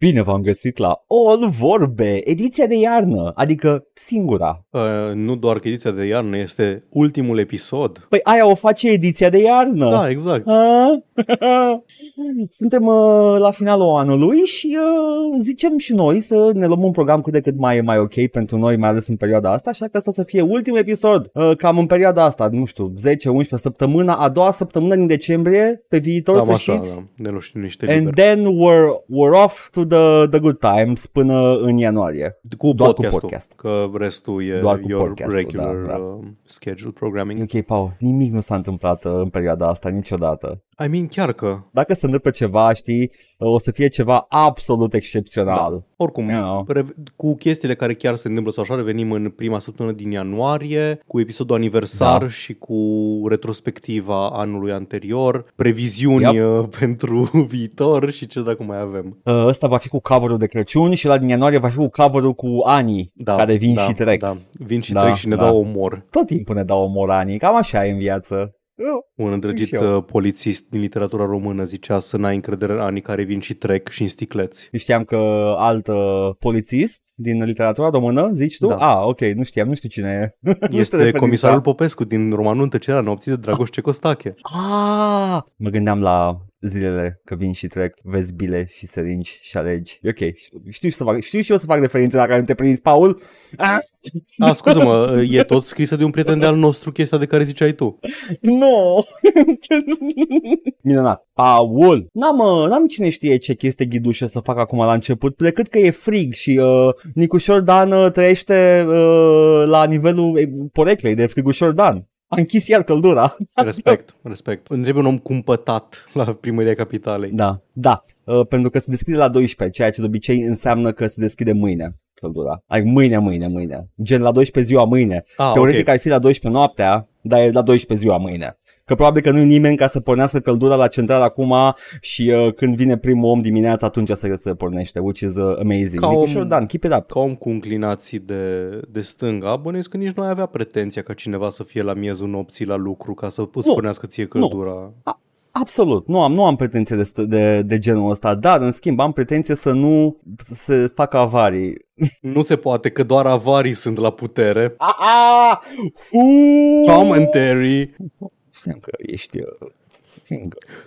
Bine v-am găsit la All Vorbe, ediția de iarnă, adică singura. Uh, nu doar că ediția de iarnă este ultimul episod. Păi aia o face ediția de iarnă. Da, exact. A? Suntem uh, la finalul anului și uh, zicem și noi să ne luăm un program cât de cât mai, mai ok pentru noi, mai ales în perioada asta, așa că asta o să fie ultimul episod, uh, cam în perioada asta, nu știu, 10-11 săptămâna, a doua săptămână din decembrie, pe viitor, Cam să așa, știți. da. Ne luăm și niște And liber. then we're, we're off to the, the good times până în ianuarie. Cu doar cu podcastul, podcast. că restul e Doar cu your podcastul, regular da, da. Uh, schedule programming. Ok, Paul, nimic nu s-a întâmplat uh, în perioada asta niciodată. I mean, chiar că, Dacă se întâmplă ceva, știi, uh, o să fie ceva absolut excepțional. da, oricum, You know. rev- cu chestiile care chiar se întâmplă sau așa, revenim în prima săptămână din ianuarie, cu episodul aniversar Da. și cu retrospectiva anului anterior, previziuni Yep. uh, pentru viitor și ce dacă mai avem. Uh, Ăsta va fi cu cover de Crăciun și la din ianuarie va fi cu cover cu anii Da, care vin da, și trec. Da, vin și Da, trec și ne da. dau omor. Tot timpul ne dau omor anii, cam așa e în viață. Uh, Un îndrăgit Și eu. uh, polițist din literatura română zicea să n-ai încredere în anii care vin și trec și în sticleți. Știam că alt uh, polițist din literatura română, zici tu? Da. Ah, ok, nu știam, nu știu cine e. Nu știu Este referința. comisarul Popescu din romanul în tăcerea nopții de Dragoș Cecostache. Ah, mă gândeam la zilele că vin și trec, vezi bile și seringi și alegi. E ok, știu, să fac, știu și eu să fac referințe la care nu te prinzi, Paul. Ah, A, scuză-mă, e tot scrisă de un prieten de-al nostru chestia de care ziceai tu. nu! Minunat. Paul! N-am, mă, n-am cine știe ce chestie ghidușă să fac acum la început, decât că e frig și uh, Nicușor Dan uh, trăiește uh, la nivelul eh, poreclei de frigușor Dan. A închis iar căldura. Respect, respect. Îmi trebuie un om cumpătat la primăria capitalei. Da, da, uh, pentru că se deschide la 12, ceea ce de obicei înseamnă că se deschide mâine căldura. Ai mâine, mâine, mâine. Gen la 12 ziua mâine. Ah, Teoretic ok. ar fi la 12 noaptea, dar e la 12 ziua mâine. Că probabil că nu e nimeni ca să pornească căldura la central acum și uh, când vine primul om dimineața atunci se, se pornește, which is uh, amazing. Ca Nicușor om- Dan, keep it up. Ca om cu inclinații de, de stânga, bănuiesc că nici nu ai avea pretenția ca cineva să fie la miezul nopții la lucru ca să îți Nu. pornească ție căldura. Absolut, nu am, nu am pretenție de, st- de, de genul ăsta, dar în schimb am pretenție să nu să se facă avarii. Nu se poate că doar avarii sunt la putere. A, a, uu! Commentary. Știam că ești... Uh,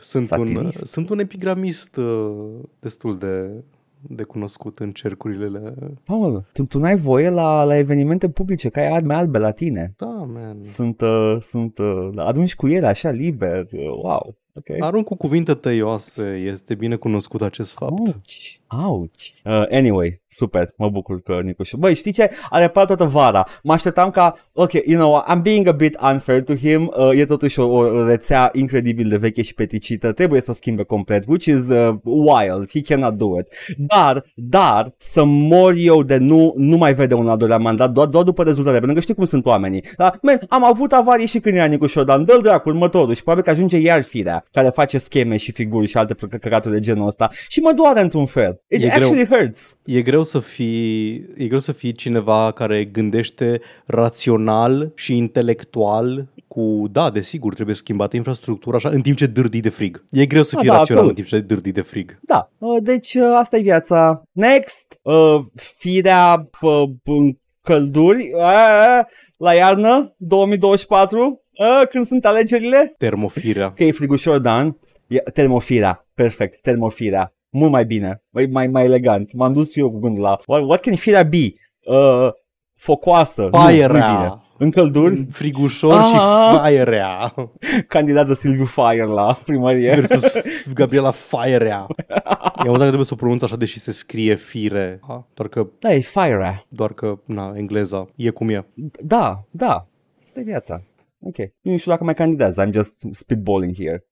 Sunt un, Satirist. sunt un epigramist uh, destul de, de cunoscut în cercurile. Paul, tu, tu n-ai voie la, la evenimente publice, că ai arme albe la tine. Da, man. Sunt, uh, sunt, uh, adunci cu ele așa liber, uh, wow, ok. Arunc cu cuvinte tăioase, este bine cunoscut acest fapt. Ouch, ouch. Uh, anyway, super, mă bucur că Nicușu. Băi, știi ce? A reparat toată vara. Mă așteptam ca, ok, you know, I'm being a bit unfair to him. Uh, e totuși o, o rețea incredibil de veche și peticită. Trebuie să o schimbe complet, which is uh, wild. He cannot do it. Dar, dar, să mor eu de nu, nu mai vede un al doilea mandat doar, doar după rezultate. Pentru că știi cum sunt oamenii. Da? Man, am avut avarii și când era Nicușor, dar dă-l dracu următorul și probabil că ajunge iar firea care face scheme și figuri și alte căcaturi de genul ăsta și mă doare într-un fel. It E greu. actually hurts. E greu să fii, e greu să fii cineva care gândește rațional și intelectual cu, da, desigur, trebuie schimbată infrastructura așa, în timp ce dârdii de frig. E greu să Da, fii da, rațional absolut. în timp ce dârdii de frig. Da, uh, deci uh, asta e viața. Next, uh, firea uh, în călduri uh, la iarnă 2024, uh, când sunt alegerile. Termofirea. Că e frigușor, Dan. E, termofirea, perfect, termofirea. Mult mai bine, mai, mai, mai elegant. M-am dus și eu cu gândul la what, what can firea be? Uh, focoasă. Nu, nu-i bine. Fairea. În călduri, Frigușor Ah. și fairea. candidează Silviu Fire la primărie. Versus Gabriela Fairea. E amuzant că trebuie să o pronunț așa deși se scrie fire. Ah, Doar că, Da, e Fire. doar că, na, engleza e cum e. Da, da. Asta e viața. Ok. Nu știu dacă mai candidează. I'm just spitballing here.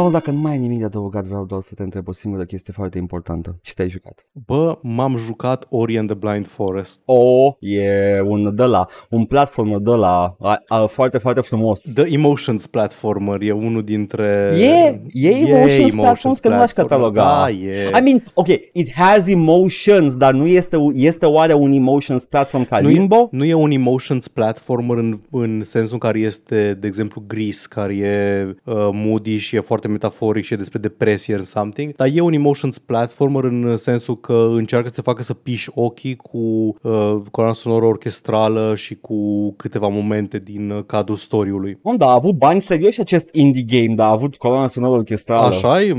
Paul, Paul, dacă nu mai ai nimic de adăugat, vreau doar să te întreb o singură chestie foarte importantă. Și te-ai jucat? Bă, m-am jucat Ori and the Blind Forest. O, e un de la, un platformer de la, a, a, foarte, foarte frumos. The Emotions Platformer e unul dintre... E, e Emotions Platforms, că nu l-aș cataloga. Da, e. I mean, ok, it has emotions, dar nu este, este oare un emotions platform ca nu Limbo? E, nu e un emotions platformer în, în sensul în care este, de exemplu, Gris, care e uh, moody și e foarte metaforic și e despre depresie and something, dar e un emotions platformer în sensul că încearcă să te facă să piși ochii cu uh, coloana sonoră orchestrală și cu câteva momente din uh, cadrul story-ului. Om, da, a avut bani serioși acest indie game, dar a avut coloana sonoră orchestrală. Așa e,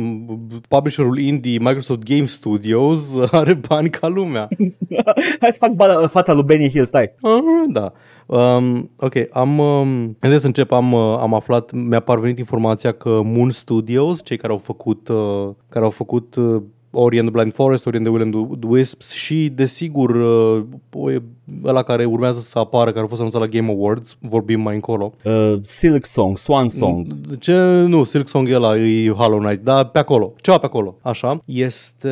publisherul indie Microsoft Game Studios are bani ca lumea. Hai să fac ba- fața lui Benny Hill, stai. Ah, da. Um, ok, am, um, să încep, am, uh, am aflat, mi-a parvenit informația că Moon Studios, cei care au făcut, uh, care au făcut uh, Ori and the Blind Forest, Ori and the Will and the Wisps și, desigur, uh, ăla care urmează să apară, care a fost anunțat la Game Awards, vorbim mai încolo. Uh, Silk Song, Swan Song. Ce? Nu, Silk Song e ăla, e Hollow Knight, dar pe acolo, ceva pe acolo, așa. Este...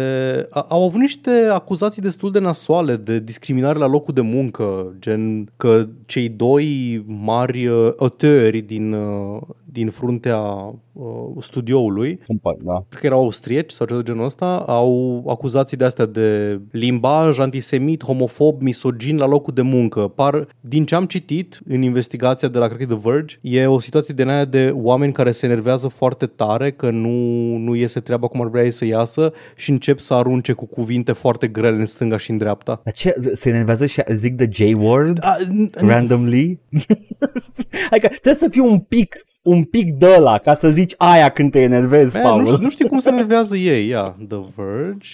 A, au avut niște acuzații destul de nasoale de discriminare la locul de muncă, gen că cei doi mari uh, autori din, uh, din fruntea uh, studioului, da. cred că erau austrieci sau ceva de genul ăsta, au acuzații de astea de limbaj antisemit, homofob, misogin la locul de muncă. Par, din ce am citit în investigația de la, cred că The Verge, e o situație de aia de oameni care se enervează foarte tare că nu, nu iese treaba cum ar vrea ei să iasă și încep să arunce cu cuvinte foarte grele în stânga și în dreapta. Dar ce, se enervează și zic the J-word? randomly? adică trebuie să fiu un pic un pic de la ca să zici aia când te enervezi, Man, Paul. Nu, știu, nu știu cum se enervează ei, ia, The Verge.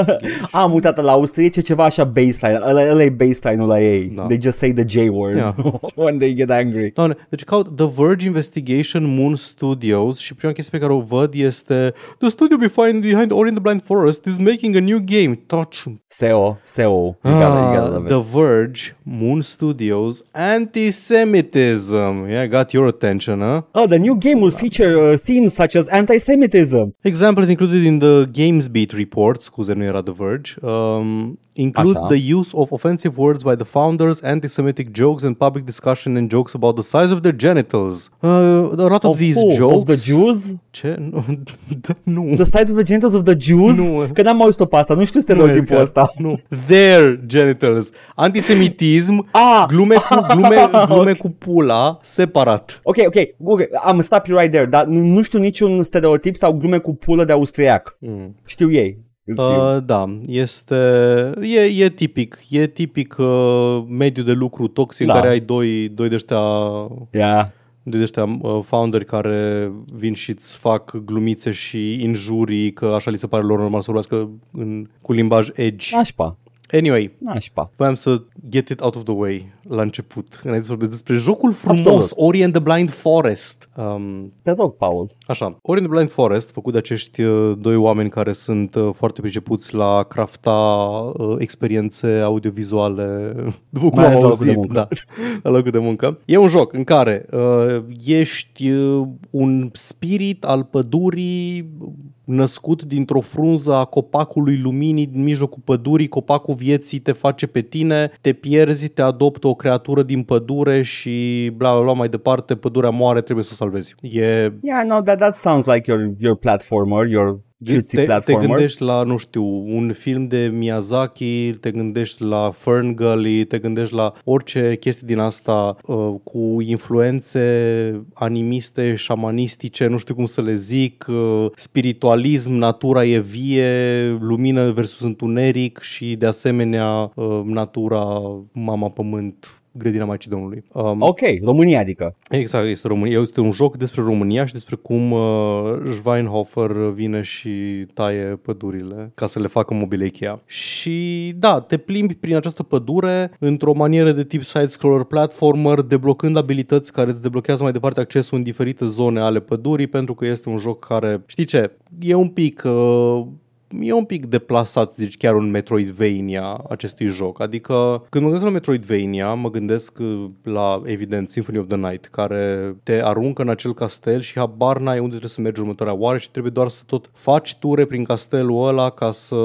Am uitat la austriece ceva așa baseline, ăla, ăla e baseline-ul la ei. Da. They just say the J-word yeah. when they get angry. Doamne, deci caut The Verge Investigation Moon Studios și prima chestie pe care o văd este The studio behind, behind Ori in the Blind Forest is making a new game. Touch. SEO, SEO. You ah, gotta, you gotta The Verge, Moon Studios, Antisemitism. Yeah, got your attention, huh? Oh, the new game will feature uh, themes such as anti-Semitism. Examples included in the GamesBeat report, scuze, nu era The Verge, um, include Așa. the use of offensive words by the founders, anti-Semitic jokes and public discussion and jokes about the size of their genitals. Uh, a lot of, of these who? jokes... Of the Jews? Ce? nu. The size of the genitals of the Jews? Nu. Că n-am auzit-o pe asta, nu știu stereotipul ăsta. Nu. Their genitals. Antisemitism, ah, glume, cu, glume, glume okay. cu pula, separat. Ok, ok, Google, am stop you right there, dar nu, nu știu niciun stereotip sau glume cu pulă de austriac. Mm. Știu ei. Uh, da, este e, e tipic, e tipic uh, mediu de lucru toxic da. în care ai doi, doi de ăștia yeah. de ăștia uh, founderi care vin și îți fac glumițe și injurii că așa li se pare lor normal să vorbească în, cu limbaj edge. Nașpa. Anyway, Nașpa. voiam să get it out of the way la început, înainte să vorbesc despre jocul frumos, Absolut. Ori and the Blind Forest. Um, Te rog, Paul. Așa, Ori and the Blind Forest, făcut de acești uh, doi oameni care sunt uh, foarte pricepuți la crafta uh, experiențe audiovizuale, după cum am auzit, da, la locul de muncă. E un joc în care uh, ești uh, un spirit al pădurii născut dintr-o frunză a copacului luminii din mijlocul pădurii, copacul vieții te face pe tine, te pierzi, te adoptă o creatură din pădure și bla bla bla mai departe, pădurea moare, trebuie să o salvezi. E... Yeah, no, that, that sounds like your, your platformer, your te, te gândești la, nu știu, un film de Miyazaki, te gândești la Fern Gully, te gândești la orice chestie din asta uh, cu influențe animiste, șamanistice, nu știu cum să le zic, uh, spiritualism, natura e vie, lumină versus întuneric și de asemenea uh, natura, mama pământ, grădina Maicii Domnului. Um, ok, România adică. Exact, este România. Este un joc despre România și despre cum uh, Schweinhofer vine și taie pădurile ca să le facă mobile Ikea. Și da, te plimbi prin această pădure într-o manieră de tip side-scroller platformer, deblocând abilități care îți deblochează mai departe accesul în diferite zone ale pădurii, pentru că este un joc care, știi ce, e un pic... Uh, e un pic deplasat, deci chiar un Metroidvania acestui joc. Adică când mă gândesc la Metroidvania, mă gândesc uh, la, evident, Symphony of the Night, care te aruncă în acel castel și habar n-ai unde trebuie să mergi următoarea oară și trebuie doar să tot faci ture prin castelul ăla ca să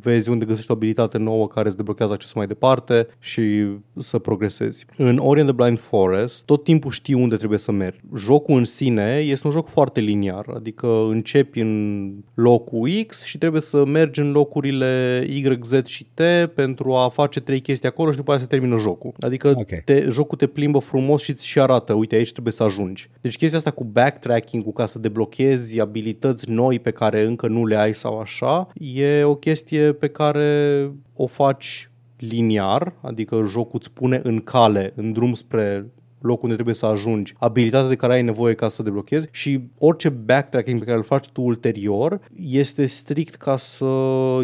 vezi unde găsești o abilitate nouă care îți deblochează accesul mai departe și să progresezi. În Ori and the Blind Forest, tot timpul știi unde trebuie să mergi. Jocul în sine este un joc foarte liniar, adică începi în locul X și trebuie să mergi în locurile Y, Z și T pentru a face trei chestii acolo și după aceea se termină jocul. Adică Ok. te, jocul te plimbă frumos și îți și arată, uite aici trebuie să ajungi. Deci chestia asta cu backtracking-ul ca să deblochezi abilități noi pe care încă nu le ai sau așa, e o chestie pe care o faci liniar, adică jocul îți pune în cale, în drum spre locul unde trebuie să ajungi, abilitatea de care ai nevoie ca să deblochezi și orice backtracking pe care îl faci tu ulterior este strict ca să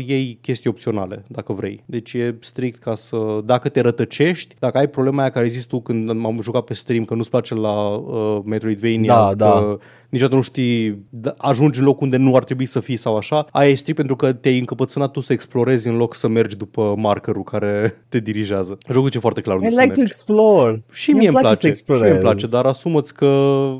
iei chestii opționale, dacă vrei. Deci e strict ca să, dacă te rătăcești, dacă ai problema aia care zis tu când m-am jucat pe stream, că nu-ți place la uh, Metroidvania, Da, că da. Niciodată nu știi, da, ajungi în loc unde nu ar trebui să fii sau așa, aia e strict pentru că te-ai încăpățânat tu să explorezi în loc să mergi după markerul care te dirigează. Jocul e foarte clar I unde să like to mergi. explore. Și Mie mie îmi îmi place place, să explorez. și mie îmi place, dar asumă-ți că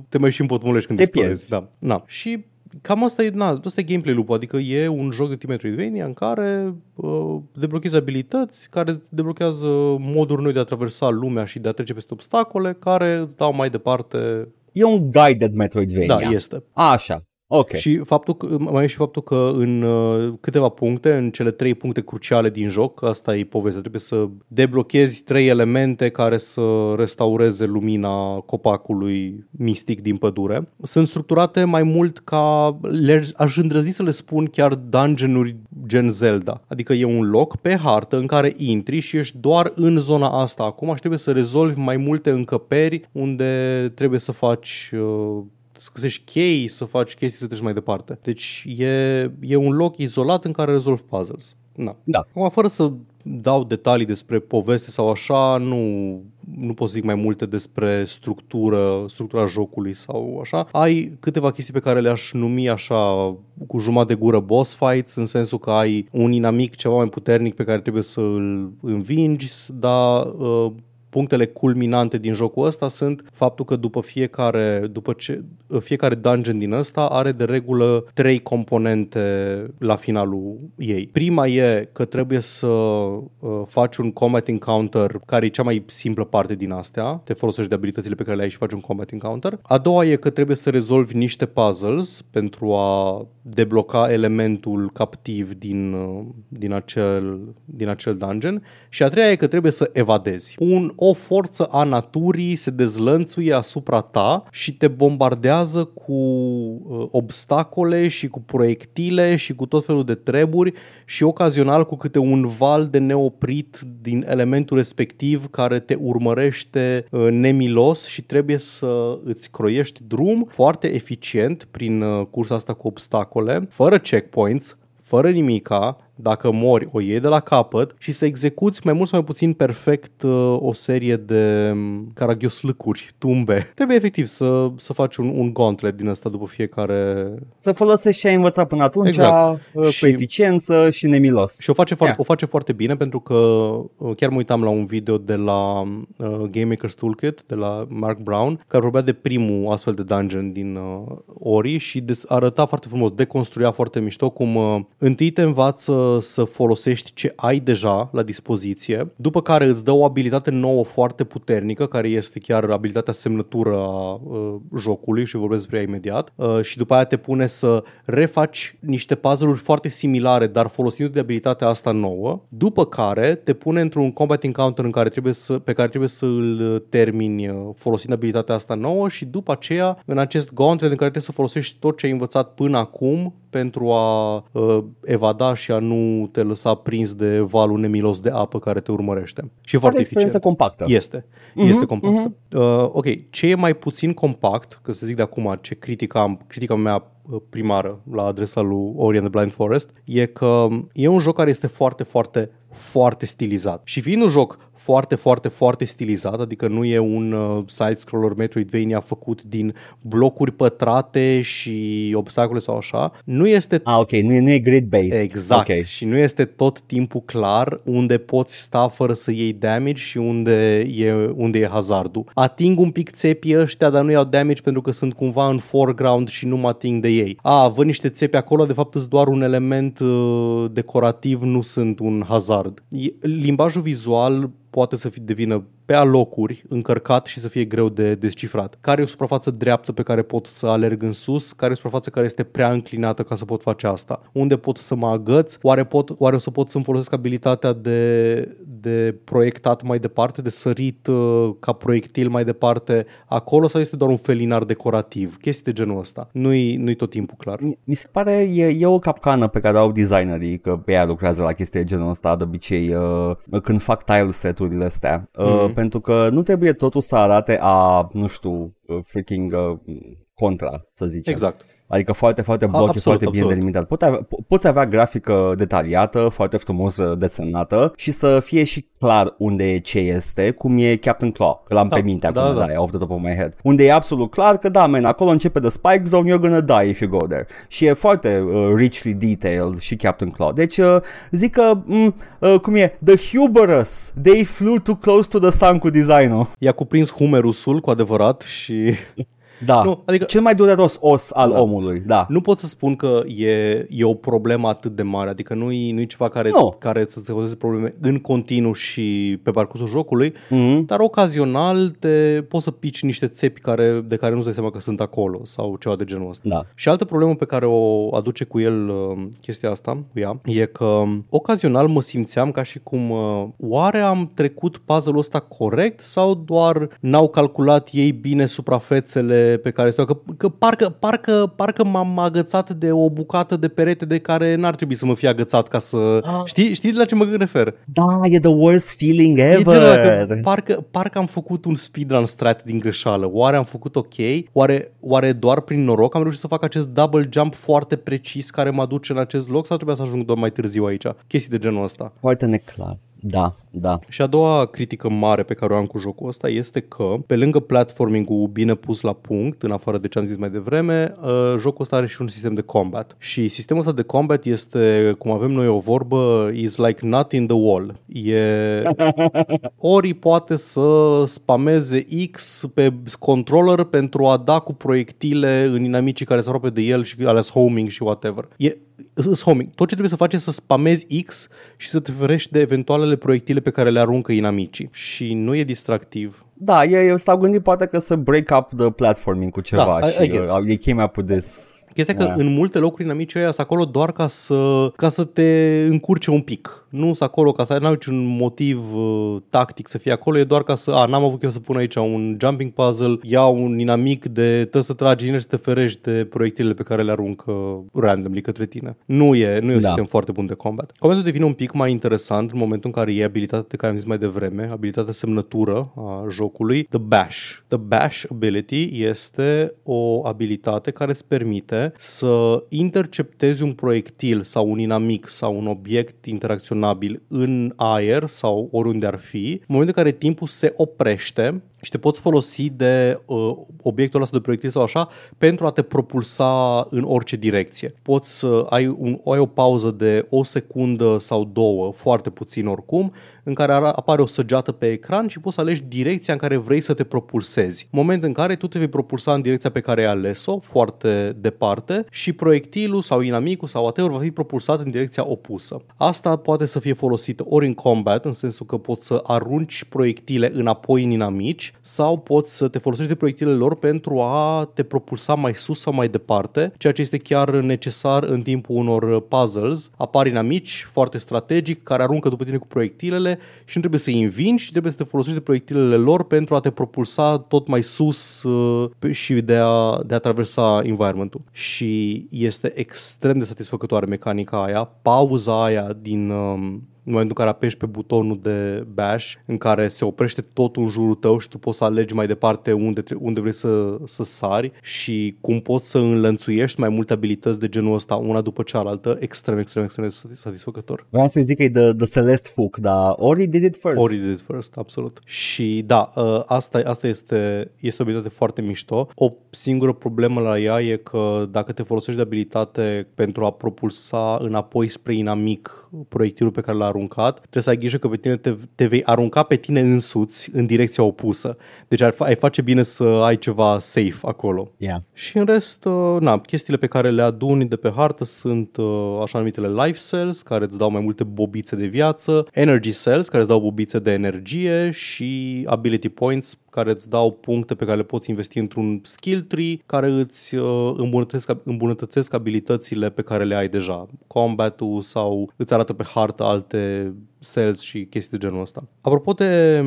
te mai și împotmolești când Te explorezi. pierzi. Da. Na. Și cam asta e, na, asta e gameplay loop adică e un joc de tip Metroidvania în care uh, deblochezi abilități, care îți deblochează moduri noi de a traversa lumea și de a trece peste obstacole, care îți dau mai departe. E un guided Metroidvania. Da, este. Așa. Ok. Și faptul că, mai e și faptul că în uh, câteva puncte, în cele trei puncte cruciale din joc, asta e povestea, trebuie să deblochezi trei elemente care să restaureze lumina copacului mistic din pădure. Sunt structurate mai mult ca, le, aș îndrăzni să le spun chiar dungeon-uri gen Zelda. Adică e un loc pe hartă în care intri și ești doar în zona asta acum și trebuie să rezolvi mai multe încăperi unde trebuie să faci uh, să găsești chei, să faci chestii să treci mai departe. Deci e, e un loc izolat în care rezolvi puzzles. Na. Da. Acum, fără să dau detalii despre poveste sau așa, nu, nu pot să zic mai multe despre structură, structura jocului sau așa. Ai câteva chestii pe care le-aș numi așa cu jumătate de gură boss fights, în sensul că ai un inamic ceva mai puternic pe care trebuie să îl învingi, dar uh, punctele culminante din jocul ăsta sunt faptul că după fiecare, după ce, fiecare dungeon din ăsta are de regulă trei componente la finalul ei. Prima e că trebuie să uh, faci un combat encounter, care e cea mai simplă parte din astea. Te folosești de abilitățile pe care le ai și faci un combat encounter. A doua e că trebuie să rezolvi niște puzzles pentru a debloca elementul captiv din, uh, din, acel, din acel dungeon. Și a treia e că trebuie să evadezi. Un o forță a naturii se dezlănțuie asupra ta și te bombardează cu uh, obstacole și cu proiectile și cu tot felul de treburi și ocazional cu câte un val de neoprit din elementul respectiv care te urmărește uh, nemilos și trebuie să îți croiești drum foarte eficient prin uh, cursa asta cu obstacole, fără checkpoints, fără nimica, dacă mori, o iei de la capăt și să execuți mai mult sau mai puțin perfect uh, o serie de um, caragioslâcuri, tumbe. Trebuie efectiv să, să faci un, un gauntlet din asta după fiecare... Să folosești ce ai învățat până atunci Exact. uh, Și- cu eficiență și nemilos. Și o face, foarte, Ia. o face foarte bine pentru că uh, chiar mă uitam la un video de la uh, Game Maker's Toolkit, de la Mark Brown, care vorbea de primul astfel de dungeon din uh, Ori și des- arăta foarte frumos, deconstruia foarte mișto cum uh, întâi te învață să folosești ce ai deja la dispoziție, după care îți dă o abilitate nouă foarte puternică, care este chiar abilitatea semnătură a uh, jocului și vorbesc despre ea imediat, uh, și după aia te pune să refaci niște puzzle-uri foarte similare, dar folosind de abilitatea asta nouă, după care te pune într-un combat encounter în care trebuie să, pe care trebuie să îl termini uh, folosind abilitatea asta nouă și după aceea în acest gauntlet în care trebuie să folosești tot ce ai învățat până acum pentru a uh, evada și a nu te lăsa prins de valul nemilos de apă care te urmărește. Și e Foarte foarte experiență eficient. compactă. Este. Mhm, Este compactă. Uh, ok, ce e mai puțin compact, că să zic de acum ce critica, am, critica mea uh, primară la adresa lui Ori and the Blind Forest, e că e un joc care este foarte, foarte, foarte stilizat. Și fiind un joc foarte, foarte, foarte stilizat, adică nu e un uh, side-scroller Metroidvania făcut din blocuri pătrate și obstacole sau așa. Nu este... Ah, ok, nu e, nu e grid-based. Exact. Okay. Și nu este tot timpul clar unde poți sta fără să iei damage și unde e, unde e hazardul. Ating un pic țepii ăștia, dar nu iau damage pentru că sunt cumva în foreground și nu mă ating de ei. A, văd niște țepi acolo, de fapt sunt doar un element uh, decorativ, nu sunt un hazard. Limbajul vizual poate să devină pe alocuri încărcat și să fie greu de descifrat. Care e o suprafață dreaptă pe care pot să alerg în sus? Care e o suprafață care este prea înclinată ca să pot face asta? Unde pot să mă agăț? Oare, pot, oare o să pot să-mi folosesc abilitatea de, de proiectat mai departe, de sărit uh, ca proiectil mai departe acolo sau este doar un felinar decorativ? Chestii de genul ăsta. Nu-i, nu-i tot timpul clar. Mi se pare e, e o capcană pe care au designerii, că pe ea lucrează la chestii de genul ăsta de obicei uh, când fac tile set-urile astea. Uh, mm pentru că nu trebuie totul să arate a, nu știu, uh, freaking uh, contra, să zicem. Exact. Adică foarte, foarte bloc, absolut, foarte absolut. bine delimitat. Poți avea, po- poți avea grafică detaliată, foarte frumos uh, desenată și să fie și clar unde e ce este, cum e Captain Claw, că l-am da, pe minte da, acum, da, da. off the top of my head. Unde e absolut clar că da, man, acolo începe de Spike Zone, you're gonna die if you go there. Și e foarte uh, richly detailed și Captain Claw. Deci uh, zic că, mm, uh, cum e, the hubris, they flew too close to the sun cu designul. I-a cuprins humerusul cu adevărat și... Da, nu, adică, cel mai dureros os al da. omului, da. Nu pot să spun că e, e o problemă atât de mare, adică nu e, nu e ceva care, no. care să se cauzeze probleme în continuu și pe parcursul jocului, mm-hmm. dar ocazional te poți să pici niște țepi care, de care nu-ți dai seama că sunt acolo sau ceva de genul ăsta. Da. Și altă problemă pe care o aduce cu el uh, chestia asta, cu ea, e că ocazional mă simțeam ca și cum uh, oare am trecut puzzle-ul ăsta corect sau doar n-au calculat ei bine suprafețele pe care stau, că, că parcă, parcă, parcă m-am agățat de o bucată de perete de care n-ar trebui să mă fie agățat ca să... Ah. Știi, știi de la ce mă refer? Da, e the worst feeling ever. E că parcă, parcă am făcut un speedrun strat din greșeală. Oare am făcut ok? Oare, oare doar prin noroc am reușit să fac acest double jump foarte precis care mă duce în acest loc sau trebuia să ajung doar mai târziu aici? Chestii de genul ăsta. Foarte neclar. Da, da. Și a doua critică mare pe care o am cu jocul ăsta este că, pe lângă platforming-ul bine pus la punct, în afară de ce am zis mai devreme, uh, jocul ăsta are și un sistem de combat. Și sistemul ăsta de combat este, cum avem noi o vorbă, is like not in the wall. E... Ori poate să spameze X pe controller pentru a da cu proiectile în inamicii care se aproape de el și ales homing și whatever. E homing. Tot ce trebuie să faci este să spamezi X și să te ferești de eventualele proiectile pe care le aruncă inamicii. Și nu e distractiv. Da, ei s-au gândit poate că să break up the platforming cu ceva da, și Și, I uh, they came up with this Chestia că da. în multe locuri inamicii ăia sunt acolo doar ca să, ca să te încurce un pic nu sunt acolo ca să n-au niciun motiv uh, tactic să fie acolo, e doar ca să, a, n-am avut eu să pun aici un jumping puzzle, ia un inamic de trebuie să tragi și să te ferești de proiectilele pe care le aruncă randomly către tine. Nu e, nu e un da. sistem foarte bun de combat. Combatul devine un pic mai interesant în momentul în care e abilitatea de care am zis mai devreme, abilitatea semnătură a jocului, The Bash. The Bash ability este o abilitate care îți permite să interceptezi un proiectil sau un inamic sau un obiect interacțional rezonabil în aer sau oriunde ar fi, în momentul în care timpul se oprește și te poți folosi de uh, obiectul ăsta de proiectil sau așa pentru a te propulsa în orice direcție. Poți să ai, un, ai o pauză de o secundă sau două, foarte puțin oricum, în care apare o săgeată pe ecran și poți să alegi direcția în care vrei să te propulsezi. Moment în care tu te vei propulsa în direcția pe care ai ales-o, foarte departe, și proiectilul sau inamicul sau whatever va fi propulsat în direcția opusă. Asta poate să fie folosită ori în combat, în sensul că poți să arunci proiectile înapoi în inamici, sau poți să te folosești de proiectilele lor pentru a te propulsa mai sus sau mai departe, ceea ce este chiar necesar în timpul unor puzzles. Apar inamici foarte strategic care aruncă după tine cu proiectilele și nu trebuie să-i învingi, ci trebuie să te folosești de proiectilele lor pentru a te propulsa tot mai sus uh, și de a, de a traversa environmentul. Și este extrem de satisfăcătoare mecanica aia, pauza aia din, um, în momentul în care apeși pe butonul de bash, în care se oprește tot în jurul tău și tu poți să alegi mai departe unde, unde vrei să, să sari și cum poți să înlănțuiești mai multe abilități de genul ăsta, una după cealaltă, extrem, extrem, extrem de satisfăcător. Vreau să zic că e the, the Celeste Hook, dar Ori did it first. Ori did it first, absolut. Și da, ă, asta, asta este, este o abilitate foarte mișto. O singură problemă la ea e că dacă te folosești de abilitate pentru a propulsa înapoi spre inamic proiectilul pe care l-a aruncat, trebuie să ai grijă că pe tine te, te vei arunca pe tine însuți în direcția opusă. Deci ai, ai face bine să ai ceva safe acolo. Yeah. Și în rest, uh, na, chestiile pe care le aduni de pe hartă sunt uh, așa numitele life cells, care îți dau mai multe bobițe de viață, energy cells, care îți dau bobițe de energie și ability points, care îți dau puncte pe care le poți investi într-un skill tree care îți uh, îmbunătățesc, îmbunătățesc abilitățile pe care le ai deja. Combat-ul sau îți arată pe hartă alte cells și chestii de genul ăsta. Apropo de,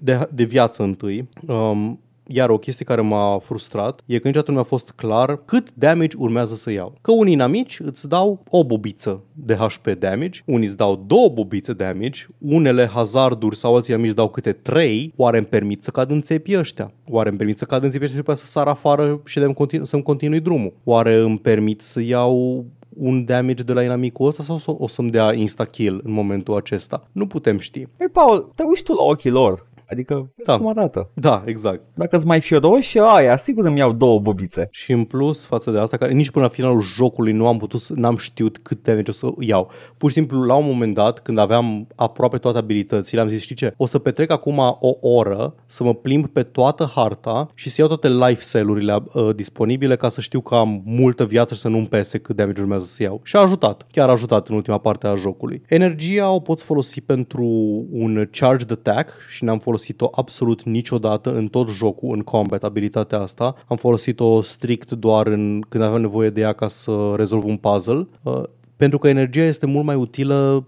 de, de viață întâi, um, iar o chestie care m-a frustrat e că niciodată nu mi-a fost clar cât damage urmează să iau. Că unii inamici îți dau o bobiță de HP damage, unii îți dau două bobițe damage, unele hazarduri sau alții inamici dau câte trei, oare îmi permit să cad în țepii ăștia? Oare îmi permit să cad în țepii ăștia și să sar afară și să-mi continui, să-mi continui drumul? Oare îmi permit să iau un damage de la inamicul ăsta sau o să-mi dea insta-kill în momentul acesta? Nu putem ști. Păi, Paul, te uiți tu la ochii lor. Adică, da. cum arată. Da, exact. Dacă îți mai fiodoși, aia, sigur îmi iau două bobițe. Și în plus, față de asta, care nici până la finalul jocului nu am putut, n-am știut cât damage o să iau. Pur și simplu, la un moment dat, când aveam aproape toate abilitățile, am zis, știi ce, o să petrec acum o oră să mă plimb pe toată harta și să iau toate life cell-urile uh, disponibile ca să știu că am multă viață și să nu-mi pese cât damage urmează să iau. Și a ajutat, chiar a ajutat în ultima parte a jocului. Energia o poți folosi pentru un charged attack și ne-am folosit folosit-o absolut niciodată în tot jocul, în combat, abilitatea asta. Am folosit-o strict doar în, când aveam nevoie de ea ca să rezolv un puzzle. Uh, pentru că energia este mult mai utilă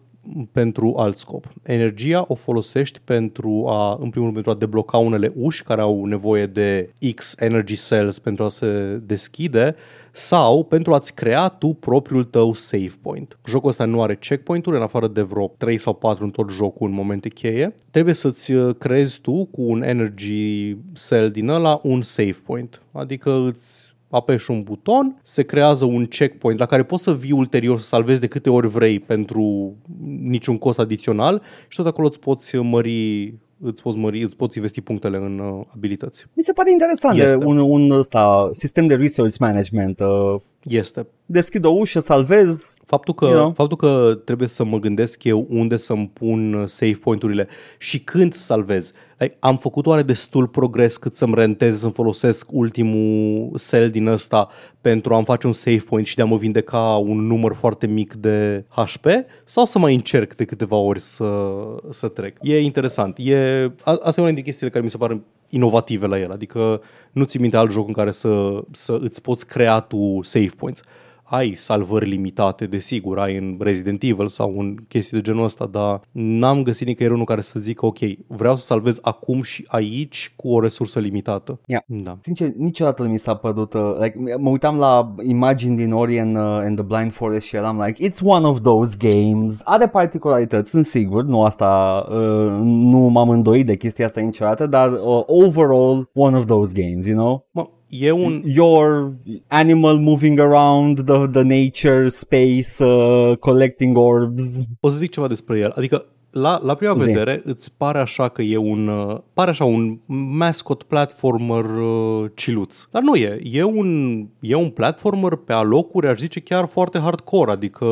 pentru alt scop. Energia o folosești pentru a, în primul rând, pentru a debloca unele uși care au nevoie de X energy cells pentru a se deschide sau pentru a-ți crea tu propriul tău save point. Jocul ăsta nu are checkpoint-uri în afară de vreo 3 sau 4 în tot jocul în momente cheie. Trebuie să-ți uh, creezi tu cu un energy cell din ăla un save point. Adică îți apeși un buton, se creează un checkpoint la care poți să vii ulterior să salvezi de câte ori vrei pentru niciun cost adițional și tot acolo îți poți mări îți poți mări, îți poți investi punctele în uh, abilități. Mi se pare interesant este. de un, un ăsta, sistem de research management. Uh, este. Deschid o ușă, salvez, Faptul că, you know? faptul că trebuie să mă gândesc eu unde să-mi pun save point-urile și când să salvez. Like, am făcut oare destul progres cât să-mi rentez să-mi folosesc ultimul cell din ăsta pentru a-mi face un save point și de a mă vindeca un număr foarte mic de HP sau să mai încerc de câteva ori să, să trec. E interesant. E, asta e una dintre chestiile care mi se par inovative la el. Adică nu ți minte alt joc în care să, să îți poți crea tu save points ai salvări limitate, desigur, ai în Resident Evil sau în chestii de genul ăsta, dar n-am găsit nicăieri unul care să zică, ok, vreau să salvez acum și aici cu o resursă limitată. Yeah. Da. Sincer, niciodată nu mi s-a părut, uh, like, mă uitam la imagini din Ori and, uh, and the Blind Forest și eram like, it's one of those games. Are particularități, sunt sigur, nu asta, uh, nu m-am îndoit de chestia asta niciodată, dar uh, overall, one of those games, you know? Mă, E un... Your animal moving around the, the nature space, uh, collecting orbs. O să zic ceva despre el. Adică la, la prima Zi. vedere îți pare așa că e un, uh, pare așa un mascot platformer uh, ciluț. Dar nu e. E un, e un platformer pe alocuri, aș zice, chiar foarte hardcore. Adică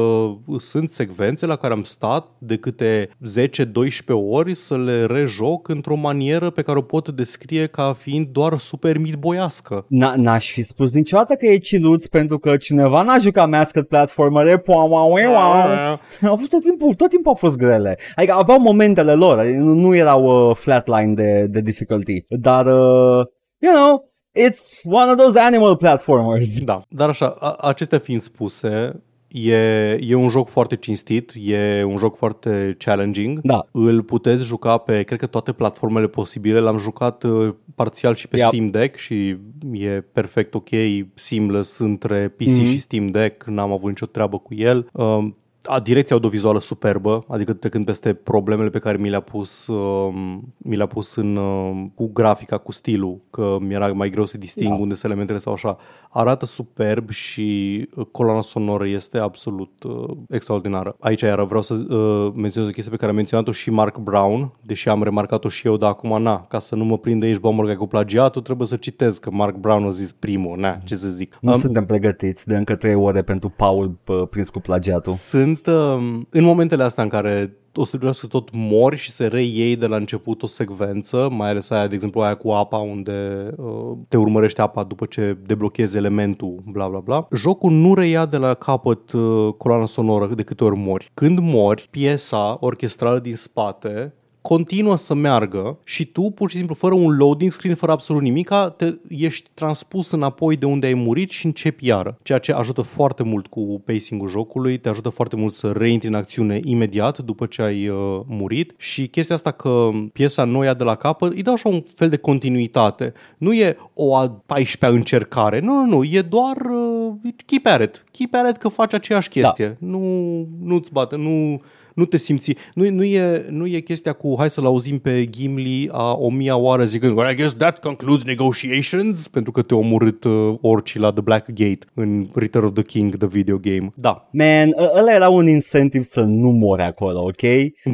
sunt secvențe la care am stat de câte 10-12 ori să le rejoc într-o manieră pe care o pot descrie ca fiind doar super boiască. N-aș fi spus niciodată că e ciluț pentru că cineva n-a jucat mascot platformer. A fost tot timpul, tot timpul au fost grele. Adică aveau momentele lor, nu erau uh, flatline de, de difficulty, dar, uh, you know, it's one of those animal platformers. Da, dar așa, a, acestea fiind spuse, E, e un joc foarte cinstit, e un joc foarte challenging. Da. Îl puteți juca pe, cred că toate platformele posibile. L-am jucat uh, parțial și pe yep. Steam Deck și e perfect ok, seamless între PC mm-hmm. și Steam Deck. N-am avut nicio treabă cu el. Uh, a, direcția audiovizuală superbă, adică trecând peste problemele pe care mi le-a pus, uh, mi le-a pus în, uh, cu grafica, cu stilul, că mi-era mai greu să disting da. unde sunt elementele sau așa. Arată superb și uh, coloana sonoră este absolut uh, extraordinară. Aici iar vreau să uh, menționez o chestie pe care a menționat-o și Mark Brown, deși am remarcat-o și eu, dar acum na, ca să nu mă prinde aici bomorga cu plagiatul, trebuie să citez că Mark Brown a zis primul, na, ce să zic. Nu um, suntem pregătiți de încă trei ore pentru Paul prins cu plagiatul. Sunt uh, în momentele astea în care o să să tot mori și se reiei de la început o secvență, mai ales aia, de exemplu, aia cu apa unde uh, te urmărește apa după ce deblochezi elementul, bla bla bla. Jocul nu reia de la capăt uh, coloana sonoră de câte ori mori. Când mori, piesa orchestrală din spate continuă să meargă și tu, pur și simplu, fără un loading screen, fără absolut nimic, te, ești transpus înapoi de unde ai murit și începi iară. Ceea ce ajută foarte mult cu pacing-ul jocului, te ajută foarte mult să reintri în acțiune imediat după ce ai uh, murit și chestia asta că piesa nu ia de la capăt, îi dă așa un fel de continuitate. Nu e o a 14-a încercare, nu, nu, nu, e doar uh, keep at it. Keep at it că faci aceeași chestie. Da. Nu, nu-ți bate, nu nu te simți, nu, nu, e, nu e chestia cu hai să-l auzim pe Gimli a o mia oară zicând well, I guess that concludes negotiations pentru că te-a omorât uh, orcii la The Black Gate în Return of the King, the video game. Da. Man, ăla era un incentive să nu mori acolo, ok?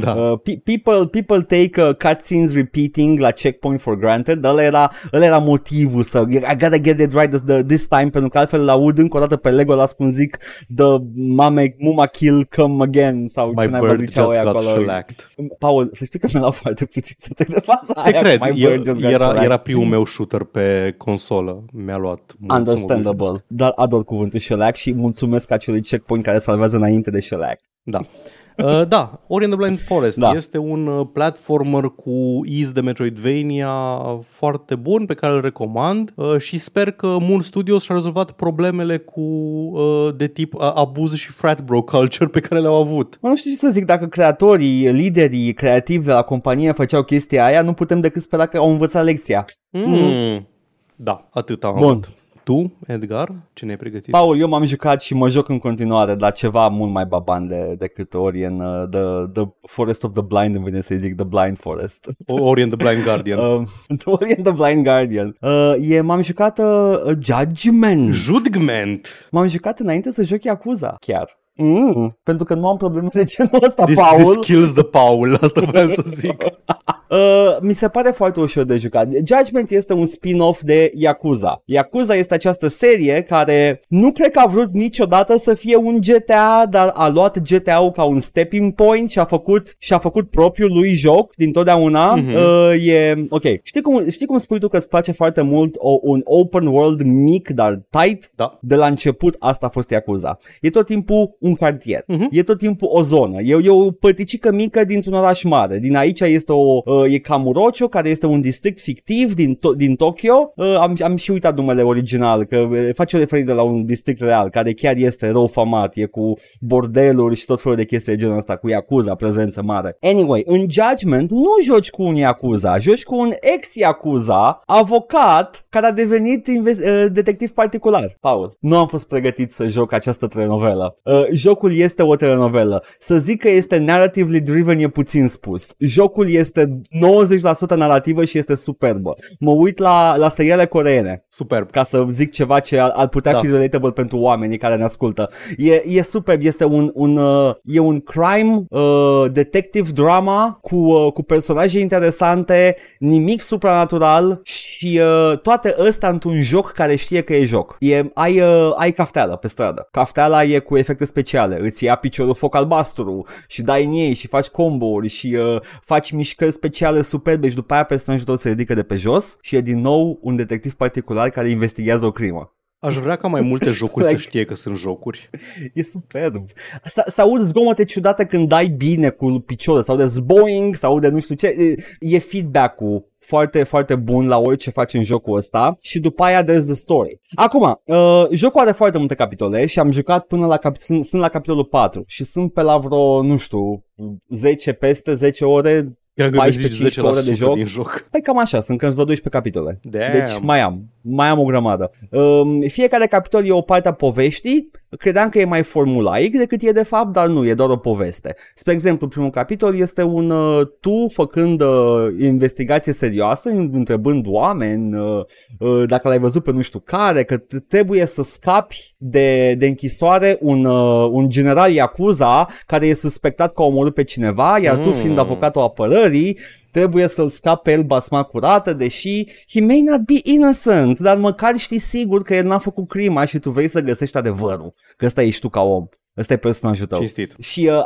Da. Uh, people, people take uh, cutscenes repeating la checkpoint for granted, ăla era, ăla era motivul să I gotta get it right this, the, this time pentru că altfel l aud încă o dată pe Legolas cum zic the mame, muma kill come again sau My ce bird just got acolo. shellacked. Paul, să știi că mi-a luat foarte puțin să te de fața Te aia, cred, e, era, era primul meu shooter pe consolă. Mi-a luat mult Understandable, dar ador cuvântul shellac și mulțumesc acelui checkpoint care salvează înainte de shellac. Da. Uh, da, Ori and the Blind Forest da. este un uh, platformer cu ease de Metroidvania foarte bun pe care îl recomand uh, și sper că Moon Studios și-a rezolvat problemele cu uh, de tip uh, abuz și frat bro culture pe care le-au avut. Mă, nu știu ce să zic, dacă creatorii, liderii creativi de la companie făceau chestia aia, nu putem decât spera că au învățat lecția. Mm. Mm. Da, atât am Bun. Avut. Tu, Edgar, ce ne-ai pregătit? Paul, eu m-am jucat și mă joc în continuare, dar ceva mult mai baban de, decât Orient, uh, the, the Forest of the Blind, îmi vine să zic The Blind Forest. Orient the Blind Guardian. uh, Orient the Blind Guardian. Uh, e, m-am jucat uh, Judgment. Judgment. M-am jucat înainte să joc Yakuza, chiar. Mm, pentru că nu am probleme de genul ăsta, this, Paul. This kills the Paul, asta vreau să zic. Uh, mi se pare foarte ușor de jucat. Judgment este un spin-off de Yakuza. Yakuza este această serie care nu cred că a vrut niciodată să fie un GTA, dar a luat GTA-ul ca un stepping point și a făcut, și a făcut propriul lui joc din totdeauna. Mm-hmm. Uh, e, ok, știi cum, știi cum spui tu că îți place foarte mult o, un open world mic, dar tight? Da. De la început asta a fost Yakuza. E tot timpul un cartier. Uh-huh. E tot timpul o zonă. E, e o părticică mică dintr-un oraș mare. Din aici este o, uh, e Kamurocho, care este un district fictiv din, to- din Tokyo. Uh, am, am și uitat numele original, că uh, face o referire la un district real, care chiar este rău famat. E cu bordeluri și tot felul de chestii de genul ăsta, cu Yakuza, prezență mare. Anyway, în Judgment nu joci cu un Yakuza, joci cu un ex-Yakuza, avocat, care a devenit invest- uh, detectiv particular. Paul, nu am fost pregătit să joc această telenovelă. Uh, jocul este o telenovelă. Să zic că este narratively driven e puțin spus. Jocul este 90% narrativă și este superbă. Mă uit la, la seriale coreene. Superb. Ca să zic ceva ce ar, ar putea da. fi relatable pentru oamenii care ne ascultă. E, e superb, este un, un, uh, e un crime uh, detective drama cu, uh, cu personaje interesante, nimic supranatural și uh, toate ăsta într-un joc care știe că e joc. E, ai, uh, ai cafteală pe stradă. Cafteala e cu efecte speciale. Îți ia piciorul foc albastru și dai în ei și faci combo și uh, faci mișcări speciale superbe și după aia personajul tău se ridică de pe jos și e din nou un detectiv particular care investigează o crimă. Aș vrea ca mai multe jocuri like, să știe că sunt jocuri. E superb. Să aud zgomote ciudate când dai bine cu piciorul sau de zboing sau de nu știu ce. E feedback-ul foarte, foarte bun la orice faci în jocul ăsta și după aia there's the story. Acum, uh, jocul are foarte multe capitole și am jucat până la cap- sunt, sunt la capitolul 4 și sunt pe la vreo, nu știu, 10 peste 10 ore 14-15 ore de joc. Din joc. Păi cam așa, sunt când vreo 12 capitole. Damn. Deci mai am. Mai am o grămadă. Um, fiecare capitol e o parte a poveștii, credeam că e mai formulaic decât e de fapt, dar nu, e doar o poveste. Spre exemplu, primul capitol este un uh, tu făcând uh, investigație serioasă, întrebând oameni uh, uh, dacă l-ai văzut pe nu știu care, că trebuie să scapi de, de închisoare un, uh, un general Yakuza care e suspectat că a omorât pe cineva, iar mm. tu fiind avocatul apărării, trebuie să-l scape pe el basma curată, deși he may not be innocent, dar măcar știi sigur că el n-a făcut crima și tu vrei să găsești adevărul, că ăsta ești tu ca om. Ăsta e personajul tău. Cinstit. Și uh,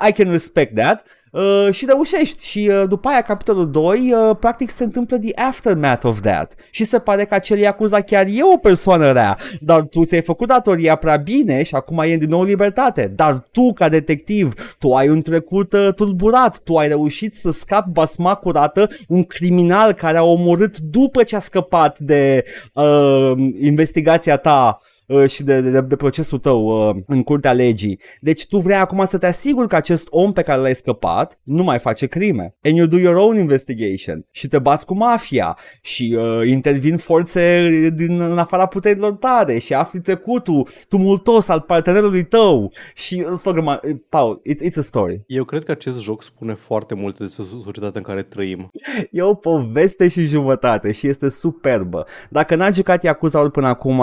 I, I can respect that. Uh, și reușești. Și uh, după aia capitolul 2 uh, practic se întâmplă the aftermath of that. Și se pare că acel Yakuza chiar e o persoană rea. Dar tu ți-ai făcut datoria prea bine și acum e din nou libertate. Dar tu ca detectiv tu ai un trecut uh, tulburat. Tu ai reușit să scapi basma curată un criminal care a omorât după ce a scăpat de uh, investigația ta Uh, și de, de, de procesul tău uh, în curtea legii. Deci tu vrei acum să te asiguri că acest om pe care l-ai scăpat nu mai face crime. And you do your own investigation. Și te bați cu mafia și uh, intervin forțe din în afara puterilor tale și afli trecutul tumultos al partenerului tău și uh, Paul, it's, it's a story. Eu cred că acest joc spune foarte multe despre societatea în care trăim. E o poveste și jumătate și este superbă. Dacă n-ați jucat Yakuza până acum,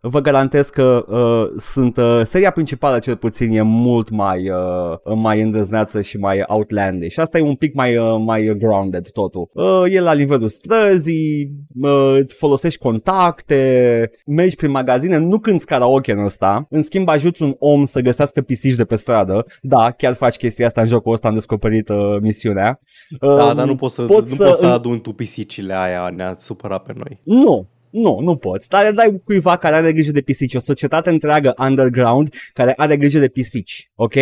vă garantez că uh, sunt uh, seria principală cel puțin e mult mai uh, mai îndrăzneață și mai outlandish. Și asta e un pic mai uh, mai grounded totul. Uh, e la nivelul străzii, uh, folosești contacte, mergi prin magazine, nu cânti karaoke în ăsta, în schimb ajuți un om să găsească pisici de pe stradă. Da, chiar faci chestia asta în jocul ăsta, am descoperit uh, misiunea. Uh, da, dar nu poți să, poți nu să, poți să aduni tu pisicile aia, ne-a supărat pe noi. Nu, nu, nu poți. Dar dai cuiva care are grijă de pisici, o societate întreagă underground care are grijă de pisici, ok?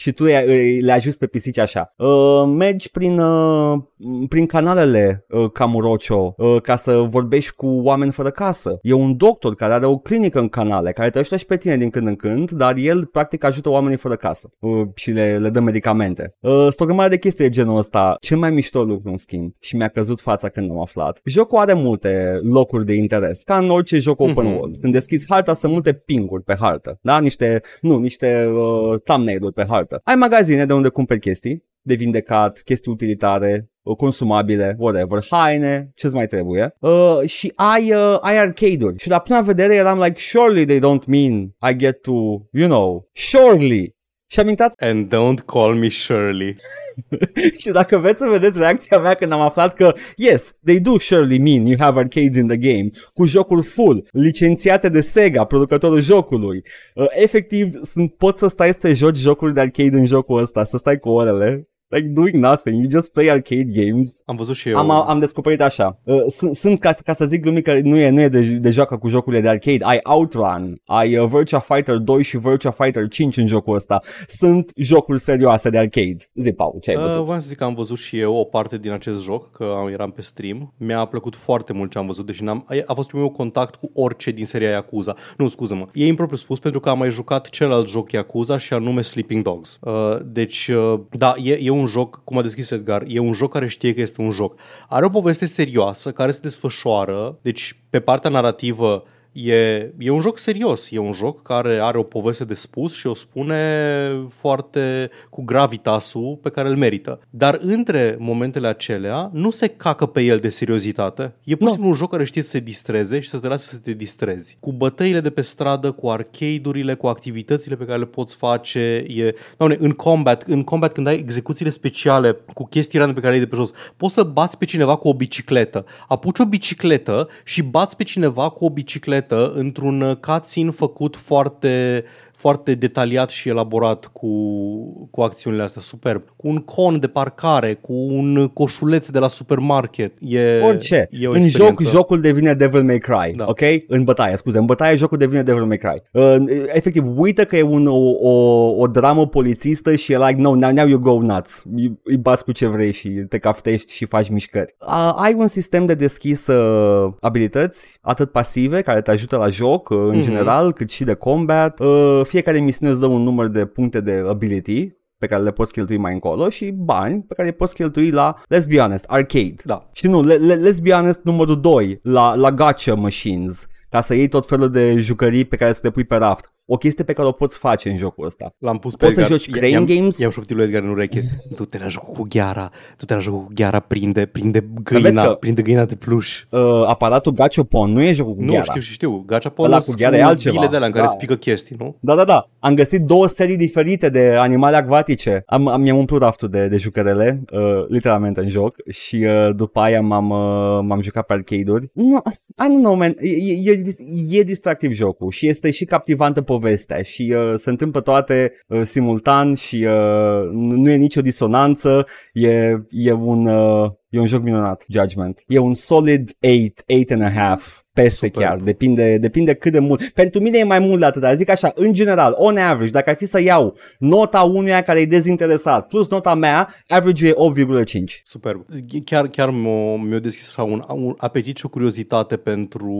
Și tu le ajuți pe pisici așa. Uh, mergi prin, uh, prin canalele uh, Camurocio uh, ca să vorbești cu oameni fără casă. E un doctor care are o clinică în canale, care te ajută și pe tine din când în când, dar el practic ajută oamenii fără casă uh, și le, le dă medicamente. Uh, sunt o grămadă de chestii de genul ăsta. Cel mai mișto lucru în schimb și mi-a căzut fața când am aflat. Jocul are multe locuri de interes, ca în orice joc open mm-hmm. world. Când deschizi harta sunt multe pinguri pe hartă, da? Niște, nu, niște uh, thumbnail-uri pe hartă hartă. Ai magazine de unde cumperi chestii de vindecat, chestii utilitare, uh, consumabile, whatever, haine, ce-ți mai trebuie. Uh, și ai, uh, ai arcade-uri. Și la prima vedere eram like, surely they don't mean I get to, you know, surely. Și am intrat... And don't call me Shirley. și dacă vreți să vedeți reacția mea când am aflat că, yes, they do surely mean you have arcades in the game, cu jocul full, licențiate de Sega, producătorul jocului. Uh, efectiv, sunt, poți să stai să te joci jocuri de arcade în jocul ăsta, să stai cu orele like doing nothing, you just play arcade games. Am văzut și eu. Am, am descoperit așa. Uh, sunt, sunt ca, ca să zic glumit că nu e, nu e de, de joacă cu jocurile de arcade. Ai Outrun, ai uh, Virtua Fighter 2 și Virtua Fighter 5 în jocul ăsta. Sunt jocuri serioase de arcade. Zi, Paul, ce ai uh, văzut? Uh, să zic că am văzut și eu o parte din acest joc, că eram pe stream. Mi-a plăcut foarte mult ce am văzut, deși n-am, a fost primul contact cu orice din seria Yakuza. Nu, scuză-mă. E impropriu spus pentru că am mai jucat celălalt joc Yakuza și anume Sleeping Dogs. Uh, deci, uh, da, e, e un joc, cum a deschis Edgar, e un joc care știe că este un joc. Are o poveste serioasă care se desfășoară, deci pe partea narrativă E, e un joc serios, e un joc care are o poveste de spus și o spune foarte cu gravitasul pe care îl merită. Dar între momentele acelea nu se cacă pe el de seriozitate. E pur și simplu un joc care știe să se distreze și să te lase să te distrezi. Cu bătăile de pe stradă, cu arcade-urile, cu activitățile pe care le poți face. E, doamne, în combat, în combat când ai execuțiile speciale cu chestii random pe care le ai de pe jos, poți să bați pe cineva cu o bicicletă. Apuci o bicicletă și bați pe cineva cu o bicicletă completă într-un cutscene făcut foarte foarte detaliat și elaborat cu, cu acțiunile astea, superb. Cu un con de parcare, cu un coșuleț de la supermarket. E, Orice. E o în joc, jocul devine Devil May Cry, da. ok? În bătaie, scuze, în bătaie jocul devine Devil May Cry. Uh, efectiv, uită că e un, o, o, o dramă polițistă și e like, no, now, now you go nuts. Îi bați cu ce vrei și te caftești și faci mișcări. Uh, ai un sistem de deschis uh, abilități, atât pasive, care te ajută la joc, uh, în mm-hmm. general, cât și de combat. Uh, fiecare misiune îți dă un număr de puncte de ability pe care le poți cheltui mai încolo și bani pe care le poți cheltui la, let's be honest, arcade. Da. Și nu, le, le, let's be honest, numărul 2, la, la gacha machines ca să iei tot felul de jucării pe care să le pui pe raft o chestie pe care o poți face în jocul ăsta. L-am pus Poți pe să Edgar. joci crane i-am, games? I-am șoptit lui Edgar în ureche. Tu te la joc cu gheara. Tu te la joc cu gheara. Prinde, prinde vezi găina. că- Prinde găina de pluș. Uh, aparatul Gachopon nu e jocul cu Nu, gheara. știu și știu. Gachapon Ăla sunt cu gheara e altceva. bile de alea în care Da. îți pică chestii, nu? Da, da, da. Am găsit două serii diferite de animale acvatice. Am, am mi-am umplut raftul de, de jucărele, uh, literalmente în joc, și uh, după aia m-am, uh, m-am jucat pe arcade-uri. No, I don't know, man. E, e, e distractiv jocul și este și captivantă povestea și uh, se întâmplă toate uh, simultan și uh, nu e nicio disonanță. E, e un... Uh, E un joc minunat, Judgment. E un solid 8, 8 and a half. Peste Superb. chiar, depinde, depinde cât de mult. Pentru mine e mai mult de atât, dar zic așa, în general, on average, dacă ar fi să iau nota unuia care e dezinteresat plus nota mea, average e 8,5. Superb. Chiar, chiar m-a, mi-a deschis așa un, un apetit și o curiozitate pentru...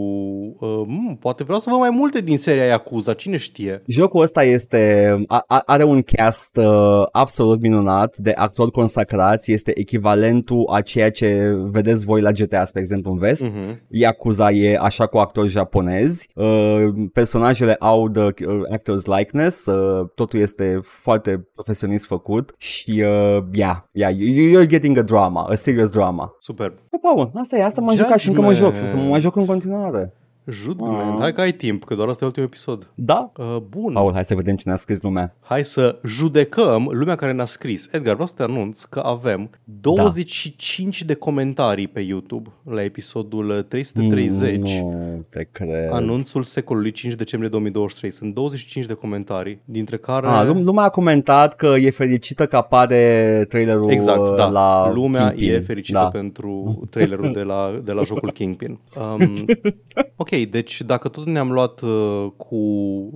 Uh, m, poate vreau să văd mai multe din seria Yakuza, cine știe? Jocul ăsta este, a, a, are un cast uh, absolut minunat de actori consacrați, este echivalentul a ceea ce vedeți voi la GTA, spre exemplu, în vest. Uh-huh. Yakuza e așa cu actori japonezi, uh, personajele au the uh, actors likeness, uh, totul este foarte profesionist făcut și uh, yeah, yeah, you- you're getting a drama, a serious drama. Superb. Bă, Paul, asta e, asta m-am jucat și încă mă joc și o să mă mai joc în continuare. Judgment. Ah. Hai că ai timp, că doar asta e ultimul episod. Da? Uh, bun. Paul, hai să vedem ce ne-a scris lumea. Hai să judecăm lumea care ne-a scris. Edgar, vreau să te anunț că avem 25 de comentarii pe YouTube la episodul uh, 330. Nu te cred. Anunțul secolului 5 decembrie 2023. Sunt 25 de comentarii, dintre care... Ah, lum- lumea a comentat că e fericită că apare trailerul Exact, da. la Lumea Kingpin. e fericită da. pentru trailerul de la, de la jocul Kingpin. Um, ok, deci dacă tot ne-am luat uh, cu,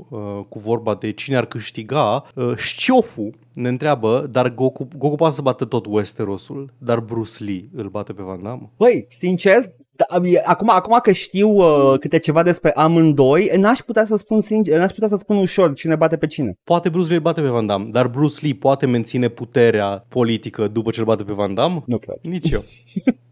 uh, cu vorba de cine ar câștiga, uh, Șciofu ne întreabă, dar Goku, Goku poate să bată tot Westerosul, dar Bruce Lee îl bate pe Van Damme? Băi, sincer, da, e- acum, acum că știu uh, câte ceva despre amândoi, n-aș putea să spun sincer, n-aș putea să spun ușor cine bate pe cine. Poate Bruce Lee îl bate pe Van Damme, dar Bruce Lee poate menține puterea politică după ce îl bate pe Van Damme? Nu cred. Nici eu.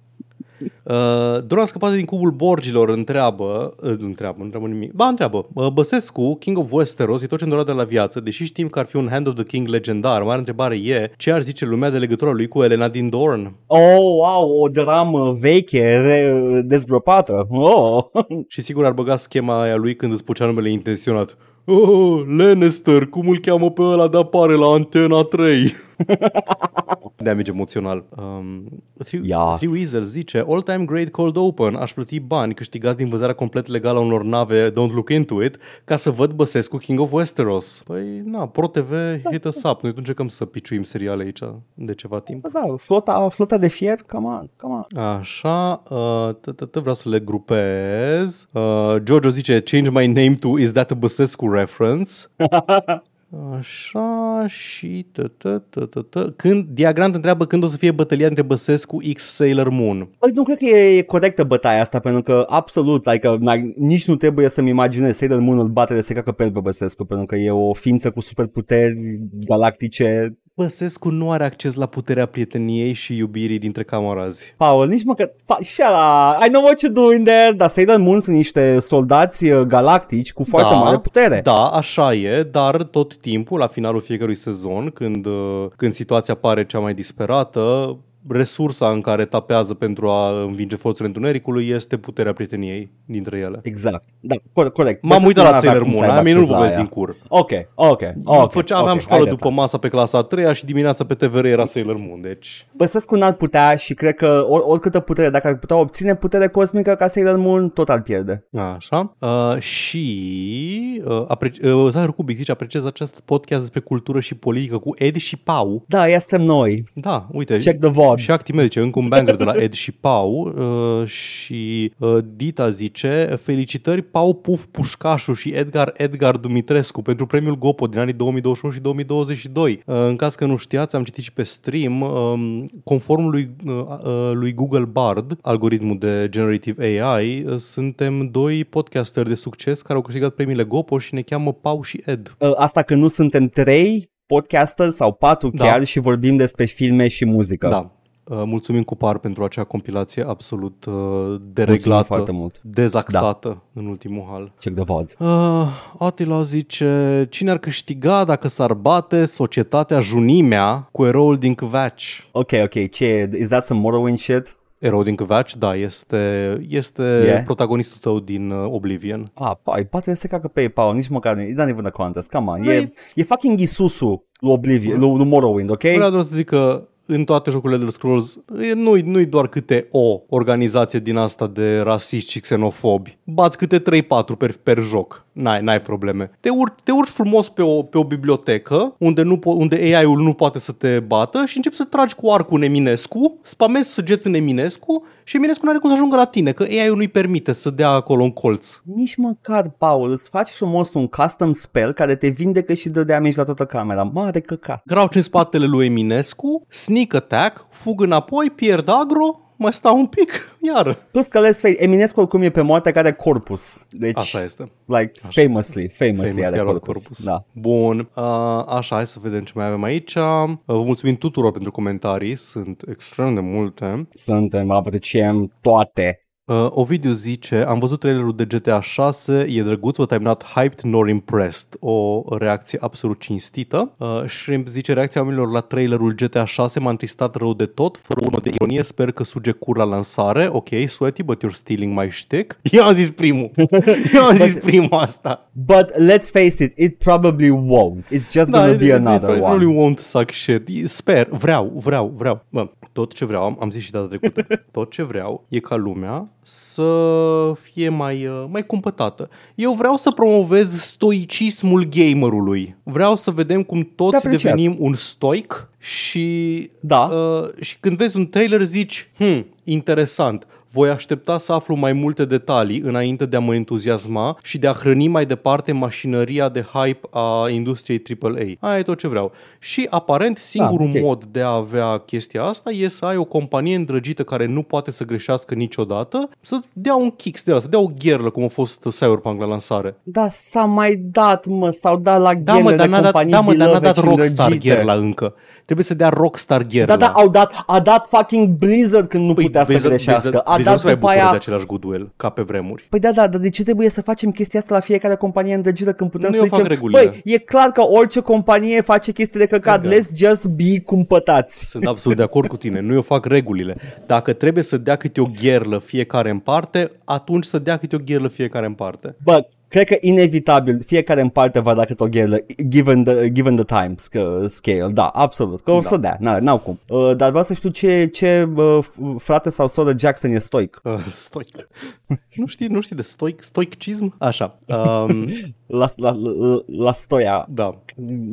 Uh, Doar scăpat din cubul borgilor întreabă, uh, întreabă, nu întreabă nimic. Ba, întreabă. Uh, Băsescu, King of Westeros, e tot ce dorea de la viață, deși știm că ar fi un Hand of the King legendar. Mare întrebare e, ce ar zice lumea de legătura lui cu Elena din Dorn? Oh, wow, o dramă veche, re- dezgropată. Oh. Și sigur ar băga schema aia lui când îți pucea numele intenționat. Oh, Lannister, cum îl cheamă pe ăla de apare la Antena 3? Damage emoțional. Um, Three, Yes. Three Weasel zice All-time great cold open Aș plăti bani câștigați din vânzarea complet legală a unor nave Don't look into it Ca să văd Băsescu King of Westeros Păi na, ProTV hit us up Noi tu încercăm să piciuim seriale aici De ceva timp Da, flota, flota de fier, come on, come on. Așa, uh, t- t- t- vreau să le grupez. Uh, Giorgio zice, change my name to Is that a Băsescu reference? Așa și t- t- t- t- t- când Diagrant întreabă când o să fie bătălia între Băsescu X Sailor Moon. Păi nu cred că e corectă bătaia asta, pentru că absolut, like, n- nici nu trebuie să-mi imaginez Sailor Moon îl bate de se cacă pe el pe Băsescu, pentru că e o ființă cu superputeri galactice. Băsescu nu are acces la puterea prieteniei și iubirii dintre camarazi. Paul, nici măcar... Pa, shut up, I know what you're doing there, dar Sailor Moon sunt niște soldați uh, galactici cu foarte Da, mare putere. Da, așa e, dar tot timpul, la finalul fiecărui sezon, când, uh, când situația pare cea mai disperată, resursa în care tapează pentru a învinge forțele întunericului este puterea prieteniei dintre ele. Exact, da, cor- corect. M-am Băsescu uitat n-avea la Sailor cum să Moon, aibă a mie nu acces la vorbesc aia. din cur. Ok, ok, ok. Făcea, aveam ok, școală ai după dreptate. masa pe clasa a treia și dimineața pe TVR era Sailor Moon, deci... Băsescu n-ar putea și cred că or, oricâtă putere, dacă ar putea obține putere cosmică ca Sailor Moon, tot ar pierde. Așa. Uh, și uh, apreci- uh, Zahăr Cubic zice, apreciez acest podcast despre cultură și politică cu Ed și Pau. Da, ia suntem noi. Da, uite. Check the VODs. Și Actimel zice, încă un banger de la Ed și Pau uh, și uh, Dita zice, felicitări Pau Puf Pușcașu și Edgar Edgar Dumitrescu pentru premiul Gopo din anii 2021 și 2022. Uh, în caz că nu știați, am citit și pe stream, um, conform lui, uh, uh, lui Google Bard, algoritmul de Generative AI, uh, suntem doi podcasteri de succes care au câștigat premiile Gopo și ne cheamă Pau și Ed. Uh, Asta că nu suntem trei, podcaster sau patru Da. chiar și vorbim despre filme și muzică. Da. Uh, mulțumim cu par pentru acea compilație absolut uh, Mulțumim dereglată, foarte mult. dezaxată da. în ultimul hal. Check the VODs. Uh, Atila zice, cine ar câștiga dacă s-ar bate societatea Junimea cu eroul din Kvaci? Ok, ok, ce e? Is that some Morrowind shit? Eroul din Kvaci, da, este, este Yeah. protagonistul tău din uh, Oblivion. Ah, pai, poate se cacă pe ei, Paul, nici măcar, it's not even a contest, come on. E, Băi- e fucking Isusu lui Oblivion, lui, lui Morrowind, ok? Vreau doar să zic că în toate jocurile de Scrolls e- nu-i, nu-i doar câte o organizație din asta de rasiști și xenofobi. Bați câte 3-4 per, per joc. N-ai, n-ai probleme. Te, ur- te urci frumos pe o, pe o bibliotecă unde, nu po- unde AI-ul nu poate să te bată și începi să tragi cu arcul în Eminescu, spamezi săgeți în Eminescu și Eminescu nu are cum să ajungă la tine, că AI-ul nu-i permite să dea acolo în colț. Nici măcar, Paul, îți faci frumos un custom spell care te vindecă și dă damage la toată camera. Mare căcat. Grauci în spatele lui Eminescu, sneak attack, fug înapoi, pierd agro, mai stau un pic, iară. Plus că let's face, Eminescu oricum e pe moarte care are corpus. Deci, Așa este. like, Așa famously, famously, Famous are chiar corpus. corpus. Da. Bun, uh, așa, hai să vedem ce mai avem aici. Uh, vă mulțumim tuturor pentru comentarii, sunt extrem de multe. Suntem, apreciem toate. Uh, Ovidiu zice, am văzut trailerul de GTA 6, e drăguț, but I'm not hyped nor impressed. O reacție absolut cinstită. Uh, Shrimp zice, reacția oamenilor la trailerul GTA 6 m-a întristat rău de tot, fără urmă de ironie, sper că suge cur la lansare. Ok, sweaty, but you're stealing my shtick. Eu am zis primul. Eu am zis primul asta. But let's face it, it probably won't. It's just gonna it- be it- another it one. really won't suck shit. Sper, vreau, vreau, vreau. Bă, tot ce vreau, am, am zis și data trecută, tot ce vreau e ca lumea să fie mai, uh, mai cumpătată. Eu vreau să promovez stoicismul gamerului. Vreau să vedem cum De toți apreciat. devenim un stoic și, Da. uh, și când vezi un trailer zici, hm, interesant, voi aștepta să aflu mai multe detalii înainte de a mă entuziasma și de a hrăni mai departe mașinăria de hype a industriei AAA. Aia e tot ce vreau. Și aparent singurul ok. mod de a avea chestia asta e să ai o companie îndrăgită care nu poate să greșească niciodată, să dea un kick de la, să dea o gherlă cum a fost Cyberpunk la lansare. Da, s-a mai dat, mă, s-au dat la Da, ghele mă, dar de n-a dat, companii da, mă, dar n-a beloved dat și Rockstar îndrăgite. gherla încă. Trebuie să dea Rockstar gherla. Da, da, au dat, a dat fucking Blizzard când nu putea să greșească. Blizzard, a Blizzard dat nu se mai după bucură de aia... același goodwill ca pe vremuri. Păi da, da, dar de ce trebuie să facem chestia asta la fiecare companie îndrăgită când putem Nu, să eu fac zicem, regulile. băi, e clar că orice companie face chestii de căcat, Da, da. let's just be cumpătați. Sunt absolut de acord cu tine, nu eu fac regulile. Dacă trebuie să dea câte o gherlă fiecare în parte, atunci să dea câte o gherlă fiecare în parte. Bă, cred că inevitabil fiecare în parte va da câte o gherlă, given the, given the time sc- scale, da, absolut, că o Da. să dea, n- n-au cum. Uh, dar vreau să știu ce, ce uh, frate sau soră Jackson e stoic. Uh, stoic. nu știi, nu știi de stoic, stoicism? Așa. Um, La, la, la, la stoia da.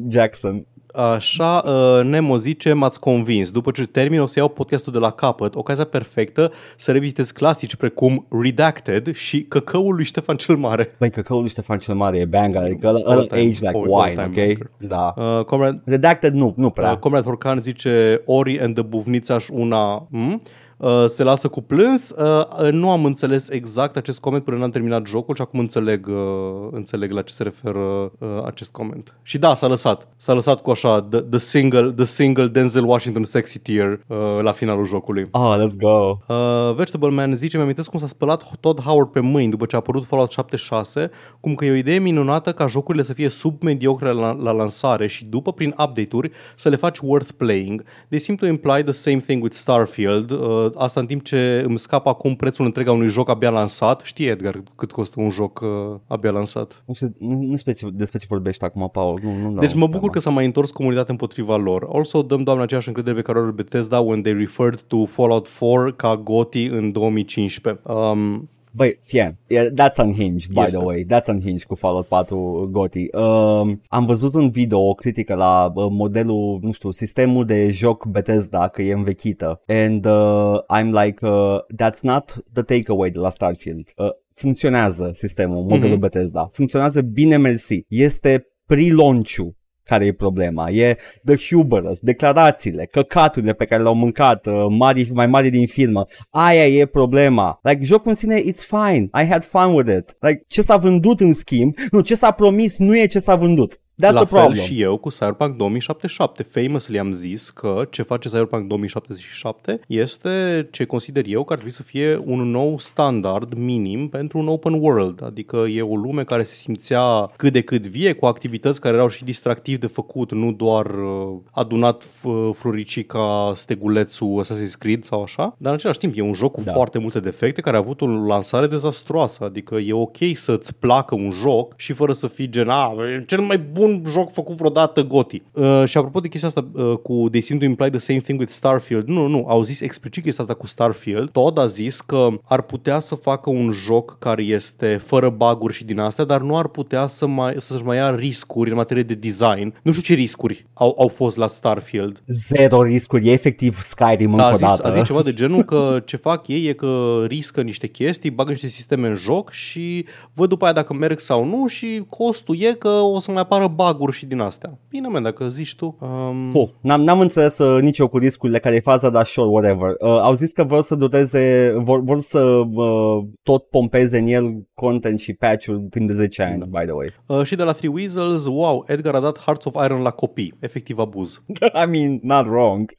Jackson. Așa, uh, Nemo zice, m-ați convins. După ce termin, o să iau podcastul de la capăt, ocazia perfectă să revizitez clasici precum Redacted și Căcăul lui Ștefan cel Mare. Băi, căcăul lui Ștefan cel Mare e banger, adică ăla, ăla All-time- age like all- wine, all-time ok? banger. Da. Uh, Comrade, Redacted nu, nu prea. Uh, Comrade Horcan zice Ori and the Buvnițaș una hmm? Uh, se lasă cu plâns. Uh, uh, nu am înțeles exact acest coment până n-am terminat jocul și acum înțeleg, uh, înțeleg la ce se referă uh, acest coment. Și da, s-a lăsat. S-a lăsat cu așa the, the single, the single Denzel Washington sexy tear uh, la finalul jocului. Oh, let's go. Uh, Vegetable Man zice, mi-am cum s-a spălat Todd Howard pe mâini după ce a apărut Fallout 76, cum că e o idee minunată ca jocurile să fie submediocre la, la lansare și după, prin update-uri, să le faci worth playing. They seem to imply the same thing with Starfield, uh, asta în timp ce îmi scapă acum prețul întreg a unui joc abia lansat. Știi, Edgar, cât costă un joc uh, abia lansat? Nu știu, nu, nu știu despre ce vorbești acum, Paul. Nu, nu Deci mă bucur seama. că s-a mai întors comunitatea împotriva lor. Also, dăm doamne aceeași încredere pe care o are Bethesda when they referred to Fallout 4 ca GOTY în 2015. Um, Băi, fie, yeah, that's unhinged, by Este. the way. That's unhinged cu Fallout 4 GOTY. Um, am văzut un video, o critică la uh, modelul, nu știu, sistemul de joc Bethesda, că e învechită. And uh, I'm like, uh, that's not the takeaway de la Starfield. Uh, funcționează sistemul, modelul Mhm. Bethesda. Funcționează bine mersi. Este pre-launch-ul care e problema. E the hubris, declarațiile, căcaturile pe care le-au mâncat, uh, mari, mai mari din filmă. Aia e problema. Like, jocul în sine, it's fine. I had fun with it. Like, ce s-a vândut în schimb, nu, ce s-a promis nu e ce s-a vândut. That's La the problem. fel și eu cu Cyberpunk 2077. Famously am zis că ce face Cyberpunk 2077 este ce consider eu că ar trebui să fie un nou standard minim pentru un open world. Adică e o lume care se simțea cât de cât vie, cu activități care erau și distractiv de făcut, nu doar uh, adunat f- fruricica stegulețul Assassin's Creed sau așa, dar în același timp e un joc cu Da. foarte multe defecte care a avut o lansare dezastroasă. Adică e ok să-ți placă un joc și fără să fii gen, a, e cel mai bun joc făcut vreodată Goti. Uh, și apropo de chestia asta uh, cu They seem to imply the same thing with Starfield, nu, nu, au zis explicit chestia asta cu Starfield. Todd a zis că ar putea să facă un joc care este fără baguri și din astea, dar nu ar putea să mai, să-și mai ia riscuri în materie de design. Nu știu ce riscuri au, au fost la Starfield. Zero riscuri, e efectiv Skyrim Da, a, încă o zis, dată. a zis ceva de genul că ce fac ei e că riscă niște chestii, bagă niște sisteme în joc și văd după aia dacă merg sau nu și costul e că o să mai apară baguri și din astea. Bine, man, dacă zici tu. Um, Puh, n-am, n-am înțeles uh, nici eu cu riscurile care e faza, dar sure, whatever. Uh, au zis că vor să dureze, vor, vor să uh, tot pompeze în el content și patch-uri timp de 10 ani, by the way. uh, și de la Three Weasels, wow, Edgar a dat Hearts of Iron la copii. Efectiv abuz. I mean, not wrong.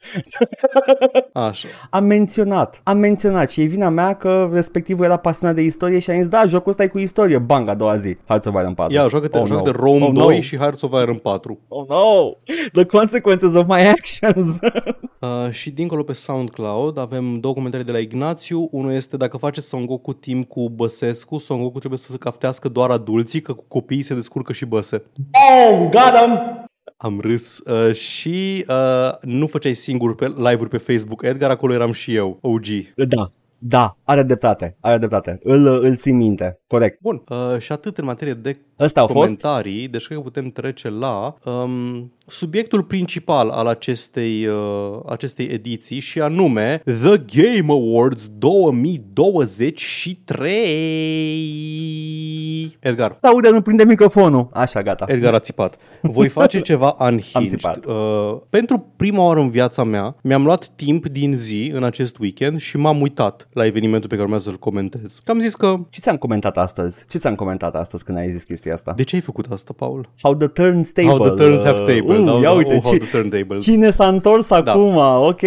Așa. Am menționat, am menționat și e vina mea că respectivul era pasionat de istorie și am zis, da, jocul ăsta e cu istorie, bang, a doua zi, Hearts of Iron 4. Ia, joacă-te, oh, joacă-te no. Rome oh, 2 no. și Hearts of Iron 4. Oh no, the consequences of my actions. Uh, și dincolo pe SoundCloud avem două comentarii de la Ignațiu. Unul este dacă face Son Goku timp cu Băsescu, Son Goku trebuie să se caftească doar adulții, că cu copiii se descurcă și Băse. oh, got him! Am râs uh, și uh, nu făceai singur pe live-uri pe Facebook, Edgar, acolo eram și eu, OG. Da, da, are dreptate, are dreptate, îl, îl țin minte, corect. Bun, uh, și atât în materie de Ăsta au fost? comentarii, deci cred că putem trece la um, subiectul principal al acestei, uh, acestei ediții și anume The Game Awards 2023. Edgar, Aude, nu prinde microfonul. Așa, gata. Edgar a țipat. Voi face ceva Am unhinged. țipat. Uh, pentru prima oară în viața mea, mi-am luat timp din zi în acest weekend și m-am uitat la evenimentul pe care urmează să-l comentez. Că am zis că Ce ți-am comentat astăzi? Ce ți-am comentat astăzi când ai zis chestia asta? de ce ai făcut asta, Paul? How the turns table. How the turns have table. Uh, da, ia da, uite, oh, how ci- the turntables. cine s-a întors acum? Ok.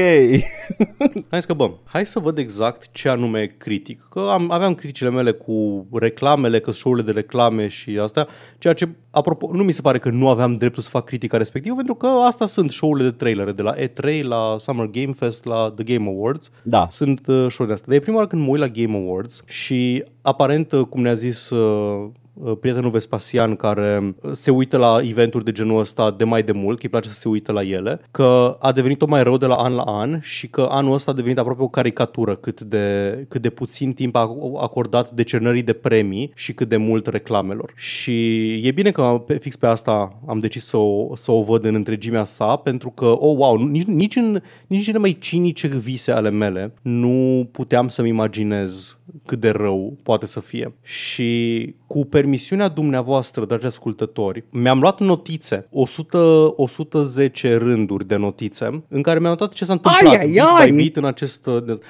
Am zis că, bă, hai să văd exact ce anume critic. Că am, aveam criticile mele cu reclamele, că show-urile de reclame și astea, ceea ce, apropo, nu mi se pare că nu aveam dreptul să fac critica respectivă, pentru că asta sunt show-urile de trailere, de la E3 la Summer Game Fest, la The Game Awards. Da. Sunt uh, show-urile astea. Dar e prima oară când mă uit la Game Awards și aparent, uh, cum ne-a zis uh, uh, prietenul Vespasian care uh, se uită la eventuri de genul ăsta de mai de mult, că îi place să se uită la ele, că a devenit tot mai rău de la an la an și că anul ăsta a devenit aproape o caricatură cât de, cât de puțin timp a acordat decernării de premii și cât de mult reclamelor. Și e bine că pe, fix pe asta am decis să o, să o văd în întregimea sa, pentru că, oh wow, nici, nici în nici în cele mai cinice vise ale mele nu puteam să-mi imaginez cât de rău poate să fie. Și cu permisiunea dumneavoastră, dragi ascultători, mi-am luat notițe, 100, 110 rânduri de notițe, în care mi-am notat ce s-a întâmplat Ai, ai, bit ai! by bit în acest...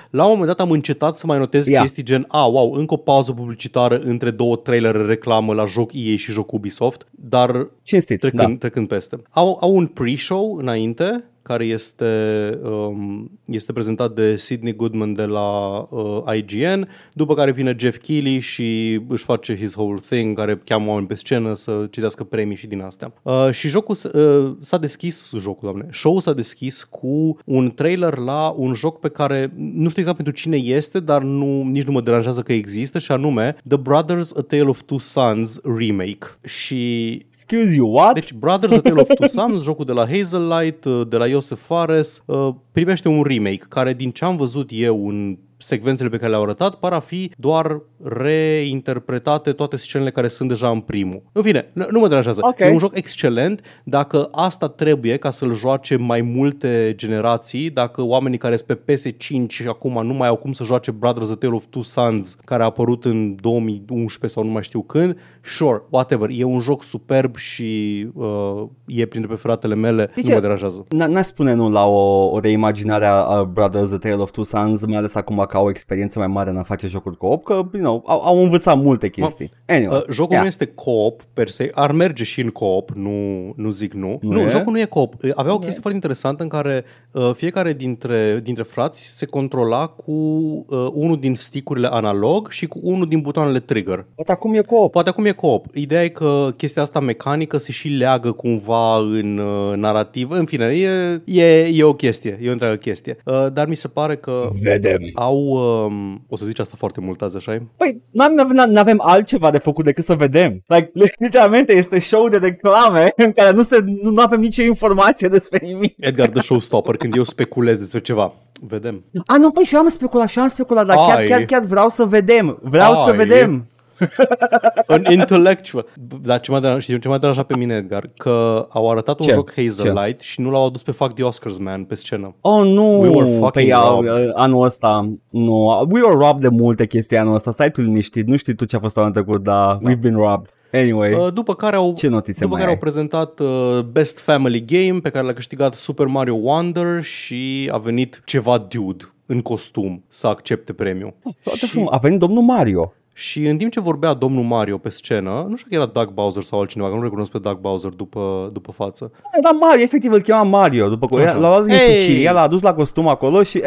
La un moment dat am încetat să mai notez Ia. chestii gen, a, wow, încă o pauză publicitară între două trailere reclamă la joc EA și joc Ubisoft, dar Cinstit, trecând, da. trecând peste. Au, au un pre-show înainte care este, um, este prezentat de Sidney Goodman de la uh, IGN, după care vine Jeff Keighley și își face his whole thing, care cheamă oameni pe scenă să citească premii și din astea. Uh, și jocul s- uh, s-a deschis, jocul, doamne, show-ul s-a deschis cu un trailer la un joc pe care nu știu exact pentru cine este, dar nu, nici nu mă deranjează că există și anume The Brothers A Tale of Two Sons Remake. Și Excuse you, what? deci Brothers A Tale of Two Sons, jocul de la Hazelight, uh, de la Joseph Fares, uh, primește un remake care din ce am văzut eu în secvențele pe care le-au arătat par a fi doar reinterpretate toate scenele care sunt deja în primul. În fine, nu nu mă deranjează. Ok. E un joc excelent dacă asta trebuie ca să-l joace mai multe generații, dacă oamenii care sunt pe PS5 și acum nu mai au cum să joace Brothers A Tale of Two Sons care a apărut în 2011 sau nu mai știu când, sure, whatever, e un joc superb și uh, e printre preferatele mele, Deci nu mă deranjează. N- N-aș spune nu la o, o reimaginare a a Brothers A Tale of Two Sons, mai ales acum cumva că au o experiență mai mare în a face jocuri co-op, că you know, au, au învățat multe chestii. Anyway, Uh, jocul yeah. nu este co-op per se, ar merge și în co-op, nu, nu zic nu. Nu Nu, e? jocul nu e co-op. Uh, Avea o chestie foarte interesantă în care uh, fiecare dintre, dintre frați se controla cu uh, unul din sticurile analog și cu unul din butoanele trigger. Poate acum e co-op. Poate acum e co-op. Ideea e că chestia asta mecanică se și leagă cumva în uh, narrativ. În fine, e, e, e o chestie, e o întreagă chestie. Uh, dar mi se pare că Vedem. au... Um, o să zici asta foarte mult azi, așa e? Păi, nu avem altceva de făcut decât să vedem. Like, literalmente este show de reclame în care nu, se, nu, nu avem nicio informație despre nimic. Edgar the Showstopper, când eu speculez despre ceva. Vedem. A, nu, păi și eu am speculat, și eu am speculat, dar chiar, Ai. chiar, chiar vreau să vedem. Vreau să Ai. vedem. An intellectual. Dar ce m-a deranjat, știi ce m-a deranjat pe mine, Edgar? Că au arătat un Ce? joc Hazel Light și nu l-au adus pe Fuck the Oscars, man, pe scenă. Oh, nu, We were fucking păi, a, robbed. anul ăsta, nu, we were robbed de multe chestii anul ăsta, stai tu liniștit, nu știi tu ce a fost anul trecut, dar we've been robbed. Anyway, Uh, După care au, ce notițe după mai care ai? au prezentat uh, Best Family Game pe care l-a câștigat Super Mario Wonder și a venit ceva dude în costum să accepte premiul. Foarte frumos. A venit domnul Mario. Și în timp ce vorbea domnul Mario pe scenă, nu știu că era Doug Bowser sau altcineva, că nu recunosc pe Doug Bowser după, după față. Era Mario, efectiv îl chema Mario. După că Așa. l-a luat din Hey! Sicilia, l-a adus la costum acolo și,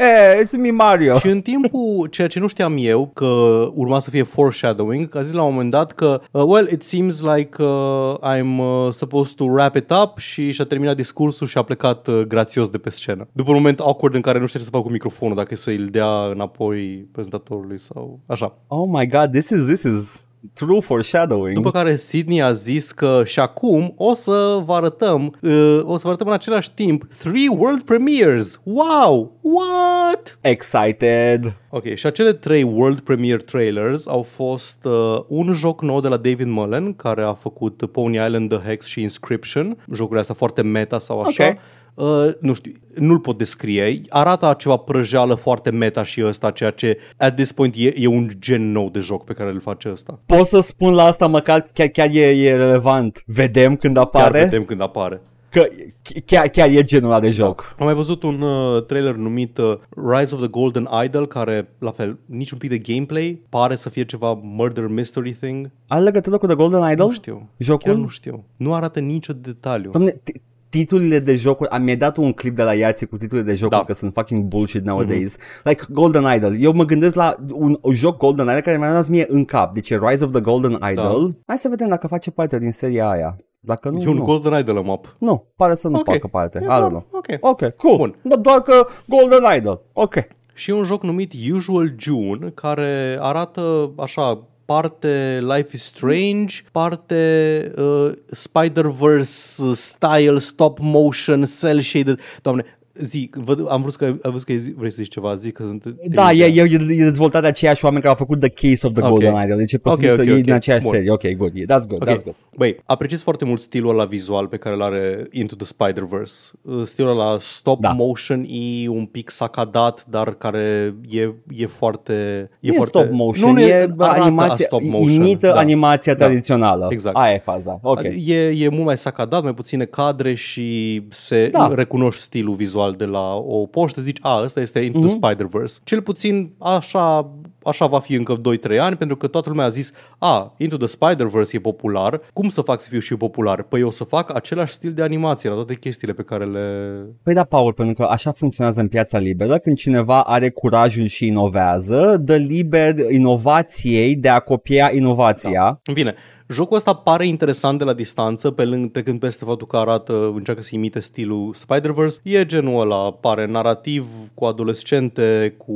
e, sunt mi Mario. Și în timpul, ceea ce nu știam eu, că urma să fie foreshadowing, a zis la un moment dat că, uh, well, it seems like uh, I'm uh, supposed to wrap it up și și-a terminat discursul și a plecat uh, grațios de pe scenă. După un moment awkward în care nu știa ce să facă cu microfonul, dacă să îl dea înapoi prezentatorului sau așa. Oh my god, this is, this is true foreshadowing. După care Sydney a zis că și acum o să vă arătăm, uh, o să vă arătăm în același timp three world premieres. Wow! What? Excited. Ok, și acele trei world premiere trailers au fost uh, un joc nou de la David Mullen, care a făcut Pony Island, The Hex și Inscription, jocurile astea foarte meta sau așa. Ok. Uh, nu știu, nu-l pot descrie. Arată a ceva prăjeală foarte meta și ăsta, ceea ce at this point e, e un gen nou de joc pe care îl face ăsta. Pot să spun la asta măcar chiar, chiar e, e relevant. Vedem când Chiar apare vedem când apare. că ch- chiar, chiar e genul ăla de joc. Am mai văzut un uh, trailer numit uh, Rise of the Golden Idol, care, la fel, niciun pic de gameplay, pare să fie ceva murder mystery thing. Are legătură cu The Golden Idol? Nu știu. Jocul? Chiar nu știu. Nu arată nicio detaliu. Domne, t- titlurile de jocuri, am mi dat un clip de la Iații cu titlurile de jocuri Da. Mhm. că sunt fucking bullshit nowadays. Mm-hmm. Like Golden Idol. Eu mă gândesc la un, un joc Golden Idol care mi-a rămas mie în cap. Deci e Rise of the Golden Idol. Da. Hai să vedem dacă face parte din seria aia. Dacă nu, E un nu. Golden Idol map. Nu, pare să nu Ok. facă parte. I E, da, don't know. Ok. Ok, cool. Bun. Dar doar că Golden Idol. Ok. Și un joc numit Usual June, care arată așa parte Life is Strange, parte uh, Spider-Verse style, stop motion, cell shaded. Doamne, zi, văd, am vrut că, am vrut că zi, vrei să zici ceva, zic că sunt... Da, e, e, e dezvoltat de aceiași oameni care au făcut The Case of the Ok. Golden Idol. Deci e posibil Ok, să ok, iei ok. din aceeași Bun. serie. Ok, good. That's good. Ok. That's good. Băi, apreciez foarte mult stilul ăla vizual pe care îl are Into the Spider-Verse. Uh, Stilul ăla stop Da. motion e un pic sacadat, dar care e, e foarte... E, foarte... stop motion, nu, e arată a animația, stop motion. imită da. animația Da. tradițională. Exact. Aia e faza. Ok. E, e mult mai sacadat, mai puține cadre și se Da. recunoști stilul vizual de la o poștă, zici, a, ăsta este Into Mhm. the Spider-Verse. Cel puțin așa, așa va fi încă 2-3 ani, pentru că toată lumea a zis, a, Into the Spider-Verse e popular, cum să fac să fiu și eu popular? Păi eu o să fac același stil de animație la toate chestiile pe care le... Păi da, Paul, pentru că așa funcționează în piața liberă, când cineva are curajul și inovează, dă liber inovației de a copia inovația. În fine, jocul ăsta pare interesant de la distanță, pe lângă trecând peste faptul că arată, încearcă să imite stilul Spider-Verse. E genul ăla, pare narrativ, cu adolescente, cu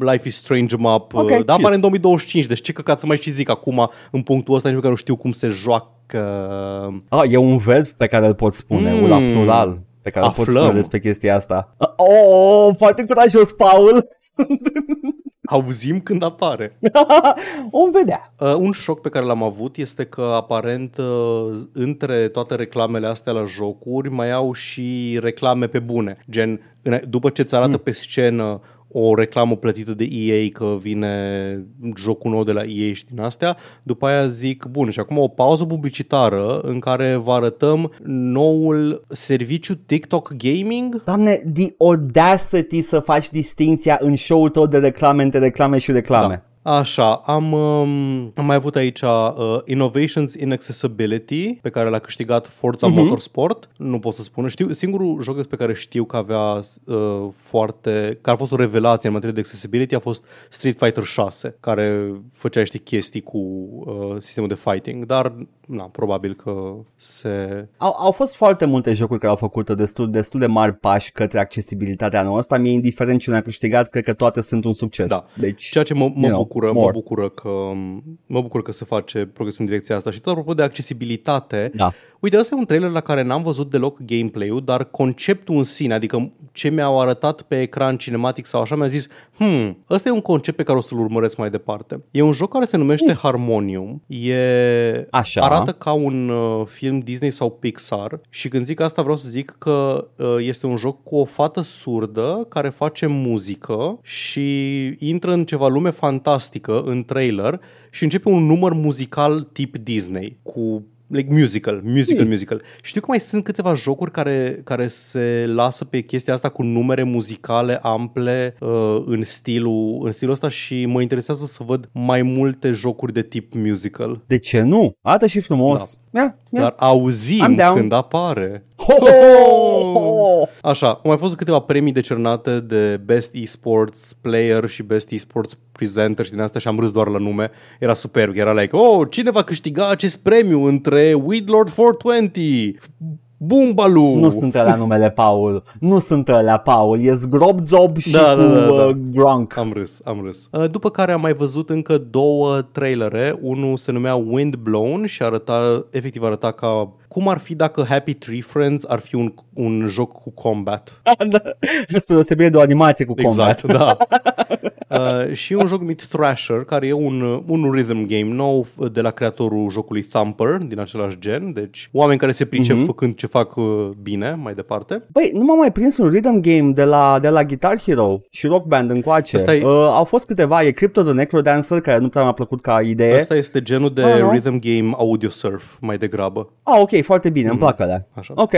Life is Strange map, Ok, dar cute. apare în 2025, deci ce căcat să mai și zic acum în punctul ăsta, nici măcar nu știu cum se joacă. Ah, e un verb pe care îl pot spune, Mm. mm. la plural, pe care îl pot Aflăm. spune despre chestia asta. Oh, foarte curajos, Paul! Auzim când apare. Om vedea. Uh, un șoc pe care l-am avut este că aparent uh, între toate reclamele astea la jocuri mai au și reclame pe bune. Gen, în- după ce îți arată mm. pe scenă o reclamă plătită de EA că vine jocul nou de la EA și din astea. După aia zic, bun, și acum o pauză publicitară în care vă arătăm noul serviciu TikTok Gaming. Doamne, the audacity să faci distinția în show-ul tău de reclame între reclame și reclame. Da. Așa, am, um, am mai avut aici uh, Innovations in Accessibility, pe care l-a câștigat Forza uh-huh. Motorsport. Nu pot să spun. Știu, singurul joc despre care știu că avea uh, foarte... care a fost o revelație în materie de accessibility a fost Street Fighter 6, care făcea niște chestii cu uh, sistemul de fighting, dar na, probabil că se... Au, au fost foarte multe jocuri care au făcut destul, destul de mari pași către accesibilitatea noastră. Mie, indiferent ce ne-a câștigat, cred că toate sunt un succes. Da. Deci, Ceea ce mă, mă bucur bucură, mă bucură că mă bucur că se face progres în direcția asta. Și tot apropo de accesibilitate, da. uite, ăsta e un trailer la care n-am văzut deloc gameplay-ul, dar conceptul în sine, adică ce mi-au arătat pe ecran cinematic sau așa, mi-a zis, hmm, ăsta e un concept pe care o să-l urmăresc mai departe. E un joc care se numește hmm. Harmonium, e... Așa. arată ca un uh, film Disney sau Pixar și când zic asta vreau să zic că uh, este un joc cu o fată surdă care face muzică și intră în ceva lume fantastică fantastică în trailer și începe un număr muzical tip Disney cu like musical, musical, mm. musical. Știu că mai sunt câteva jocuri care, care se lasă pe chestia asta cu numere muzicale ample uh, în, stilul, în stilul ăsta și mă interesează să văd mai multe jocuri de tip musical. De ce nu? Arată și frumos. Da. Yeah, yeah. Dar auzim când apare. Ho, ho, ho. Așa, au mai fost câteva premii decernate de Best Esports Player și Best Esports Presenter și din asta și am râs doar la nume. Era superb, era like, oh, cine va câștiga acest premiu între Weedlord 420, Bumbalu! Nu sunt la numele Paul. Nu sunt la Paul. E Zgrobzob și da, cu da, da, da. Uh, Gronk. Am râs, am râs. Uh, după care am mai văzut încă două trailere. Unul se numea Windblown și arăta, efectiv arăta ca cum ar fi dacă Happy Tree Friends ar fi un, un joc cu combat. da, spre deosebire de o animație cu exact, combat. da. Uh, și un joc numit Thrasher, care e un, un rhythm game nou de la creatorul jocului Thumper, din același gen, deci oameni care se pricep mm-hmm. făcând ce fac uh, bine mai departe. Băi, nu m-am mai prins un rhythm game de la, de la Guitar Hero și Rock Band încoace. Asta e... uh, au fost câteva, e Crypto the Necrodancer, care nu prea mi-a plăcut ca idee. Asta este genul de oh, rhythm game audio surf, mai degrabă. Ah, ok, foarte bine, mm-hmm. îmi plac alea. Așa. Ok.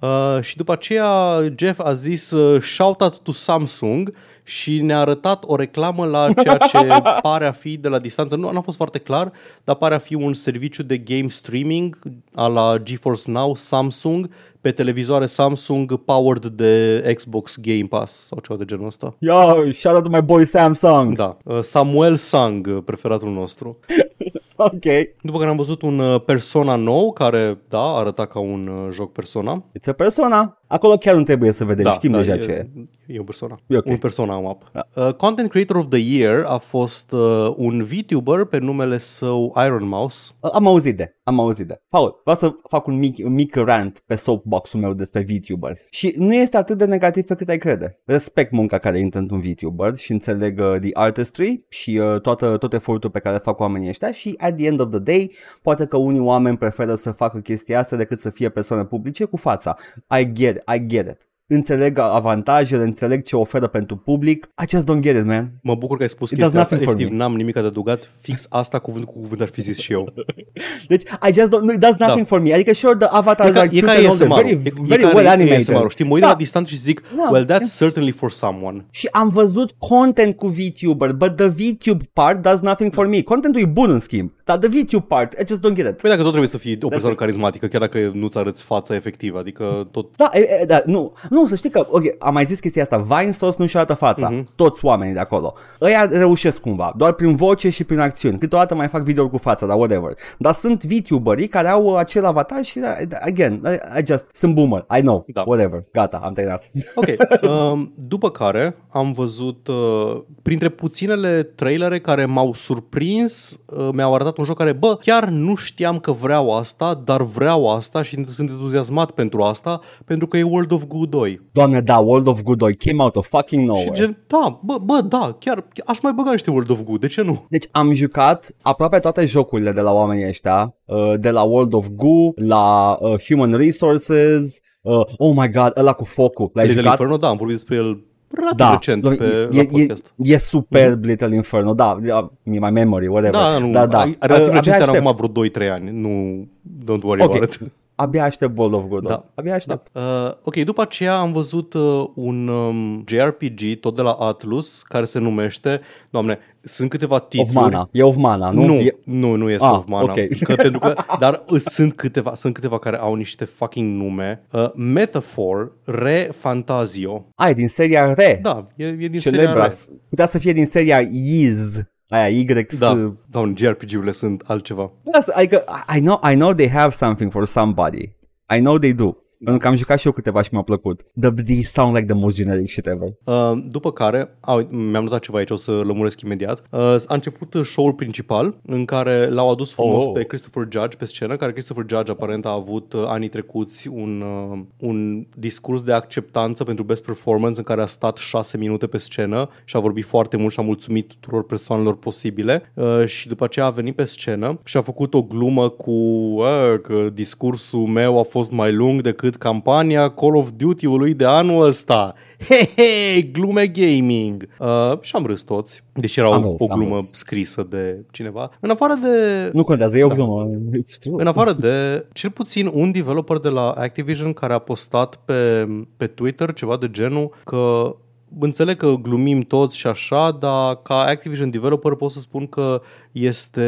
Uh, și după aceea Jeff a zis uh, shout out to Samsung și ne-a arătat o reclamă la ceea ce pare a fi de la distanță. Nu, nu a fost foarte clar, dar pare a fi un serviciu de game streaming a la GeForce Now Samsung pe televizoare Samsung powered de Xbox Game Pass sau ceva de genul ăsta. Yo, shout out to my boy Samsung. Da, uh, Samuel Sang, preferatul nostru. ok. După care am văzut un uh, Persona nou care, da, arăta ca un uh, joc Persona. It's a Persona. Acolo chiar nu trebuie să vedem, da, știm da, deja e, ce e. E un Persona. E okay. Un Persona map. Da. Uh, Content Creator of the Year a fost uh, un VTuber pe numele său Iron Mouse. Uh, am auzit de, am auzit de. Paul, vreau să fac un mic, un mic rant pe soapbox-ul meu despre VTuber. Și nu este atât de negativ pe cât ai crede. Respect munca care intră într-un VTuber și înțeleg uh, the artistry și uh, toată, tot efortul pe care fac oamenii ăștia și at the end of the day, poate că unii oameni preferă să facă chestia asta decât să fie persoane publice cu fața. I get it, I get it înțeleg avantajele, înțeleg ce oferă pentru public. I just don't get it, man. Mă bucur că ai spus it chestia asta, efectiv, n-am nimic de adăugat, fix asta cuvânt cu cuvânt ar fi zis și eu. deci, I just don't, it does nothing da. for me. Adică, sure, the avatar e like e ca ASMR, very, e, very e well animated. ASMR, știi, mă uit da. la distanță și zic, da. well, that's yeah. certainly for someone. Și am văzut content cu VTuber, but the VTube part does nothing for me. Contentul e bun, în schimb. Dar the VTube part, I just don't get it. Păi dacă tot trebuie să fii o persoană carismatică, chiar dacă nu-ți arăți fața efectivă, adică tot... Da, e, e, da, nu, nu, să știi că, ok, am mai zis chestia asta, Vine Sauce nu-și arată fața, uh-huh. toți oamenii de acolo. Ăia reușesc cumva, doar prin voce și prin acțiuni. Câteodată mai fac video cu fața, dar whatever. Dar sunt VTuberii care au acel avatar și, again, I, I just, sunt boomer, I know, da. whatever, gata, am terminat. Ok, um, după care am văzut, uh, printre puținele trailere care m-au surprins, uh, mi-au arătat un joc care, bă, chiar nu știam că vreau asta, dar vreau asta și sunt entuziasmat pentru asta, pentru că e World of Goo 2. Doamne, da, World of Goo 2 came out of fucking nowhere. Și gen, da, bă, bă, da, chiar aș mai băga niște World of Goo, de ce nu? Deci am jucat aproape toate jocurile de la oamenii ăștia, uh, de la World of Goo, la uh, Human Resources, uh, oh my god, ăla cu focul, l-ai jucat? Inferno, da, am vorbit despre el relativ Da, recent e, pe e, la e, podcast. e superb Little Inferno, da, da, my memory, whatever. Da, nu, da, da. ai- relativ Uh, recent abia are aștept, acum vreo 2-3 ani. Nu, don't worry Ok. about it. Abia aștept World of Godot. Da. Abia aștept. Uh, ok, după aceea am văzut uh, un um, JRPG, tot de la Atlus, care se numește, doamne, sunt câteva Of titluri. Mana. E of Mana, nu? Nu, E, nu, nu este Ah, of mana. ok. Că, pentru că, dar uh, sunt câteva, sunt câteva care au niște fucking nume. Uh, Metaphor Re Fantasio. ai, din seria Re. Da, e, e din seria Celebra. Re. Putea să fie din seria Yiz. Aia, Y. Da, doamne, JRPG-urile sunt altceva. Da, adică, I know, I know they have something for somebody. I know they do. Pentru că am jucat și eu câteva și mi-a plăcut. The, these sound like the most generic shit ever. Uh, după care, a, uite, mi-am notat ceva aici, o să lămuresc imediat. Uh, a început uh, show-ul principal în care l-au adus frumos Oh. pe Christopher Judge pe scenă, care Christopher Judge aparent a avut uh, anii trecuți un, uh, un discurs de acceptanță pentru best performance în care a stat șase minute pe scenă și a vorbit foarte mult și a mulțumit tuturor persoanelor posibile uh, și după aceea a venit pe scenă și a făcut o glumă cu uh, că discursul meu a fost mai lung decât campania Call of Duty-ului de anul ăsta. He, he, glume gaming. Uh, și am râs toți, deși era Am o, râs, o am glumă râs. scrisă de cineva. În afară de... Nu contează, e o Da. glumă. It's true. În afară de cel puțin un developer de la Activision care a postat pe, pe Twitter ceva de genul că înțeleg că glumim toți și așa, dar ca Activision developer pot să spun că este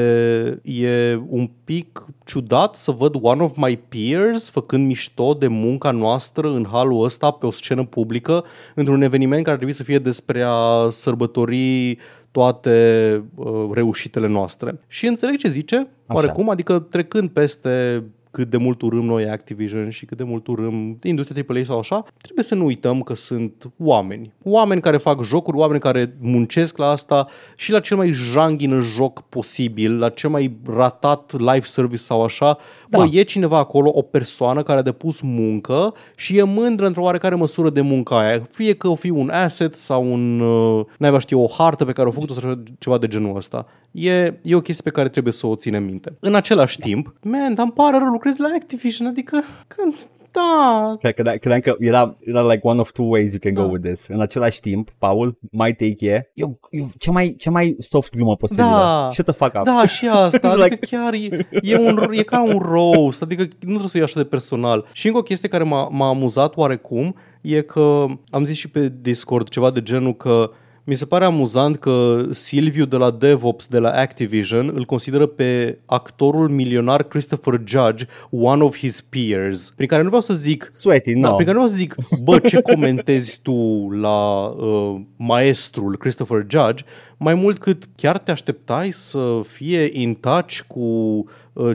e un pic ciudat să văd one of my peers făcând mișto de munca noastră în halul ăsta pe o scenă publică într-un eveniment care ar trebui să fie despre a sărbători toate uh, reușitele noastre. Și înțeleg ce zice, Așa. oarecum, adică trecând peste cât de mult urâm noi Activision și cât de mult urâm industria AAA sau așa, trebuie să nu uităm că sunt oameni. Oameni care fac jocuri, oameni care muncesc la asta și la cel mai janghin joc posibil, la cel mai ratat live service sau așa, Da. Bă, e cineva acolo, o persoană care a depus muncă și e mândră într-o oarecare măsură de munca aia. Fie că o fi un asset sau un, uh, naiba știu, o hartă pe care o făcut-o sau ceva de genul ăsta. E, e o chestie pe care trebuie să o ținem minte. În același timp, man, dar îmi pare rău, lucrez la Activision, adică când... Da, Cred- Credeam, credeam că era, era like one of two ways you can go Da. with this. În același timp, Paul, my take e, eu, eu, cea, mai, cea mai soft glumă posibilă. Da. Shut the fuck up. Da, și asta, It's adică like- chiar e, e, un, e ca un roast, adică nu trebuie să iei așa de personal. Și încă o chestie care m-a, m-a amuzat oarecum e că am zis și pe Discord ceva de genul că mi se pare amuzant că Silviu de la DevOps de la Activision îl consideră pe actorul milionar Christopher Judge one of his peers, prin care nu vreau să zic Sweaty, da, no. prin care nu o să zic, bă, ce comentezi tu la uh, maestrul Christopher Judge, mai mult cât chiar te așteptai să fie in touch cu uh,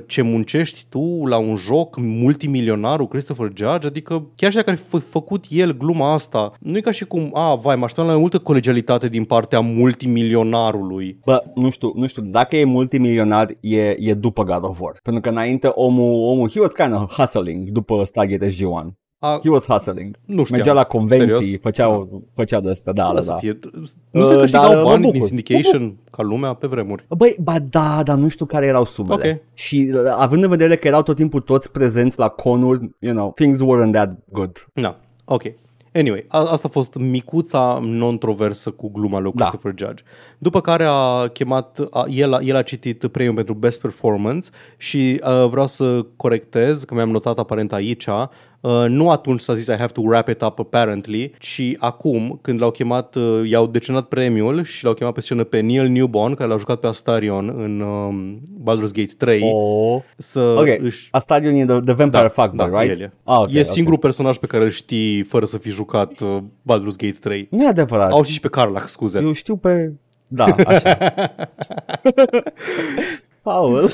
ce muncești tu la un joc multimilionarul Christopher Judge, adică chiar și dacă ar fi fă- făcut el gluma asta, nu e ca și cum, a, vai, mă așteptam la mai multă colegialitate din partea multimilionarului. Bă, nu știu, nu știu, dacă e multimilionar, e, e după God of War. Pentru că înainte omul, omul he was kind of hustling după Stargate SG-1. A, He was hustling. nu știu. Mergea la convenții, Serios? făcea, făcea de asta, da, Da, da, să da. fie. Nu se Uh, câștigau dar mă bani din bucur. syndication ca lumea pe vremuri. Băi, ba da, dar nu știu care erau sumele. Ok. Și uh, având în vedere că erau tot timpul toți prezenți la conuri, you know, things weren't that good. Da, ok. Anyway, a, asta a fost micuța non-troversă cu gluma lui Da. Christopher Judge. După care a chemat, a, el, a, el a citit premiul pentru Best Performance și uh, vreau să corectez, că mi-am notat aparent aici, uh, nu atunci s-a zis I have to wrap it up apparently, ci acum, când l-au chemat, uh, i-au decenat premiul și l-au chemat pe scenă pe Neil Newborn, care l-a jucat pe Astarion în um, Baldur's Gate 3, Oh. să Ok, își Astarion e the, the Vampire Fuckboy, da, right? el e. Ah, ok, e ok. singurul personaj pe care îl știi fără să fi jucat uh, Baldur's Gate 3. Nu e adevărat. Au și pe Carlac, scuze. Eu știu pe... Da, așa. Paul.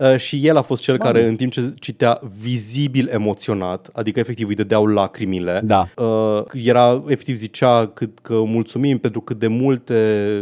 Uh, și el a fost cel care, în timp ce citea vizibil emoționat, adică efectiv îi dădeau lacrimile, Da. uh, era, efectiv zicea cât, că mulțumim pentru cât de multe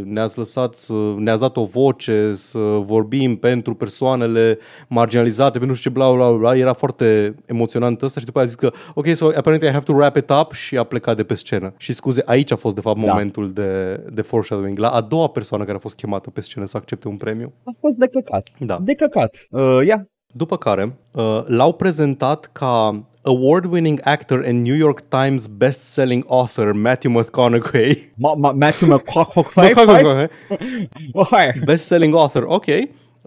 ne-ați lăsat, să, ne-ați dat o voce, să vorbim pentru persoanele marginalizate, pentru ce bla bla bla, era foarte emoționant ăsta și după aia a zis că, ok, so apparently I have to wrap it up și a plecat de pe scenă. Și scuze, aici a fost de fapt Da. momentul de, de foreshadowing, la a doua persoană care a fost chemată pe scenă să accepte un premiu. A fost de căcat. Da. De căcat. Uh, ia. După care uh, l-au prezentat ca award-winning actor and New York Times best-selling author Matthew McConaughey. Ma- ma- Matthew McConaughey. Best-selling author, ok.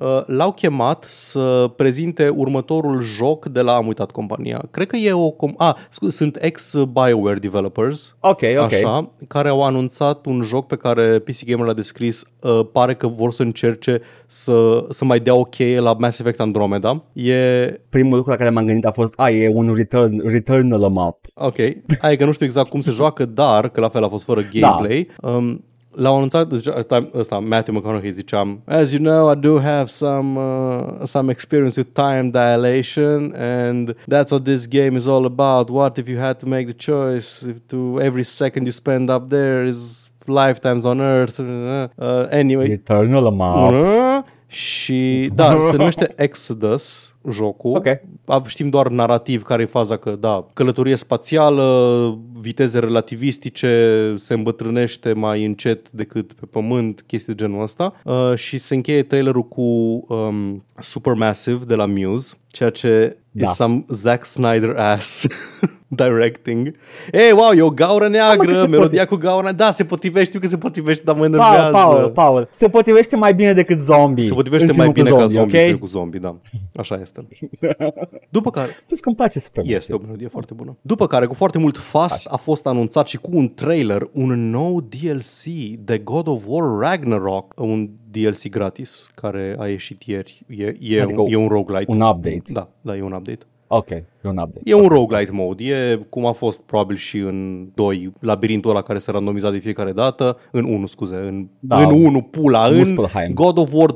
Uh, l-au chemat să prezinte următorul joc de la, am uitat compania, cred că e o, com- ah, scuze, sunt ex-BioWare developers, Ok, ok. așa, care au anunțat un joc pe care PC Gamer l-a descris, uh, pare că vor să încerce să, să mai dea o cheie la Mass Effect Andromeda. E, Primul lucru la care m-am gândit a fost, a, e un return, returnal map. ok, hai că nu știu exact cum se joacă, dar, că la fel a fost fără gameplay, um, L-au anunțat, zicea, ăsta- ăsta, Matthew McConaughey ziceam, As you know, I do have some, uh, some experience with time dilation and that's what this game is all about. What if you had to make the choice if to every second you spend up there is lifetimes on Earth? Uh, anyway, Returnal map. Uh, și da, se numește Exodus jocul. Ok. A- Știm doar narrativ care e faza că da, călătorie spațială, viteze relativistice, se îmbătrânește mai încet decât pe pământ, chestii de genul ăsta. Uh, și se încheie trailerul cu um, Supermassive de la Muse, ceea ce Da. e some Zack Snyder ass directing. Ei, wow, e o gaură că neagră, se melodia cu gaură Da, se potrivește, știu că se potrivește, dar mă Paul, enervează. Paul, Paul, se potrivește mai bine decât zombie. Se potrivește în mai filmul bine cu ca zombie, zombie ok? decât cu zombie, da. Așa este. După care, Știți că îmi place super mult. este o melodie foarte bună. După care, cu foarte mult fast, a fost anunțat și cu un trailer un nou DLC de God of War Ragnarok, un DLC gratis care a ieșit ieri. E, e, Adică un, e un roguelite. un update. Da, da, e un update. Ok, e un update. E un roguelite mode, e cum a fost probabil și în 2, labirintul ăla care se randomiza de fiecare dată, în 1, scuze, în, Da. în 1, pula, în Muspelheim. God of War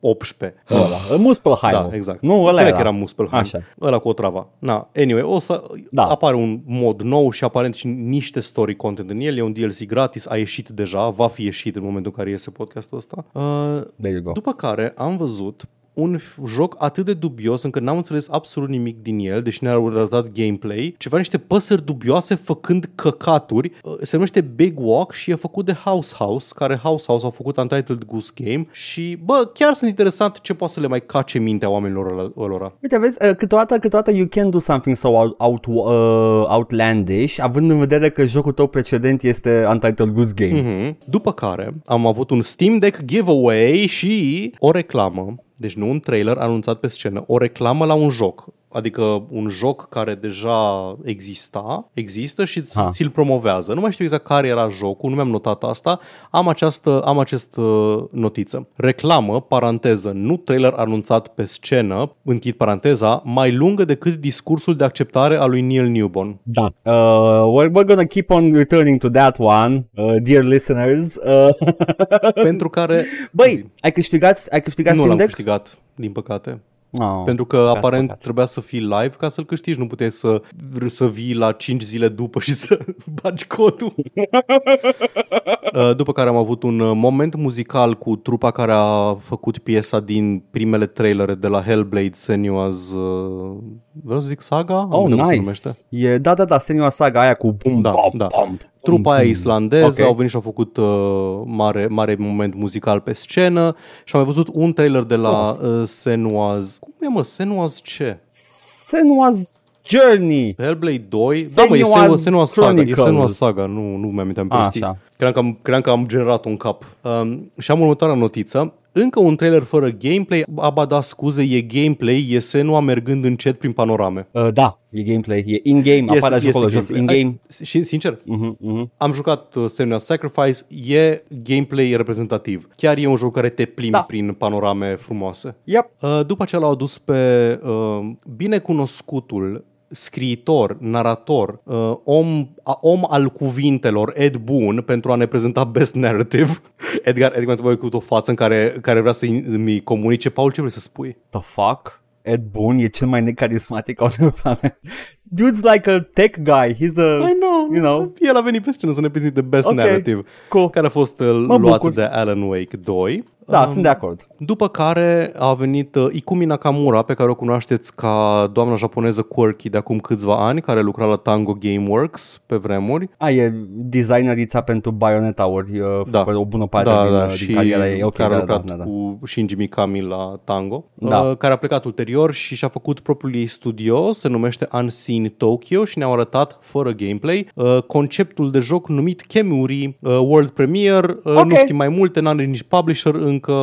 2018. Ăla, Muspelheim. Da, exact. Nu, ăla Cred era. că era Muspelheim. Așa. Ăla cu o travă. Na, anyway, o să Da. apare un mod nou și aparent și niște story content în el. E un DLC gratis, a ieșit deja, va fi ieșit în momentul în care iese podcastul ăsta. Uh, There you go. după care am văzut un f- joc atât de dubios încât n-am înțeles absolut nimic din el, deși ne-au arătat gameplay. Ceva niște păsări dubioase făcând căcaturi. Uh, Se numește Big Walk și e făcut de House House, care House House au făcut Untitled Goose Game și, bă, chiar sunt interesant ce poate să le mai cace mintea oamenilor ăla- ălora. Uite, vezi, uh, câteodată, câteodată you can do something so out, out, uh, outlandish, având în vedere că jocul tău precedent este Untitled Goods Game. Mhm. După care am avut un Steam Deck giveaway și o reclamă, deci nu un trailer anunțat pe scenă, o reclamă la un joc. Adică un joc care deja exista, există și ți- Ha. ți-l promovează. Nu mai știu exact care era jocul, nu mi-am notat asta. Am această am această notiță. Reclamă, paranteză, nu trailer anunțat pe scenă, închid paranteza, mai lungă decât discursul de acceptare al lui Neil Newborn. Da. Uh, we're, we're gonna keep on returning to that one, uh, dear listeners. Uh, pentru care băi, ai câștigat, ai câștigat nu Steam l-am Deck? câștigat, din păcate. Oh. Pentru că aparent păcat. trebuia să fii live ca să-l câștigi, nu puteai să, să vii la 5 zile după și să bagi codul. Uh, după care am avut un uh, moment muzical cu trupa care a făcut piesa din primele trailere de la Hellblade Senua's, uh, vreau să zic Saga? Am Oh, uitat cum se nice. numește. E, da, da, da, Senua Saga aia cu bum, Da, bum, da. bum, Trupa aia bum. islandeză Ok. au venit și au făcut uh, mare, mare moment muzical pe scenă și am mai văzut un trailer de la uh, Senua's. Cum e mă? Senua's ce? Senua's Journey. Hellblade 2? Da, mă, e Senua's Senua, Senua Saga. E Chronicles. Senua Saga, nu, nu mi-am am prostii. Așa. Credeam că, am, credeam că am generat un cap. Um, și am următoarea notiță. Încă un trailer fără gameplay. Aba da, scuze, e gameplay, e Senua mergând încet prin panorame. Uh, da, e gameplay, e in-game, apare și acolo jos, gameplay. in-game. Ai- Și, sincer, Mhm, mhm. am jucat uh, Senua's Sacrifice, e gameplay reprezentativ. Chiar e un joc care te plimbi Da. prin panorame frumoase. Yep. Uh, După ce l-au adus pe uh, binecunoscutul scriitor, narator, uh, om, a, om al cuvintelor, Ed Boon, pentru a ne prezenta Best Narrative. Edgar, Edgar mă cu o față în care, care vrea să-mi comunice. Paul, ce vrei să spui? The fuck? Ed Boon e cel mai necarismatic on the planet. Dude's like a tech guy. He's a... I know, You know. El a venit pe scenă să ne prezinte Best Ok. Narrative, Cool. care a fost uh, Mă luat bucur. de Alan Wake 2. Da, Um, sunt de acord. După care a venit uh, Ikumi Nakamura, pe care o cunoașteți ca doamna japoneză quirky de acum câțiva ani, care lucra la Tango Gameworks pe vremuri. A, e designerița pentru Bayonetta ori uh, Da. o bună parte da, din, da, uh, și din cariera ei. Ok, care a da, lucrat da, da, da. cu Shinji Mikami la Tango, Da. uh, care a plecat ulterior și și-a făcut propriul ei studio, se numește Unseen in Tokyo și ne-au arătat fără gameplay uh, conceptul de joc numit Kemuri uh, World Premiere. Uh, Ok. Nu știm mai multe, n-are nici publisher încă.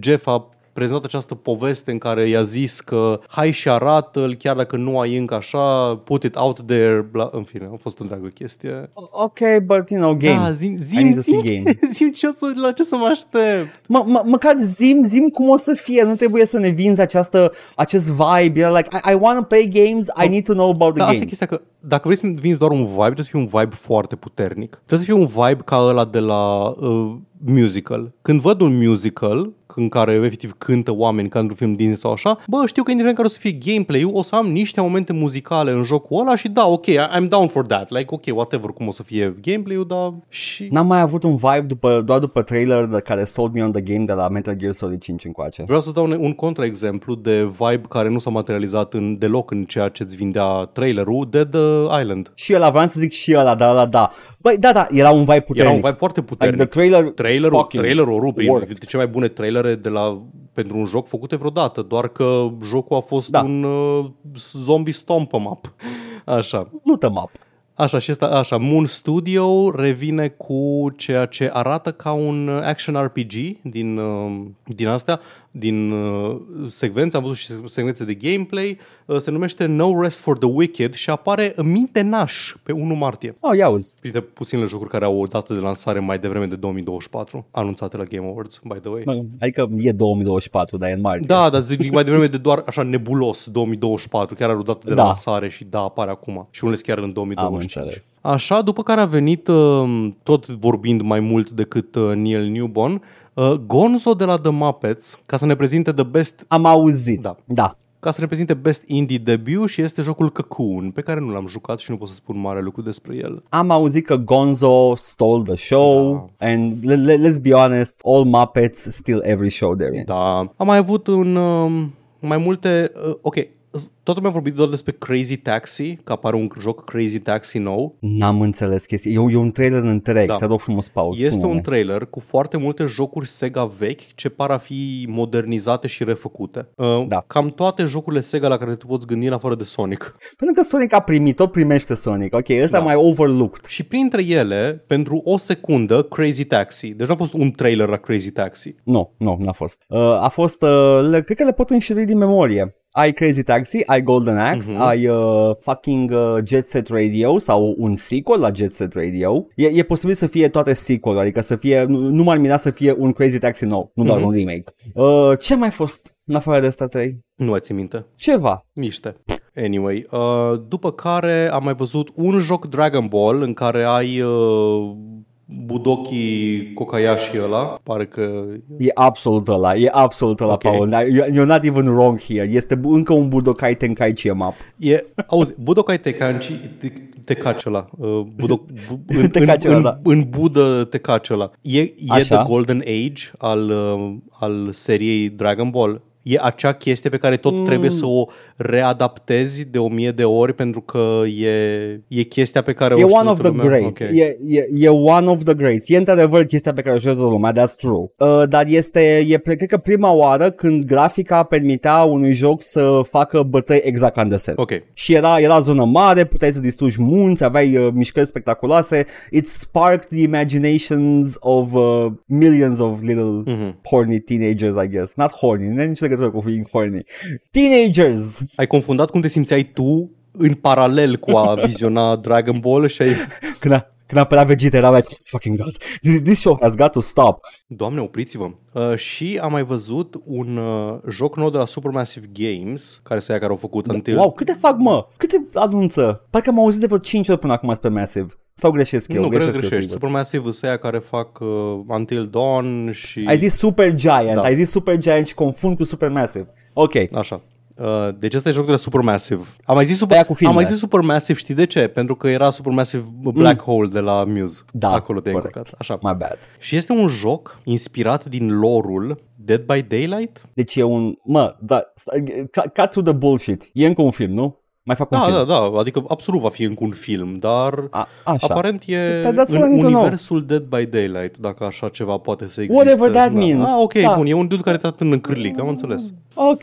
Jeff a prezentat această poveste în care i-a zis că hai și arată chiar dacă nu ai încă așa, put it out there, bla, în fine, a fost o întreagă chestie. Ok, but you know, game. Da, zim, I zim, need to see zim, game. zim ce o să, la ce să mă aștept. Mă, mă, măcar zim, zim cum o să fie, nu trebuie să ne vinzi această, acest vibe, You're like, I, I want to play games, I need to know about the Da, asta e games. chestia că dacă vrei să vinzi doar un vibe, trebuie să fie un vibe foarte puternic. Trebuie să fie un vibe ca ăla de la uh, musical. Când văd un musical în care efectiv cântă oameni ca într-un film din sau așa, bă, știu că indiferent care o să fie gameplay-ul, o să am niște momente muzicale în jocul ăla și da, ok, I'm down for that. Like, ok, whatever, cum o să fie gameplay-ul, dar și... N-am mai avut un vibe după, doar după trailer de care sold me on the game de la Metal Gear Solid 5 încoace. Vreau să dau un, un contraexemplu de vibe care nu s-a materializat în, deloc în ceea ce îți vindea trailerul, Dead uh, Island. Și ăla, vreau să zic și ăla, da, da, da. Băi, da, da, era un vibe puternic. Era un vibe foarte puternic. Like the trailer, Trailerul, fucking trailerul rupe, worked. dintre cele mai bune trailere de la, pentru un joc făcute vreodată, doar că jocul a fost Da. un uh, zombie stomp em up. Așa. Loot 'em up. Așa, și asta, așa, Moon Studio revine cu ceea ce arată ca un uh, action RPG din, uh, din astea, din uh, secvențe, am văzut și secvențe de gameplay, uh, se numește No Rest for the Wicked și apare în minte naș pe 1 martie. Oh, ia uzi. Printre puținele jocuri care au o dată de lansare mai devreme de 2024, anunțate la Game Awards, by the way. Mă, Adică e 2024, dar e în martie. Da, dar zic mai devreme de doar așa nebulos 2024, chiar are o dată de Da. lansare și da, apare acum. Și unele chiar în 2025. Am înțeles. Așa, după care a venit, uh, tot vorbind mai mult decât uh, Neil Newborn, uh, Gonzo de la The Muppets, ca să ne prezinte the best Am auzit. Da. Da. ca să ne prezinte Best Indie Debut și este jocul Cocoon, pe care nu l-am jucat și nu pot să spun mare lucru despre el. Am auzit că Gonzo stole the show Da. and le- le- let's be honest, all Muppets steal every show they're in. Da. Am mai avut un, um, mai multe... Uh, ok, toată mi-a vorbit doar despre Crazy Taxi, că apare un joc Crazy Taxi nou. N-am înțeles chestia. E, e un trailer întreg, Da. te rog frumos, Paul, Este spune-ne. un trailer cu foarte multe jocuri Sega vechi ce par a fi modernizate și refăcute. Uh, Da. Cam toate jocurile Sega la care te poți gândi în afară de Sonic. Pentru că Sonic a primit, tot primește Sonic. Ok, ăsta Da. mai overlooked. Și printre ele, pentru o secundă, Crazy Taxi. Deci nu a fost un trailer la Crazy Taxi. Nu, nu, n-a fost. Uh, a fost, uh, le, cred că le pot înșiri din memorie. Ai Crazy Taxi, ai Golden Axe, Mhm. ai uh, fucking uh, Jet Set Radio sau un sequel la Jet Set Radio. E, e posibil să fie toate sequel adică să fie, nu, nu m-ar mira să fie un Crazy Taxi nou, nu doar Mhm. un remake. Uh, ce mai fost în afară de asta trei? Nu mai țin minte. Ceva. Niște. Anyway, uh, după care am mai văzut un joc Dragon Ball în care ai uh, Budoki Kokayashi ăla, pare că E absolut ăla, e absolut ăla, Ok. Paul. Dar you- You're not even wrong here. Este bu- încă un Budokai Tenkaichi em up. E, auzi, Budokai Tenkaichi, te, Tenkaichi ăla, uh, Budo, bu, în, în, Tenkaichi ăla, în, da. în Budă Tenkaichi ăla. E, e Așa. The Golden Age al, uh, al seriei Dragon Ball. E acea chestie pe care tot Mm. trebuie să o readaptezi de o mie de ori pentru că e, e chestia pe care E o știe one of toată the lumea. greats. Ok. E, e, e one of the greats. E într-adevăr chestia pe care o știe toată lumea, that's true. Uh, dar este, e pre- cred că prima oară când grafica permitea unui joc să facă bătăi exact ca în desen. Ok. Și era, era zonă mare, puteai să distrugi munți, aveai uh, mișcări spectaculoase. It sparked the imaginations of uh, millions of little Mhm. horny teenagers, I guess. Not horny, nu are nicio legătură cu being horny. Teenagers! Ai confundat cum te simțeai tu în paralel cu a viziona Dragon Ball și ai... Când, a, când apărea Vegeta era like, fucking god, this show has got to stop. Doamne, opriți-vă! Uh, și am mai văzut un uh, joc nou de la Supermassive Games, care să ia care au făcut Until... Wow, câte fac, mă? Câte anunță? Parcă am auzit de vreo 5 ori până acum pe Massive. Sau greșesc eu? nu, cred că eu, greșești. sigur. Supermassive sunt aia care fac uh, Until Dawn și... Ai zis Super Giant, Da. ai zis Super Giant și confund cu Supermassive. Ok. Așa. Uh, deci ăsta e jocul de la Supermassive. Am mai zis, super, Aia cu am filmele. mai zis Supermassive, știi de ce? Pentru că era Supermassive Black Hole de la Muse. Da, Acolo te-ai corect. încurcat. Așa. My bad. Și este un joc inspirat din lore-ul Dead by Daylight? Deci e un... Mă, da, cut, cut to the bullshit. E încă un film, nu? Mai fac un Da, film. da, da, adică absolut va fi încă un film, dar A, așa. aparent e That- that's what I în need to know. universul Dead by Daylight, dacă așa ceva poate să existe. Whatever that da. means. Ah, ok, Da. bun, e un dude care te în cârlic, am înțeles. Ok.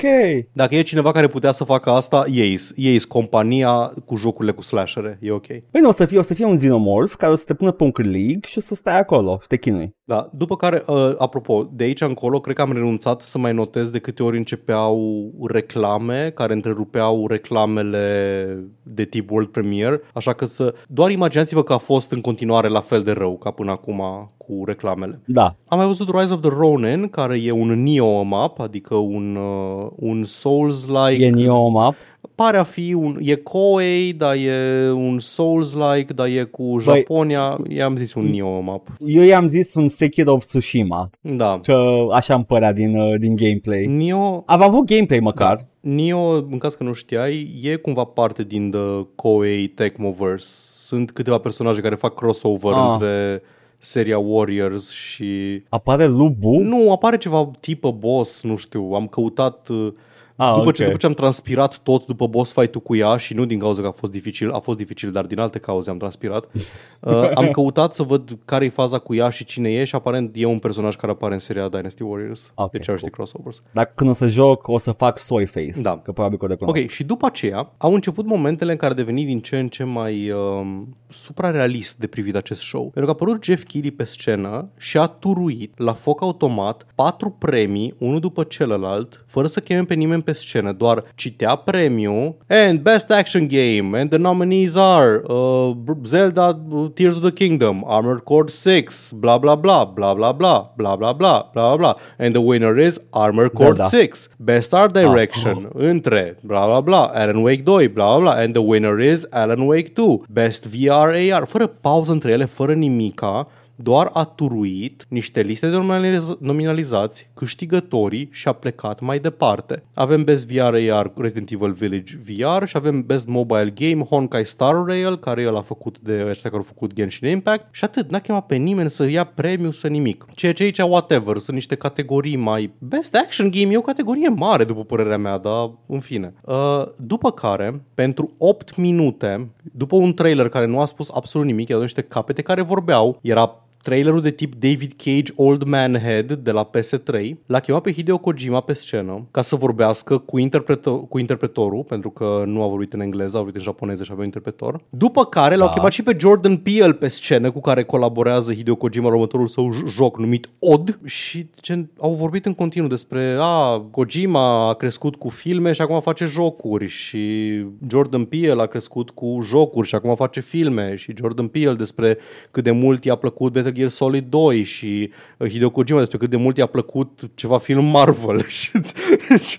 Dacă e cineva care putea să facă asta, ei ei compania cu jocurile cu slashere, e ok. Păi nu, o să fie, o să fie un xenomorph care o să te pună pe un cârlig și o să stai acolo și te chinui. Da, după care, uh, apropo, de aici încolo, cred că am renunțat să mai notez de câte ori începeau reclame care întrerupeau reclamele de tip World Premiere, așa că să doar imaginați-vă că a fost în continuare la fel de rău ca până acum cu reclamele. Da. Am mai văzut Rise of the Ronin, care e un Neo map, adică un, uh, un Souls-like. E Neo Map. Pare a fi un... E Koei, dar e un Souls-like, dar e cu Japonia. I-am zis un Neo map. Eu i-am zis un Sekiro of Tsushima, Da. că așa îmi părea din, uh, din gameplay. Neo, Am avut gameplay măcar. Neo, în caz că nu știai, e cumva parte din The Koei Tecmoverse. Sunt câteva personaje care fac crossover Ah. între seria Warriors și... Apare Lubu? Nu, apare ceva tipă boss, nu știu, am căutat... uh, Ah, după, ok. ce, după ce am transpirat tot după boss fight-ul cu ea și nu din cauza că a fost dificil, a fost dificil, dar din alte cauze am transpirat, uh, am căutat să văd care e faza cu ea și cine e și aparent e un personaj care apare în seria Dynasty Warriors. Ok, deci ar ști crossovers. Dacă când o să joc, o să fac soy face. Da. Că probabil că o recunosc. Ok, și după aceea au început momentele în care a devenit din ce în ce mai um, suprarealist de privit acest show. Pentru că a apărut Jeff Keighley pe scenă și a turuit la foc automat patru premii, unul după celălalt, fără să cheme pe nimeni pe scenă, doar citea premiu and Best Action Game and the nominees are uh, Zelda uh, Tears of the Kingdom, Armored Core 6, bla bla bla, bla bla bla, bla bla bla, bla bla bla, and the winner is Armored Core Zelda. 6, Best Art Direction, între, bla bla bla, Alan Wake 2, bla bla bla, and the winner is Alan Wake 2, Best VR AR, fără pauză între ele, fără nimica, doar a turuit niște liste de nominaliz- nominalizați, câștigătorii și a plecat mai departe. Avem Best VR AR Resident Evil Village VR și avem Best Mobile Game Honkai Star Rail, care el a făcut de ăștia care au făcut Genshin Impact și atât, n-a chemat pe nimeni să ia premiu, să nimic. Ceea ce aici, whatever, sunt niște categorii mai... Best Action Game e o categorie mare, după părerea mea, dar în fine. Uh, după care, pentru 8 minute, după un trailer care nu a spus absolut nimic, erau niște capete care vorbeau, era trailerul de tip David Cage Old Man Head de la PS3 l-a chemat pe Hideo Kojima pe scenă ca să vorbească cu, interpreto- cu interpretorul, pentru că nu a vorbit în engleză, a vorbit în japoneză și avea un interpretor. După care l-au Da. chemat și pe Jordan Peele pe scenă cu care colaborează Hideo Kojima la următorul său j- joc numit Odd și gen, au vorbit în continuu despre a, Kojima a crescut cu filme și acum face jocuri și Jordan Peele a crescut cu jocuri și acum face filme și Jordan Peele despre cât de mult i-a plăcut Metal Gear Solid 2 și uh, Hideo Kojima despre cât de mult i-a plăcut ceva film Marvel și, și,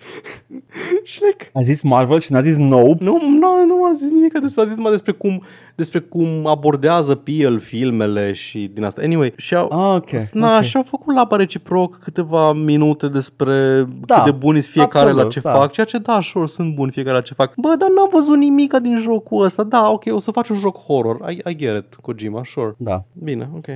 și like, A zis Marvel și n-a zis Nope. nu, nu, nu a zis nimic despre, a zis numai despre cum, despre cum abordează pe el filmele și din asta. Anyway, și au, Ah, ok, na, ok. și au făcut laba reciproc câteva minute despre Da, cât de buni sunt fiecare absolut, la ce da. fac, ceea ce da, sure, sunt buni fiecare la ce fac. Bă, dar n-am văzut nimic din jocul ăsta. Da, ok, o să faci un joc horror. I, I get it, Kojima, sure. Da. Bine, ok.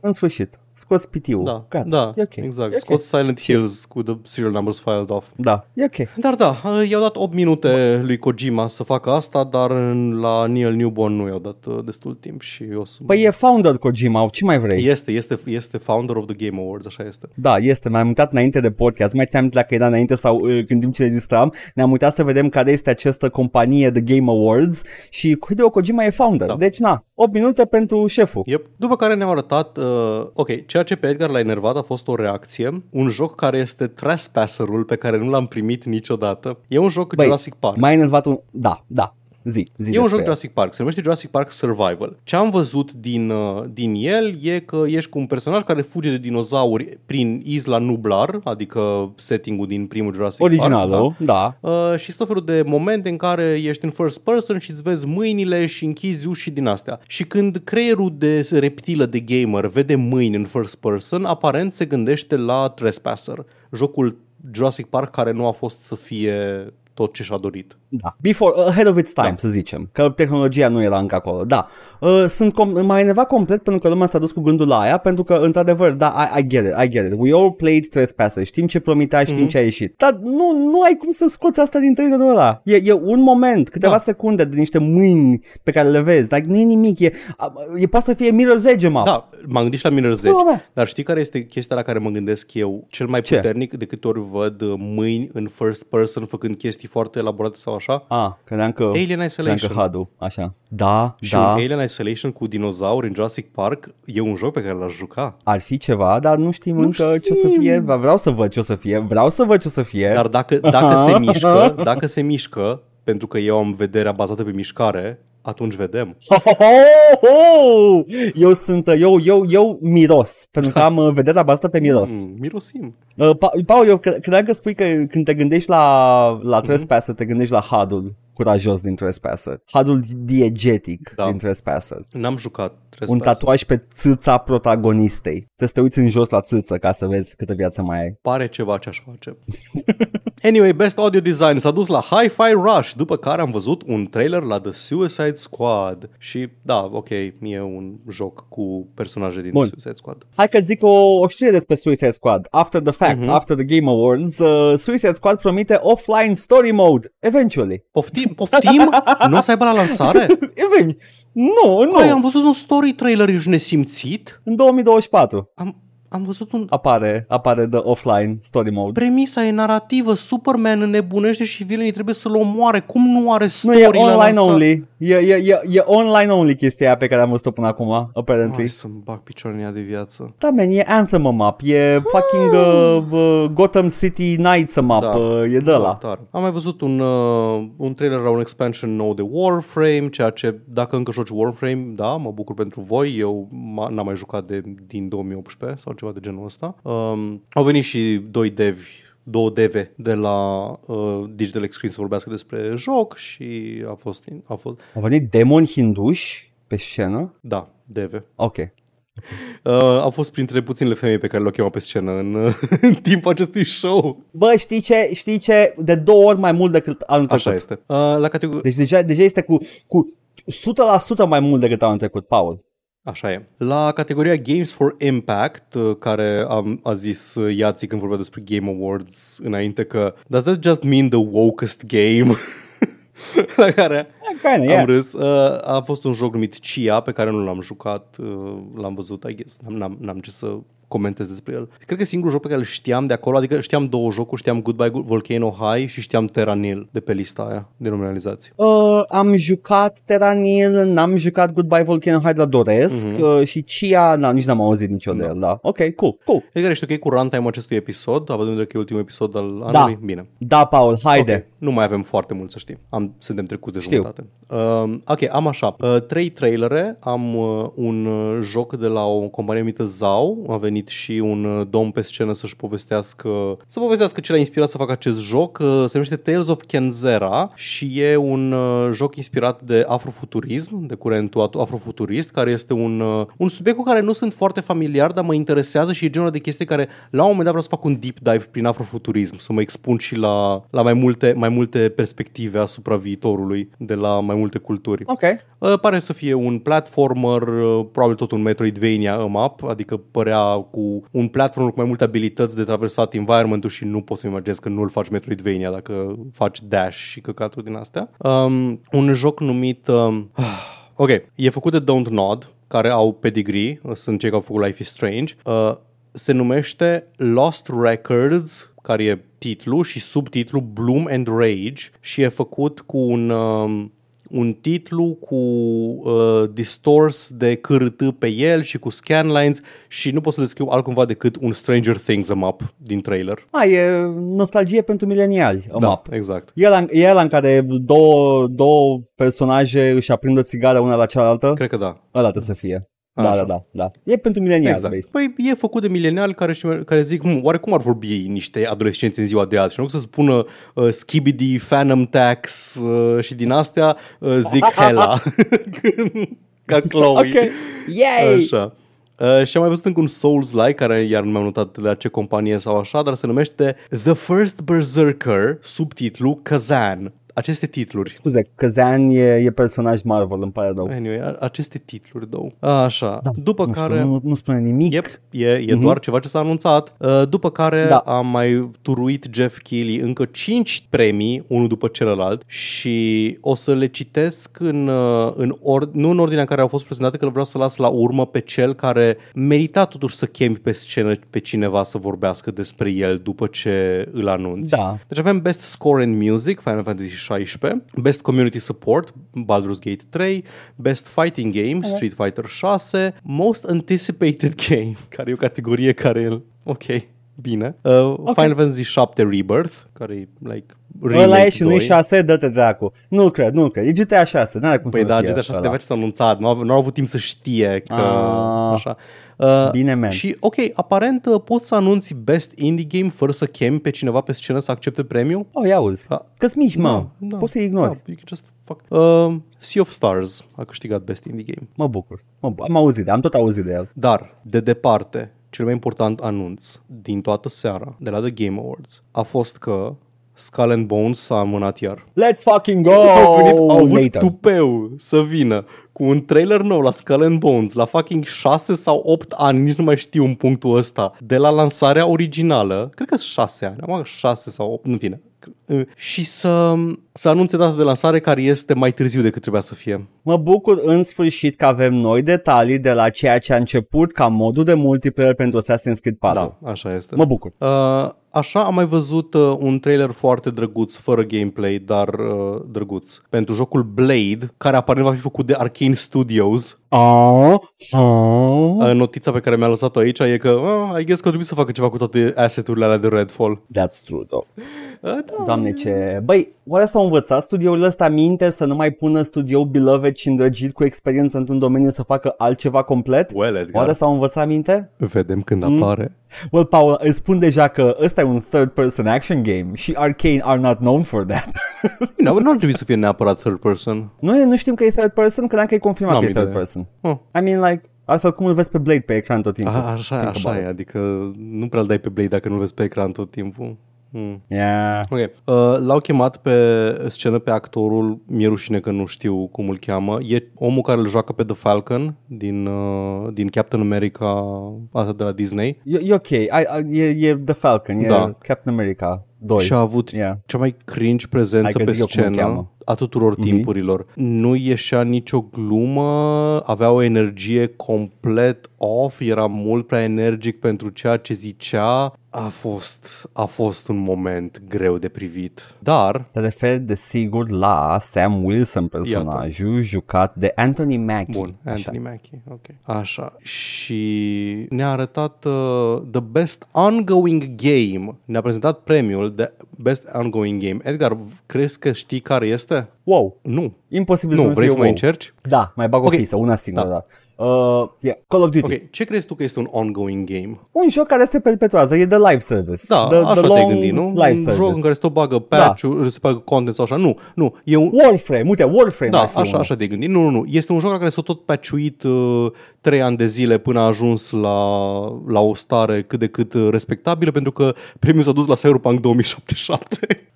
În sfârșit. Scos PT-ul. Da, Gata. da, E ok. exact. E ok. Scott Silent Hills cu the serial numbers filed off. Da, e ok. Dar da, i-au dat 8 minute lui Kojima să facă asta, dar în- la Neil Newborn nu i-au dat uh, destul timp și eu sunt... Păi e founder Kojima, ce mai vrei? Este, este, este founder of the Game Awards, așa este. Da, este. M-am uitat înainte de podcast. Nu mai ți-am dacă era înainte sau uh, când timp ce registram. Ne-am uitat să vedem care este această companie The Game Awards și Hideo Kojima e founder. Da. Deci, na, 8 minute pentru șeful. Yep. După care ne-au arătat, uh, ok, ceea ce pe Edgar l-a enervat a fost o reacție, un joc care este Trespasserul pe care nu l-am primit niciodată. E un joc Băi, Jurassic Park. Mai enervat un... Da, da. Zi, zi E un despre joc el. Jurassic Park, se numește Jurassic Park Survival. Ce am văzut din, uh, din el e că ești cu un personaj care fuge de dinozauri prin isla Nublar, adică setting-ul din primul Jurassic Park. Originalul, da. da. Uh, și tot felul de momente în care ești în first person și îți vezi mâinile și închizi uși din astea. Și când creierul de reptilă de gamer vede mâini în first person, aparent se gândește la Trespasser, jocul Jurassic Park care nu a fost să fie tot ce și-a dorit. Da. Before, ahead of its time, da. să zicem. Că tehnologia nu era încă acolo. Da. Uh, sunt com- mai enervat complet pentru că lumea s-a dus cu gândul la aia, pentru că, într-adevăr, da, I, I get it, I get it. We all played Trespassers, știm ce promitea, știm mm-hmm. ce a ieșit. Dar nu, nu ai cum să scoți asta din trailerul ăla. E, e un moment, câteva da. secunde de niște mâini pe care le vezi. Like, nu e nimic. E, e poate să fie Mirror's Edge map. Da, m-am gândit și la Mirror's Edge. Oh, dar știi care este chestia la care mă gândesc eu cel mai ce? puternic de câte ori văd uh, mâini în first person făcând chestii foarte elaborate sau așa? Ah, credeam că, Alien Isolation. Că Hadu, așa. Da, și da. Alien Isolation cu dinozauri în Jurassic Park e un joc pe care l-aș juca. Ar fi ceva, dar nu știm nu încă știm. ce o să fie. Vreau să văd ce o să fie. Vreau să văd ce o să fie. Dar dacă, dacă se mișcă, dacă se mișcă, pentru că eu am vederea bazată pe mișcare, atunci vedem. Eu sunt, eu, eu, eu miros, pentru că am uh, vederea bazată pe miros. Mm, mirosim. Uh, pa- Paul, eu credeam că spui că când te gândești la, la mm-hmm. Trespasser, te gândești la Hadul curajos din Trespasser. Hadul diegetic da. din Trespasser. N-am jucat Trespasser. Un tatuaj pe țâța protagonistei. Trebuie să te uiți în jos la țâță ca să vezi câtă viață mai ai. Pare ceva ce aș face. Anyway, Best Audio Design s-a dus la Hi-Fi Rush, după care am văzut un trailer la The Suicide Squad. Și da, ok, e un joc cu personaje din Bun. Suicide Squad. Hai că zic o, o știre despre Suicide Squad. After the fact, mm-hmm. after the Game Awards, uh, Suicide Squad promite offline story mode, eventually. Poftim? Poftim? nu o să aibă la lansare? Even. Nu, nu. Păi, am văzut un story trailer, ești nesimțit? În 2024. Am, am văzut un... Apare, apare de offline story mode. Premisa e narrativă, Superman înnebunește și vilenii trebuie să-l omoare. Cum nu are story Nu, e online only. E, e, e, e online only chestia pe care am văzut-o până acum, apparently. Hai să-mi bag picior în ea de viață. Da, man, e Anthem map, e fucking uh, uh, Gotham City Knights map, da. uh, e de la. Da, am mai văzut un, uh, un trailer la un expansion nou de Warframe, ceea ce, dacă încă joci Warframe, da, mă bucur pentru voi, eu n-am mai jucat de, din 2018 sau ceva de genul ăsta. Um, au venit și doi devi două deve de la uh, Digital Extreme să vorbească despre joc și a fost... A fost... Au venit demoni hinduși pe scenă? Da, deve. Ok. Uh, au fost printre puținele femei pe care le-au chemat pe scenă în, uh, în timpul acestui show. Bă, știi ce? Știi ce? De două ori mai mult decât anul trecut. Așa este. Uh, la categor- deci deja, deja este cu, cu 100% mai mult decât anul trecut, Paul. Așa e. La categoria Games for Impact, uh, care am, a zis uh, Iații când vorbea despre Game Awards înainte că Does that just mean the wokest game? la care Kinda, yeah. am râs. Uh, a fost un joc numit Chia pe care nu l-am jucat, l-am văzut, I guess. N-am, n-am, n-am ce să comentez despre el. Cred că singurul joc pe care îl știam de acolo, adică știam două jocuri, știam Goodbye Volcano High și știam Terranil de pe lista aia de nominalizații. Uh, am jucat Terranil, n-am jucat Goodbye Volcano High, dar doresc uh-huh. uh, și Cia, n-am, nici n-am auzit nicio de da. el, da. Ok, cool, cool. E care știu că e cu runtime acestui episod, având în vedere că e ultimul episod al anului? Da. Bine. Da, Paul, haide. Okay. Nu mai avem foarte mult să știm. Am, suntem trecuți de Știu. jumătate. Uh, ok, am așa. Uh, trei trailere. Am uh, un uh, joc de la o companie numită Zau. A venit și un uh, domn pe scenă să-și povestească, să povestească ce l-a inspirat să facă acest joc. Uh, se numește Tales of Kenzera și e un uh, joc inspirat de afrofuturism, de curentul afrofuturist, care este un, un subiect cu care nu sunt foarte familiar, dar mă interesează și e genul de chestie care la un moment dat vreau să fac un deep dive prin afrofuturism, să mă expun și la, la mai, multe, mai multe perspective asupra viitorului de la mai multe culturi. Ok. Pare să fie un platformer, probabil tot un Metroidvania map, adică părea cu un platform cu mai multe abilități de traversat environment-ul și nu poți să imaginezi că nu-l faci Metroidvania dacă faci dash și căcaturi din astea. Um, un joc numit... Um, ok, e făcut de Don't Nod, care au pedigree, sunt cei care au făcut Life is Strange. Uh, se numește Lost Records, care e titlu și subtitlu Bloom and Rage și e făcut cu un... Um, un titlu cu uh, distors de cârât pe el și cu scanlines și nu pot să descriu altcumva decât un Stranger Things map din trailer. A, e nostalgie pentru mileniali, a da, map. exact. E ăla, e ăla în care două, două personaje își aprind o țigară una la cealaltă? Cred că da. Ăla trebuie să fie. Da, da, da, da. E pentru mileniali, exact. Base. Păi e făcut de mileniali care, care zic, hm, oare cum ar vorbi ei niște adolescenți în ziua de azi? Și nu să spună uh, Skibidi, Phantom Tax uh, și din astea uh, zic Hela. Ca Chloe. Ok. Yay! Așa. Uh, și am mai văzut încă un Souls-like, care iar nu mi-am notat de la ce companie sau așa, dar se numește The First Berserker, subtitlu Kazan aceste titluri. Scuze, Kazan e, e personaj Marvel, îmi pare rău. Anyway, aceste titluri, două. Așa. Da. După nu care... Știu, nu, nu spune nimic. Yep, e, e mm-hmm. doar ceva ce s-a anunțat. Uh, după care da. am mai turuit Jeff Keighley încă 5 premii, unul după celălalt, și o să le citesc în, uh, în or, nu în ordinea în care au fost prezentate, că vreau să las la urmă pe cel care merita totuși să chemi pe scenă pe cineva să vorbească despre el după ce îl anunți. Da. Deci avem Best Score in Music, Final Fantasy 16, Best Community Support, Baldur's Gate 3, Best Fighting Game, Street Fighter 6, Most Anticipated Game, care e o categorie care e ok, bine. Uh, okay. Final Fantasy 7 Rebirth, care e like Ăla e și nu-i 6, dă-te dracu. Nu-l cred, nu-l cred. E GTA 6, n-are cum păi să da, fie GTA 6 de ce s-a anunțat, nu au, nu au avut timp să știe că... Ah. Așa. Uh, Bine, man. Și, ok, aparent uh, poți să anunți Best Indie Game fără să chemi pe cineva pe scenă să accepte premiu? Oh, ia auzi. Da. Că-s mici, mă. Da, da. Poți să ignori. Da, you can just fuck. Uh, sea of Stars a câștigat Best Indie Game. Mă bucur. Mă bu- am auzit, de- am tot auzit de el. Dar, de departe, cel mai important anunț din toată seara de la The Game Awards a fost că Skull and Bones s-a amânat iar. Let's fucking go! au, venit, au avut Later. tupeu să vină cu un trailer nou la Skull and Bones la fucking 6 sau 8 ani, nici nu mai știu în punctul ăsta, de la lansarea originală, cred că 6 ani, am 6 sau 8, nu fine, și să, să anunțe data de lansare care este mai târziu decât trebuia să fie. Mă bucur în sfârșit că avem noi detalii de la ceea ce a început ca modul de multiplayer pentru Assassin's Creed 4. Da, așa este. Mă bucur. Uh, așa am mai văzut uh, un trailer foarte drăguț, fără gameplay, dar uh, drăguț, pentru jocul Blade, care aparent va fi făcut de Arkane Studios. Ah, ah. Uh, notița pe care mi-a lăsat-o aici e că uh, I guess că trebuie să facă ceva cu toate asset-urile alea de Redfall. That's true, though. Uh, da. Doamne ce... Băi, oare s-au învățat studioul ăsta minte să nu mai pună studio beloved și îndrăgit cu experiență într-un domeniu să facă altceva complet? Well, Edgar. Oare s-au învățat minte? Vedem când Mm. apare. Well, Paul, îți spun deja că ăsta e un third-person action game și Arcane are not known for that. Nu, nu ar trebui să fie neapărat third person. nu, e- nu știm că e third person, că dacă e confirmat N-am că e third idee. person. Oh. I mean, like, altfel cum îl vezi pe Blade pe ecran tot timpul? A, așa, Think așa about e, it. adică nu prea-l dai pe Blade dacă nu-l vezi pe ecran tot timpul. Hmm. Yeah. Ok. Uh, l-au chemat pe scenă pe actorul, mi-e rușine că nu știu cum îl cheamă. E omul care îl joacă pe The Falcon din, uh, din Captain America, asta de la Disney. E, e ok, I, I, e, e The Falcon, e Da. Captain America 2. Și a avut Yeah. cea mai cringe prezență Hai că pe zic eu cum îl scenă cheamă. a tuturor Mhm. timpurilor. Nu ieșea nicio glumă, avea o energie complet off, era mult prea energic pentru ceea ce zicea. A fost, a fost un moment greu de privit. Dar Te referi desigur la Sam Wilson, personajul jucat de Anthony Mackie. Bun, Așa. Anthony Mackie, ok. Așa. Și ne-a arătat uh, The Best Ongoing Game. Ne-a prezentat premiul de Best Ongoing Game. Edgar, crezi că știi care este? Wow, Nu. imposibil Nu, să nu vrei fie să mai wow. încerci? Da, mai bag o Ok. fisă, una singură, Da. da. Uh, yeah. Call of Duty. Ok, ce crezi tu că este un ongoing game? Un joc care se perpetuează, e de live service. Da, the, așa the te-ai long gândit, nu? Live un service. joc în care se tot bagă patch-uri, se bagă content sau așa. Nu, nu. E un, Warframe, uite, Warframe Da, ar fi așa, unul. așa de gândit. Nu, nu, nu. Este un joc la care s-a tot patchuit uh, trei ani de zile până a ajuns la, la o stare cât de cât uh, respectabilă, pentru că premiul s-a dus la Cyberpunk 2077.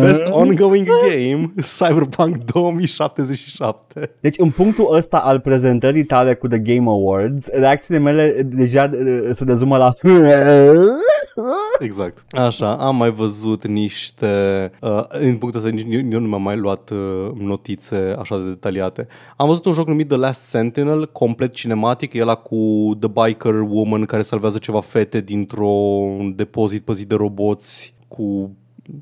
Best ongoing game, Cyberpunk 2077. Deci în punctul ăsta al prezentării tale cu The Game Awards, reacțiile mele deja uh, se dezumă la Exact. Așa, am mai văzut niște... Uh, în punctul ăsta nici eu nu mi-am mai luat uh, notițe așa de detaliate. Am văzut un joc numit The Last Sentinel, complet cinematic, e ăla cu The Biker Woman care salvează ceva fete dintr-un depozit păzit de roboți cu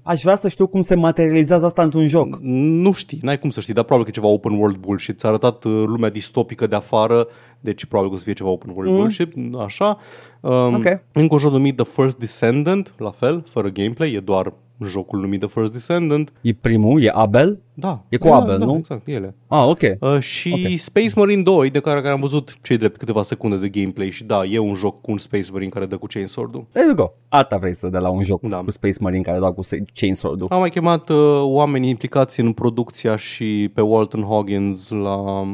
Aș vrea să știu cum se materializează asta într-un joc. Nu știi, n-ai cum să știi, dar probabil că e ceva open world bullshit. Ți-a arătat uh, lumea distopică de afară, deci probabil că o să fie ceva open world Mm. bullshit, așa. Um, Ok. Încă un joc numit The First Descendant, la fel, fără gameplay, e doar jocul numit The First Descendant. E primul, e Abel. Da. E cu da, Abel, da, nu? Exact, ele. Ah, ok. Uh, și Ok. Space Marine 2, de care, care am văzut cei drept câteva secunde de gameplay și da, e un joc cu un Space Marine care dă cu chain sword-ul. There you go. Asta vrei să de la un joc Da. cu Space Marine care dau cu se- chain sword-ul. Am mai chemat uh, oameni implicați în producția și pe Walton Hoggins la,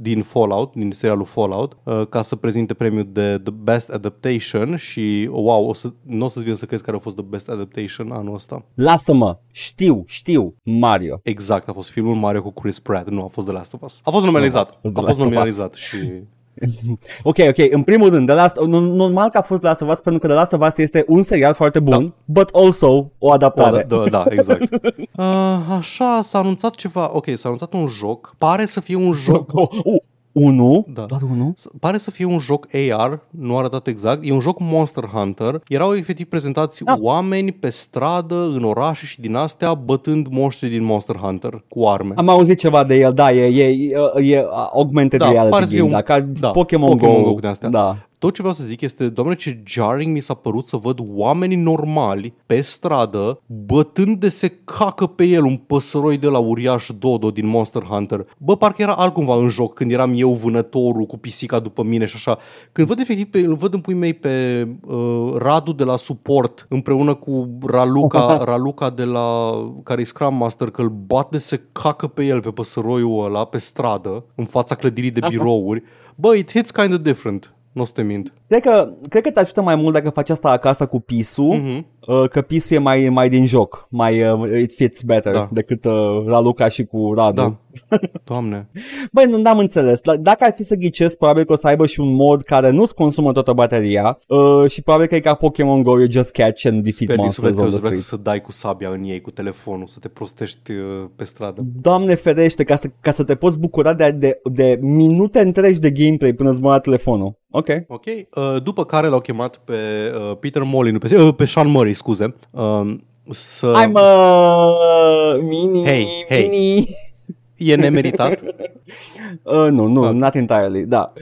din Fallout, din serialul Fallout, uh, ca să prezinte premiul de The Best Adaptation și wow, o să, nu o să-ți vină să crezi care a fost The Best Adaptation anul ăsta. Lasă-mă. Știu, știu. Mario. Exact, exact a fost filmul Mario cu Chris Pratt, nu a fost The Last of Us. A fost nominalizat. A fost, nominalizat și ok, ok. În primul rând, The Last, normal că a fost The Last of Us, pentru că The Last of Us este un serial foarte da. bun, da. but also o adaptare. Da, da, da exact. Uh, așa, s-a anunțat ceva. Ok, s-a anunțat un joc. Pare să fie un joc. Oh, oh, 1, da. doar 1. Pare să fie un joc AR, nu arătat exact, e un joc Monster Hunter. Erau efectiv prezentați da. oameni pe stradă, în orașe și din astea, bătând moștri din Monster Hunter cu arme. Am auzit ceva de el, da, e, e, e e augmented da, reality pare game, un... da, ca da, Pokémon, Go. Go astea. Da. Tot ce vreau să zic este, doamne, ce jarring mi s-a părut să văd oameni normali pe stradă bătând de se cacă pe el un păsăroi de la uriaș Dodo din Monster Hunter. Bă, parcă era altcumva în joc când eram eu vânătorul cu pisica după mine și așa. Când văd efectiv, pe, îl văd în pui mei pe uh, Radu de la suport împreună cu Raluca, Raluca de la care e Scrum Master, că îl bat de se cacă pe el pe păsăroiul ăla pe stradă, în fața clădirii de birouri. Bă, it hits kind of different. Nu o să te mint. Cred că, cred că te ajută mai mult dacă faci asta acasă cu pisul, Mhm. Uh, că pisul e mai, mai din joc, mai uh, it fits better Da. decât uh, Raluca și cu Radu. Da. Doamne. Băi, nu am înțeles. Dar Dacă ar fi să ghicesc, probabil că o să aibă și un mod care nu-ți consumă toată bateria uh, și probabil că e ca Pokémon Go, you just catch and defeat Sper din monsters suflet că on o the să vrea street. să dai cu sabia în ei, cu telefonul, să te prostești uh, pe stradă. Doamne ferește, ca să, ca să te poți bucura de, de, de minute întregi de gameplay până îți mă telefonul. Ok. Ok, uh, după care l-au chemat pe uh, Peter Molyneux, pe, uh, pe Sean Murray, scuze, uh, să... I'm a mini, Hey, hey. mini. E nemeritat. Uh, nu, nu, Ah. not entirely, da.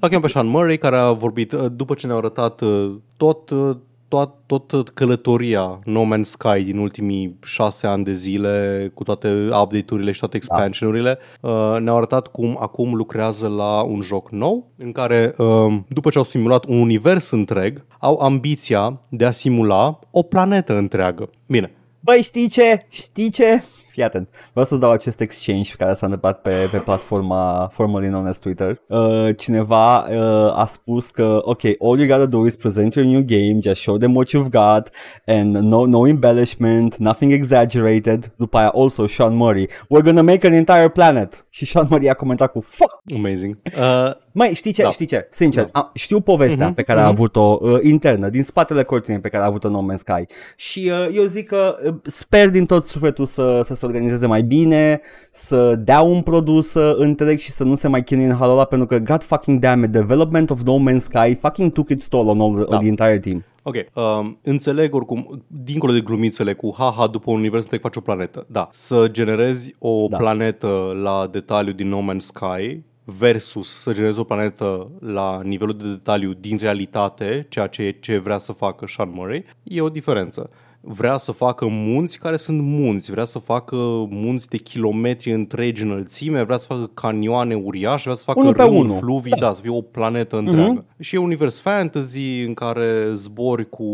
L-a chemat pe Sean Murray, care a vorbit, uh, după ce ne-a arătat uh, tot, uh, tot, tot călătoria No Man's Sky din ultimii șase ani de zile, cu toate update-urile și toate expansionurile, uh, ne-au arătat cum acum lucrează la un joc nou, în care, uh, după ce au simulat un univers întreg, au ambiția de a simula o planetă întreagă. Bine, Băi, știi ce? Știi ce? Fii atent. Vreau să-ți dau acest exchange care s-a întâmplat pe, pe platforma formerly known as Twitter. Uh, cineva uh, a spus că, ok, all you gotta do is present your new game, just show them what you've got, and no, no embellishment, nothing exaggerated. După aia, also, Sean Murray, we're gonna make an entire planet. Și Sean Murray a comentat cu, fuck, amazing. Uh, Măi, știi ce, Da. știi ce, sincer, Da. am, știu povestea Mhm, pe care a mhm. avut-o uh, internă, din spatele cortinei pe care a avut-o No Man's Sky și uh, eu zic că uh, sper din tot sufletul să, să se organizeze mai bine, să dea un produs uh, întreg și să nu se mai chinuie în halul ăla pentru că god fucking damn it, development of No Man's Sky fucking took its toll on all the, Da. the entire team. Ok, um, înțeleg oricum, dincolo de glumițele cu haha, după un univers întreg faci o planetă. Da, să generezi o Da. planetă la detaliu din No Man's Sky versus să generezi o planetă la nivelul de detaliu din realitate, ceea ce, ce vrea să facă Sean Murray, e o diferență. Vrea să facă munți care sunt munți, vrea să facă munți de kilometri întregi înălțime, vrea să facă canioane uriașe, vrea să facă Unul pe râuri, unul. fluvii, da, să fie o planetă întreagă. Și e un univers fantasy în care zbori cu,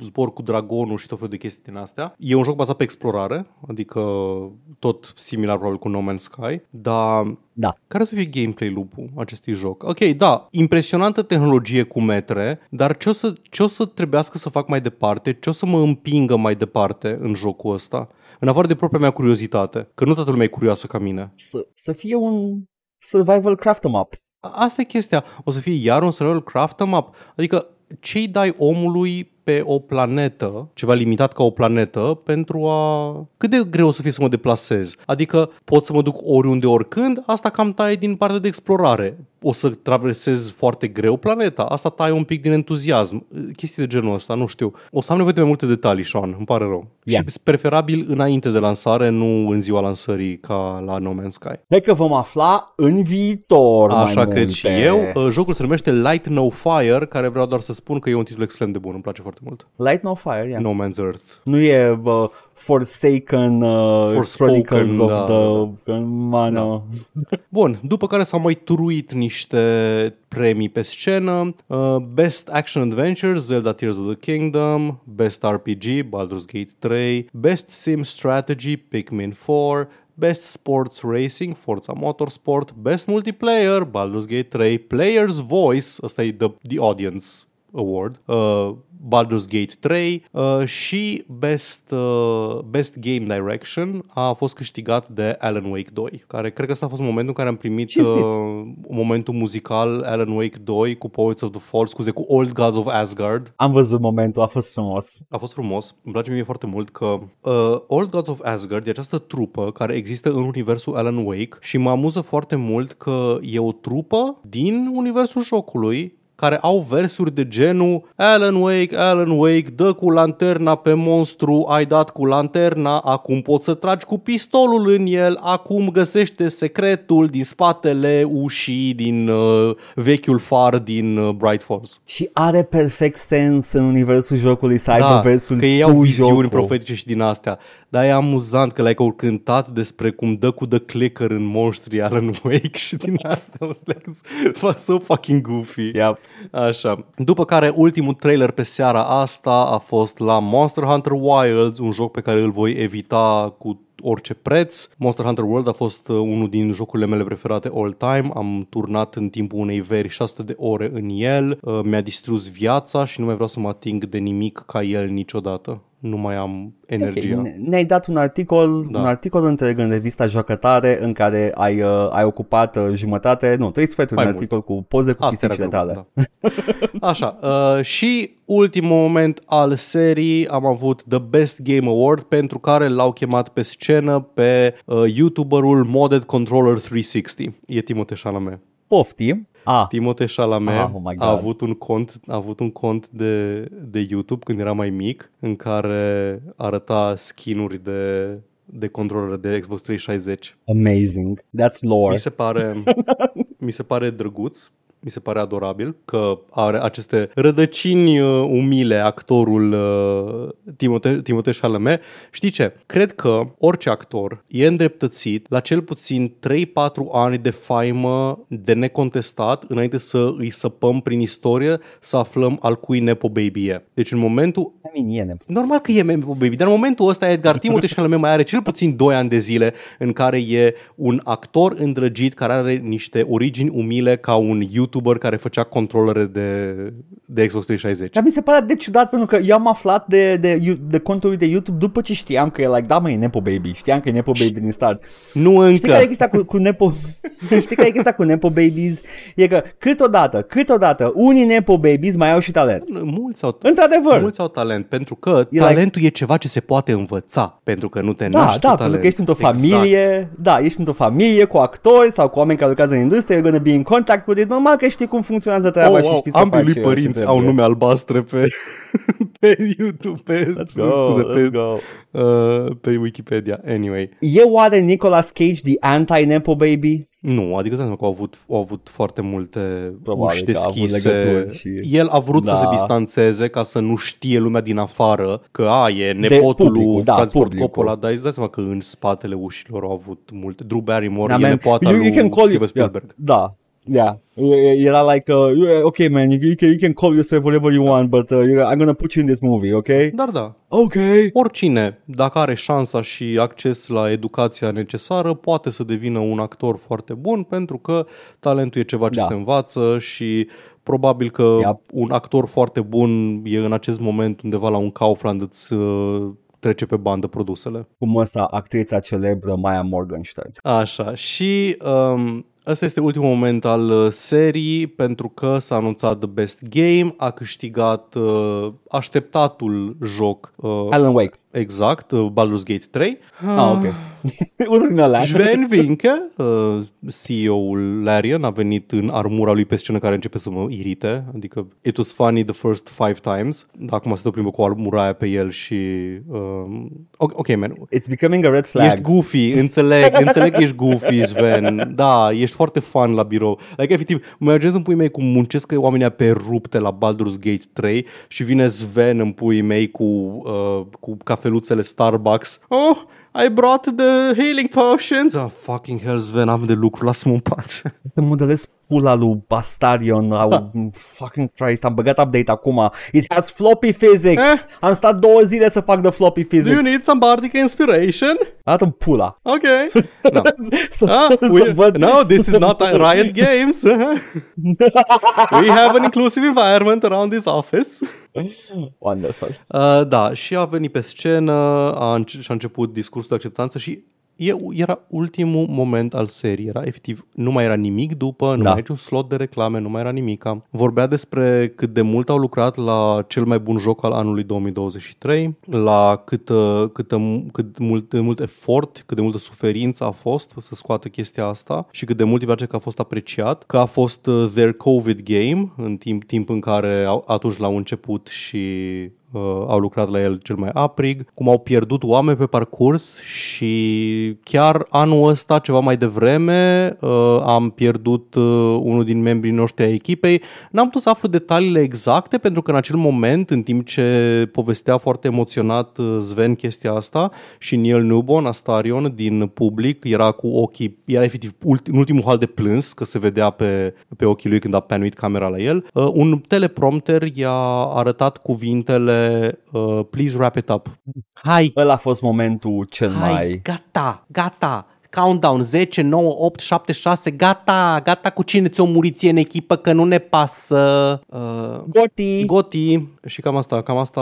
zbor cu dragonul și tot felul de chestii din astea. E un joc bazat pe explorare, adică tot similar probabil cu No Man's Sky, dar Da. care o să fie gameplay loop-ul acestui joc? Ok, da, impresionantă tehnologie cu metre, dar ce o, să, ce o să trebuiască să fac mai departe? Ce o să mă împingă mai departe în jocul ăsta? În afară de propria mea curiozitate, că nu toată lumea e curioasă ca mine. Să, să fie un survival craft em up. A- Asta e chestia. O să fie iar un survival craft em up. Adică ce-i dai omului pe o planetă, ceva limitat ca o planetă, pentru a... Cât de greu o să fie să mă deplasez? Adică pot să mă duc oriunde, oricând? Asta cam taie din partea de explorare. O să traversez foarte greu planeta? Asta taie un pic din entuziasm. Chestii de genul ăsta, nu știu. O să am nevoie de mai multe detalii, Sean, îmi pare rău. Ia. Și preferabil înainte de lansare, nu în ziua lansării ca la No Man's Sky. Cred că vom afla în viitor mai Așa cred multe. și eu. Uh, Jocul se numește Light No Fire, care vreau doar să spun că e un titlu extrem de bun, îmi place foarte foarte mult. Light No Fire, yeah. No Man's Earth. Nu e uh, Forsaken uh, Forspoken, Chronicles of da, the... Mano. Bun, după care s-au mai turuit niște premii pe scenă. Uh, Best Action Adventure, Zelda Tears of the Kingdom, Best RPG, Baldur's Gate 3, Best Sim Strategy, Pikmin 4, Best Sports Racing, Forza Motorsport, Best Multiplayer, Baldur's Gate 3, Player's Voice, ăsta e the, the Audience Award, uh, Baldur's Gate 3 uh, și Best, uh, Best Game Direction a fost câștigat de Alan Wake 2, care cred că ăsta a fost momentul în care am primit Cinstit. uh, momentul muzical Alan Wake 2 cu Poets of the Fall, scuze, cu Old Gods of Asgard. Am văzut momentul, a fost frumos. A fost frumos, îmi place mie foarte mult că uh, Old Gods of Asgard e această trupă care există în universul Alan Wake și mă amuză foarte mult că e o trupă din universul jocului care au versuri de genul Alan Wake, Alan Wake, dă cu lanterna pe monstru, ai dat cu lanterna, acum poți să tragi cu pistolul în el, acum găsește secretul din spatele ușii din uh, vechiul far din uh, Bright Falls. Și are perfect sens în universul jocului să aibă Da, versul că ei au cu viziuni jocul. profetice și din astea. Dar e amuzant că like, au cântat despre cum dă cu the clicker în monștri Alan Wake și din astea. I was like, it's so fucking goofy. Yep. Așa. După care ultimul trailer pe seara asta a fost la Monster Hunter Wilds, un joc pe care îl voi evita cu orice preț. Monster Hunter World a fost uh, unul din jocurile mele preferate all time. Am turnat în timpul unei veri 600 de ore în el. Uh, Mi-a distrus viața și nu mai vreau să mă ating de nimic ca el niciodată. Nu mai am energia. Ok, ne- Ne-ai dat un articol, Da. un articol întreg în revista Joacătare în care ai, uh, ai ocupat uh, jumătate, nu, trei sferturi Mai un mult. articol cu poze cu Asta era pisicile grupul, tale. da. Așa, uh, și ultimul moment al serii am avut The Best Game Award pentru care l-au chemat pe scenă pe uh, YouTuberul Modded Controller 360. E Timothée Chalamet. Poftim. Ah, Timothée Chalamet Ah, oh my God. a avut un cont, a avut un cont de, de YouTube când era mai mic în care arăta skin-uri de de controller de Xbox 360. amazing. That's lore. Mi se pare mi se pare drăguț, mi se pare adorabil că are aceste rădăcini uh, umile actorul uh, Timothée, Timothée Chalamet. Știi ce? Cred că orice actor e îndreptățit la cel puțin 3-4 ani de faimă de necontestat înainte să îi săpăm prin istorie să aflăm al cui Nepo Baby e. Deci în momentul I mean, e ne- Normal că e Nepo Baby, dar în momentul ăsta Edgar Timothée Chalamet mai are cel puțin 2 ani de zile în care e un actor îndrăgit care are niște origini umile ca un YouTuber care făcea controlere de, de Xbox 360. Dar mi se pare de ciudat pentru că eu am aflat de, de, de conturi de YouTube după ce știam că e like, da mă, e Nepo Baby. Știam că e Nepo Baby din start. Nu Știi încă. care e chestia cu, cu Nepo... Știi care e chestia cu Nepo Babies? E că câteodată, câteodată, unii Nepo Babies mai au și talent. Mulți au, Într-adevăr. mulți au talent, pentru că E talentul e ceva ce se poate învăța, pentru că nu te Da, naști da, cu pentru talent. că ești într-o Exact. familie, da, ești într-o familie cu actori sau cu oameni care lucrează în industrie, you're gonna be in contact with it, normal că știi cum funcționează treaba Oh, și wow, știi să ambii faci lui uh, părinți ce au trebuie. nume albastre pe, pe YouTube, pe, Let's go, scuze, let's pe, go. uh, pe Wikipedia. Anyway, E oare Nicolas Cage the anti-Nepo Baby? Nu, adică îți dai seama că au avut, au avut foarte multe Probabil uși că a avut deschise. legături și- El a vrut Da. să se distanțeze ca să nu știe lumea din afară că a, e nepotul publicul, lui da, Francis Ford publicul. Coppola, dar îți dai seama că în spatele ușilor au avut multe. Drew Barrymore Da, e man, nepoata you, lui you can call Steven you, Spielberg. Yeah, da, yeah. Era like, uh, you- okay man, you, you, can, you can call yourself whatever you want, but uh, you- I'm gonna put you in this movie, okay? Dar da, Okay. oricine, dacă are șansa și acces la educația necesară, poate să devină un actor foarte bun pentru că talentul e ceva ce Da. se învață și probabil că Yep. un actor foarte bun e în acest moment undeva la un Kaufland îți uh, trece pe bandă produsele. Cum ăsta, actrița celebră Maya Morgenstern. Așa, și um, ăsta este ultimul moment al uh, serii pentru că s-a anunțat The Best Game, a câștigat uh, așteptatul joc uh, Alan Wake. Exact, uh, Baldur's Gate 3. Ah, ok. Unul din alea. Sven Vinke, uh, CEO-ul Larian, a venit în armura lui pe scenă care începe să mă irite. Adică it was funny the first five times. Acum se tot plimbă cu armura aia pe el și... Um, ok, ok, man. It's becoming a red flag. Ești goofy, înțeleg, înțeleg că ești goofy, Sven. Da, ești foarte fan la birou. Like, efectiv, mă imaginez în pui mei cum muncesc oamenii pe rupte la Baldur's Gate 3 și vine Sven în pui mei cu, uh, cu cafeluțele Starbucks. Oh, I brought the healing potions. Oh, fucking hell, Sven, am de lucru, lasă-mă în pace. Să modelez pula lui Bastarion. Au, fucking Christ, am băgat update acum. It has floppy physics. Eh? Am stat două zile să fac the floppy Do you physics. need some bardic inspiration? Arată-mi pula. Ok. No. să, Ah, să we, văd. no, this is not a Riot Games. we have an inclusive environment around this office. Wonderful. Uh, da, și a venit pe scenă a înce- și a început discursul de acceptanță și e, era ultimul moment al serii. Era efectiv, nu mai era nimic după, nu Da. mai era niciun slot de reclame, nu mai era nimic. Vorbea despre cât de mult au lucrat la cel mai bun joc al anului 2023, la cât, uh, cât, cât mult, mult efort, cât de multă suferință a fost să scoată chestia asta și cât de mult îi place că a fost apreciat, că a fost uh, their COVID game în timp, timp în care au, atunci l-au început și uh, au lucrat la el cel mai aprig, cum au pierdut oameni pe parcurs și chiar anul ăsta, ceva mai devreme, uh, am pierdut uh, unul din membrii noștri ai echipei. N-am putut să aflu detaliile exacte pentru că în acel moment, în timp ce povestea foarte emoționat uh, Sven chestia asta și Neil Newborn, Astarion, din public, era cu ochii, era efectiv ulti, în ultimul hal de plâns, că se vedea pe, pe ochii lui când a panuit camera la el. Uh, un teleprompter i-a arătat cuvintele uh, Please wrap it up. Hai, Ăla a fost momentul cel hai, mai... gata, gata. Countdown 10, 9, 8, 7, 6, gata, gata cu cine ți-o murit ție în echipă că nu ne pasă. Uh, Goti! Goti și cam asta, cam asta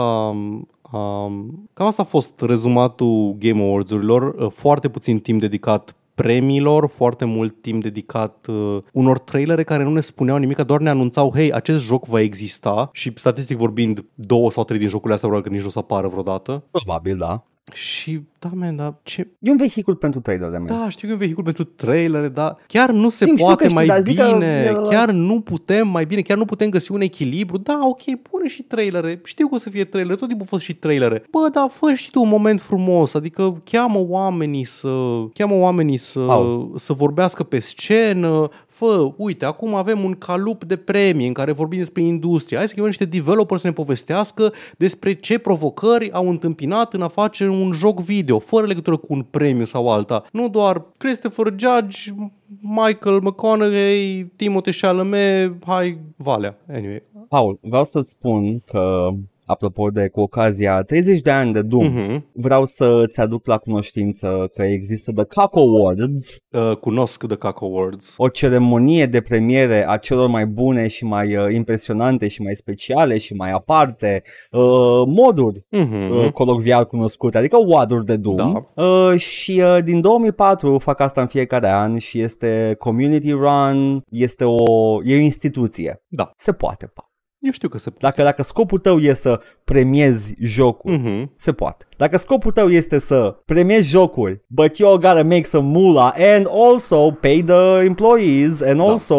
um, cam asta a fost rezumatul Game Awards-urilor, Uh, foarte puțin timp dedicat premiilor, foarte mult timp dedicat uh, unor trailere care nu ne spuneau nimic, doar ne anunțau, hei, acest joc va exista și statistic vorbind, două sau trei din jocurile astea probabil că nici nu o să apară vreodată. Probabil, da. Și, da, man, da, ce... E un vehicul pentru trailere, man. Da, știu că e un vehicul pentru trailere, dar chiar nu se Știu, știu poate că știi, mai dar zic că bine, e- chiar nu putem mai bine, chiar nu putem găsi un echilibru. Da, ok, pune și trailere, știu că o să fie trailere, tot timpul au fost și trailere. Bă, dar fă și tu un moment frumos, adică cheamă oamenii să, cheamă oamenii să, Au. să vorbească pe scenă, fă, uite, acum avem un calup de premii în care vorbim despre industrie. Hai să chemăm niște developeri să ne povestească despre ce provocări au întâmpinat în a face un joc video, fără legătură cu un premiu sau alta. Nu doar Christopher Judge, Michael McConaughey, Timothée Chalamet, hai, Valea. Anyway. Paul, vreau să-ți spun că, apropo de cu ocazia 30 de ani de Doom, Mhm. vreau să-ți aduc la cunoștință că există The Cock Awards, Uh, cunosc The Caco Awards. o ceremonie de premiere a celor mai bune și mai uh, impresionante și mai speciale și mai aparte uh, moduri Mhm. uh, colocvial cunoscute, adică WAD-uri de Doom. Da. Uh, și uh, din 2004 fac asta în fiecare an și este community run, este o, e o instituție. Da. Se poate, pa. Eu știu că se poate. Dacă, dacă scopul tău e să premiezi jocul, Mhm. se poate. Dacă scopul tău este să premiezi jocuri, but you gotta make some moolah and also pay the employees and Da. also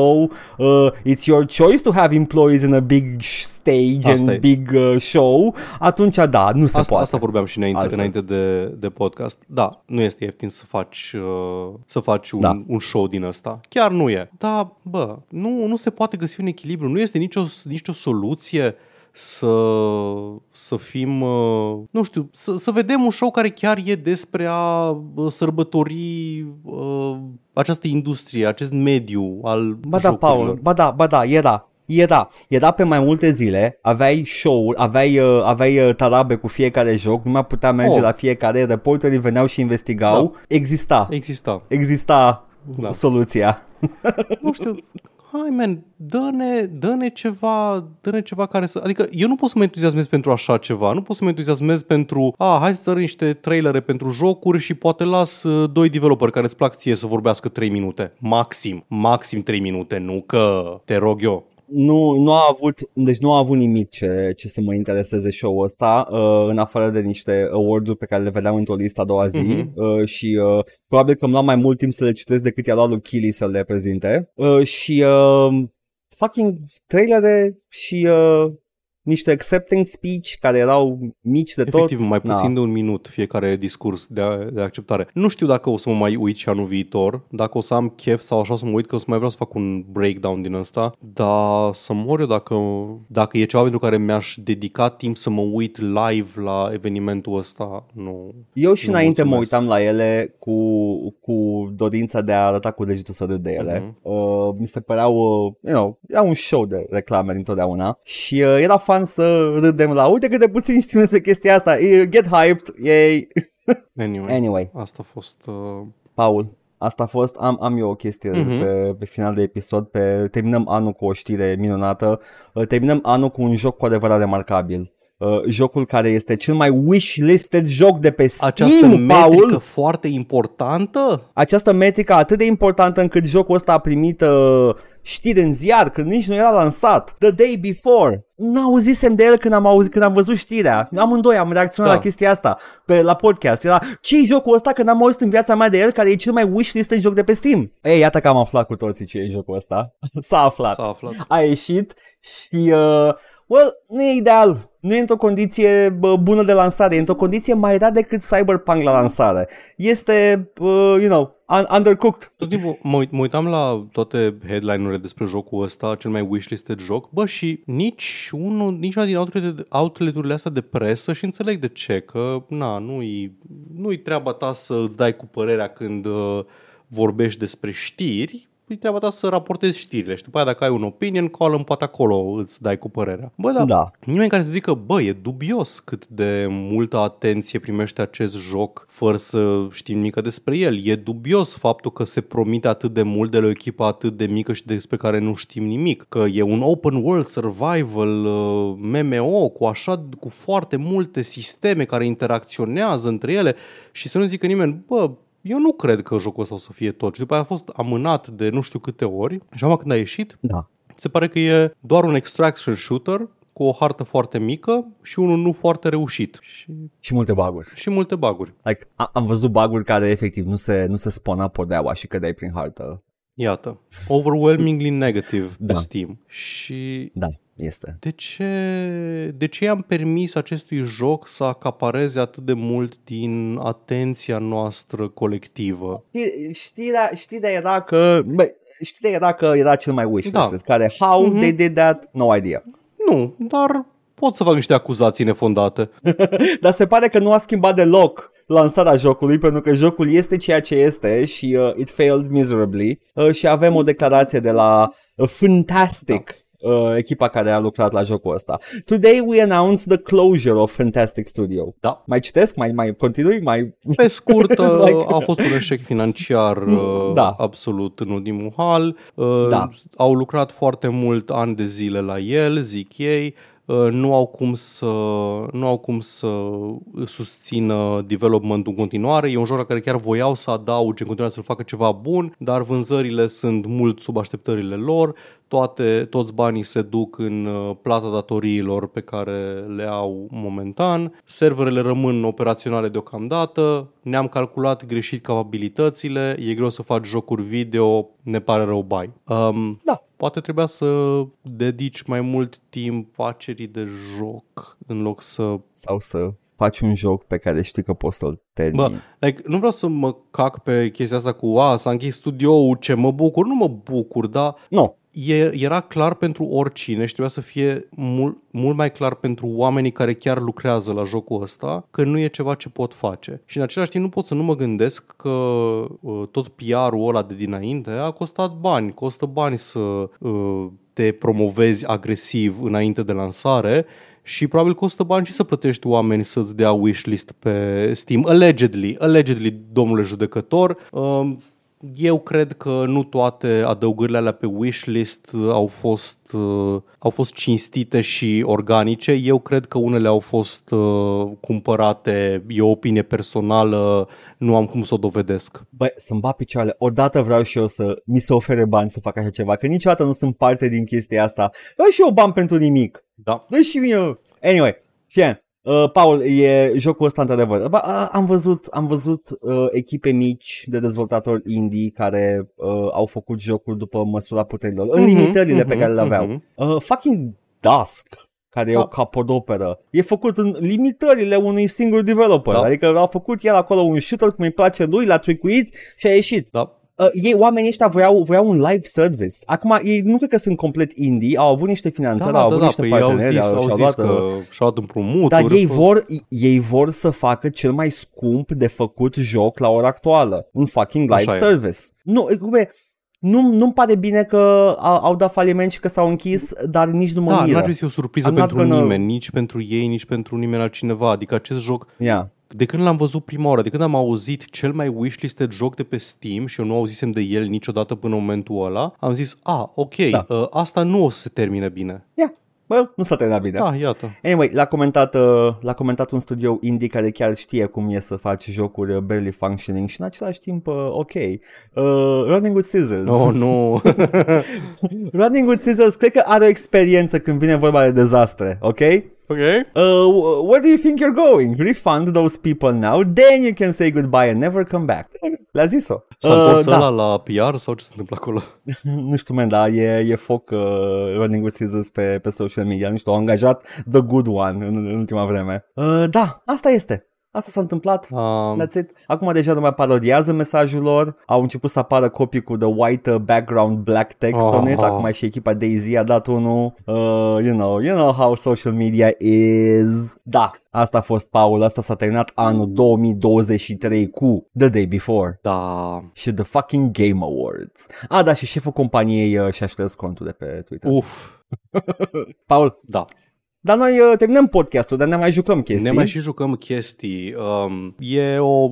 uh, it's your choice to have employees in a big sh- stage Asta and e. big uh, show, atunci da, nu se Asta, poate. asta vorbeam și înainte, Altfel. înainte de, de podcast. Da, nu este ieftin să faci, uh, să faci un, Da. un show din ăsta. Chiar nu e. Da, bă, nu, nu se poate găsi un echilibru. Nu este nicio, nicio soluție să, să fim, uh, nu știu, să, să vedem un show care chiar e despre a uh, sărbători uh, această industrie, acest mediu al Ba da, jocurilor. Paul, ba da, ba da, era. Era, era pe mai multe zile, aveai show aveai, uh, aveai uh, tarabe cu fiecare joc, nu mai putea merge Oh. la fiecare, reporterii veneau și investigau, exista, Exista. exista Da. soluția. nu știu, hai man, dă-ne, dă-ne ceva, dă-ne ceva care să... Adică eu nu pot să mă entuziasmez pentru așa ceva, nu pot să mă entuziasmez pentru, a, hai să țără niște trailere pentru jocuri și poate las uh, doi developeri care îți plac ție să vorbească 3 minute. Maxim, maxim 3 minute, nu că te rog eu. Nu, nu a avut, deci nu a avut nimic ce, ce să mă intereseze show-ul ăsta, uh, în afară de niște award-uri pe care le vedeam într-o listă a doua zi uh-huh. uh, și uh, probabil că îmi lua mai mult timp să le citesc decât i-a luat lui Kili să le prezinte uh, și uh, fucking trailere și uh, niște accepting speech care erau mici de Efectiv, tot. mai puțin de un minut fiecare discurs de, de acceptare. Nu știu dacă o să mă mai uit și anul viitor, dacă o să am chef sau așa o să mă uit, că o să mai vreau să fac un breakdown din ăsta, dar să mor eu dacă, dacă e ceva pentru care mi-aș dedica timp să mă uit live la evenimentul ăsta, nu. Eu și nu înainte mă mulțumesc. uitam la ele cu, cu dorința de a arăta cu degetul să râd de ele. Mhm. Uh, mi se păreau, uh, you know, era un show de reclame întotdeauna și uh, era fan să râdem la uite cât de puțin știm despre chestia asta, Uh, get hyped, yay. Anyway, Anyway, asta a fost... Uh... Paul, asta a fost, am, am eu o chestie Mhm. pe, pe final de episod, pe, terminăm anul cu o știre minunată, uh, terminăm anul cu un joc cu adevărat remarcabil. Uh, jocul care este cel mai wish-listed joc de pe Steam, Această metrică Paul. foarte importantă? Această metrică atât de importantă încât jocul ăsta a primit uh, știri în ziar când nici nu era lansat. The day before. N-auzisem de el când am, auzit, când am văzut știrea. Amândoi am reacționat Da. la chestia asta pe, la podcast. Era, ce jocul ăsta când am auzit în viața mea de el care e cel mai wishlist joc de pe Steam? Ei, iată că am aflat cu toții ce e jocul ăsta. S-a aflat. S-a aflat. A ieșit și, uh, well, nu e ideal. Nu e într-o condiție bă, bună de lansare, e într-o condiție mai rea decât Cyberpunk la lansare. Este, uh, you know, un- undercooked. Tot timpul mă, uit- mă uitam la toate headline-urile despre jocul ăsta, cel mai wishlisted joc, bă, și nici unul, nici una din outlet, outlet-urile astea de presă și înțeleg de ce, că na, nu-i, nu-i treaba ta să îți dai cu părerea când uh, vorbești despre știri, e treaba ta să raportezi știrile și după aia dacă ai un opinion column, poate acolo îți dai cu părerea. Bă, da, Da. Nimeni care să zică, bă, e dubios cât de multă atenție primește acest joc fără să știm nimic despre el. E dubios faptul că se promite atât de mult de la o echipă atât de mică și despre care nu știm nimic. Că e un open world survival uh, MMO cu așa cu foarte multe sisteme care interacționează între ele și să nu zică nimeni, bă, eu nu cred că jocul ăsta o să fie tot. Și după aia a fost amânat de nu știu câte ori. Și acum când a ieșit, Da. se pare că e doar un extraction shooter cu o hartă foarte mică și unul nu foarte reușit. Și, Și multe baguri. și multe baguri. Like, a- am văzut baguri care efectiv nu se, nu se spona podeaua și cădeai prin hartă. Iată, overwhelmingly negative pe Da. Steam. Și Da, este. de ce, de ce am permis acestui joc să acapareze atât de mult din atenția noastră colectivă? Ști- Știrea, știrea era că, băi, știrea era că era cel mai wishlist, Da. care how Mhm. they did that, no idea. Nu, dar pot să fac niște acuzații nefondate. Dar se pare că nu a schimbat deloc lansarea jocului pentru că jocul este ceea ce este și uh, it failed miserably uh, și avem o declarație de la uh, Fantastic uh, echipa care a lucrat la jocul ăsta. Today we announce the closure of Fantastic Studio. Da. Mai citesc? Mai, mai continui? Mai... Pe scurt, It's like- a fost un eșec financiar uh, Da. absolut în ultimul hal. Uh, Da. Au lucrat foarte mult ani de zile la el, zic ei. Uh, Nu au cum să nu au cum să susțină development în continuare. E un joc la care chiar voiau să adauge în continuare să-l facă ceva bun, dar vânzările sunt mult sub așteptările lor. Toate, toți banii se duc în uh, plata datoriilor pe care le au momentan. Serverele rămân operaționale deocamdată. Ne-am calculat greșit capabilitățile. E greu să faci jocuri video. Ne pare rău, bai. Um, Da. Poate trebuia să dedici mai mult timp facerii de joc în loc să Sau să faci un joc pe care știi că poți să-l termini. Bă, like, nu vreau să mă cac pe chestia asta cu a, s-a închis studioul, ce mă bucur, nu mă bucur, dar Nu, e, era clar pentru oricine și trebuia să fie mult, mult mai clar pentru oamenii care chiar lucrează la jocul ăsta că nu e ceva ce pot face. Și în același timp nu pot să nu mă gândesc că uh, tot PR-ul ăla de dinainte a costat bani, costă bani să uh, te promovezi agresiv înainte de lansare și probabil costă bani și să plătești oameni să-ți dea wishlist pe Steam. Allegedly, allegedly, domnule judecător. Um, eu cred că nu toate adăugările alea pe wishlist au fost, uh, au fost cinstite și organice. Eu cred că unele au fost uh, cumpărate, e o opinie personală, nu am cum să o dovedesc. Băi, să-mi bat picioarele. Odată vreau și eu să mi se ofere bani să fac așa ceva, că niciodată nu sunt parte din chestia asta. Vreau și eu bani pentru nimic. Da. Dă și mie. Anyway, fie. Uh, Paul, e jocul ăsta într-adevăr. Ba, uh, am văzut, am văzut uh, echipe mici de dezvoltatori indie care uh, au făcut jocuri după măsura puterilor, în Mhm, limitările pe mhm, care le aveau. mhm. Uh, fucking Dusk, care e Da. o capodoperă, e făcut în limitările unui singur developer. Da. Adică a făcut el acolo un shooter cum îi place lui, l-a tricuit și a ieșit. Da. Uh, ei, oamenii ăștia voiau, voiau un live service. Acum, ei nu cred că sunt complet indie, au avut niște finanțări, Da, au da, avut da, niște păi au parteneri, zis, au, au și-au zis luat, că uh, și-au luat împrumuturi. dar ei plus- vor, ei vor să facă cel mai scump de făcut joc la ora actuală. Un fucking live Așa e. service. Nu, e, cum e, nu, nu-mi pare bine că au, au dat faliment și că s-au închis, dar nici nu mă Da, n-ar miră. trebui să fie o surpriză I'm not pentru gonna- nimeni, nici pentru ei, nici pentru nimeni altcineva. Adică acest joc Yeah. De când l-am văzut prima oară, de când am auzit cel mai wishlisted joc de pe Steam și eu nu auzisem de el niciodată până în momentul ăla, am zis, a, ok, Da. uh, asta nu o să se termine bine. Well, nu s-a terminat bine. Da, iată. Anyway, l-a comentat, uh, l-a comentat un studio indie care chiar știe cum e să faci jocuri uh, barely functioning și în același timp, uh, ok. Uh, Running with Scissors. Oh, nu. Running with Scissors cred că are o experiență când vine vorba de dezastre, ok? Ok. Uh, where do you think you're going? Refund those people now, then you can say goodbye and never come back. Le-a zis-o. S-a întors da. ăla la PR sau ce se întâmplă acolo? nu știu, man, dar e, e foc uh, Running with Scissors pe, pe social media. Nu știu, au angajat The Good One în, în ultima vreme. Uh, da, asta este. Asta s-a întâmplat. Um, That's it. Acum deja nu mai parodiază mesajul lor. Au început să apară copii cu the white uh, background black text Oh. on it. Acum și echipa Daisy a dat unul. Uh, you know, you know how social media is. Da, asta a fost Paul. Asta s-a terminat anul 2023 cu The Day Before da. și The fucking Game Awards. Ah, da, și șeful companiei uh, și-a șters contul de pe Twitter. Uf. Paul, Da. Dar noi uh, terminăm podcastul, dar ne mai jucăm chestii. Ne mai și jucăm chestii. Um, e o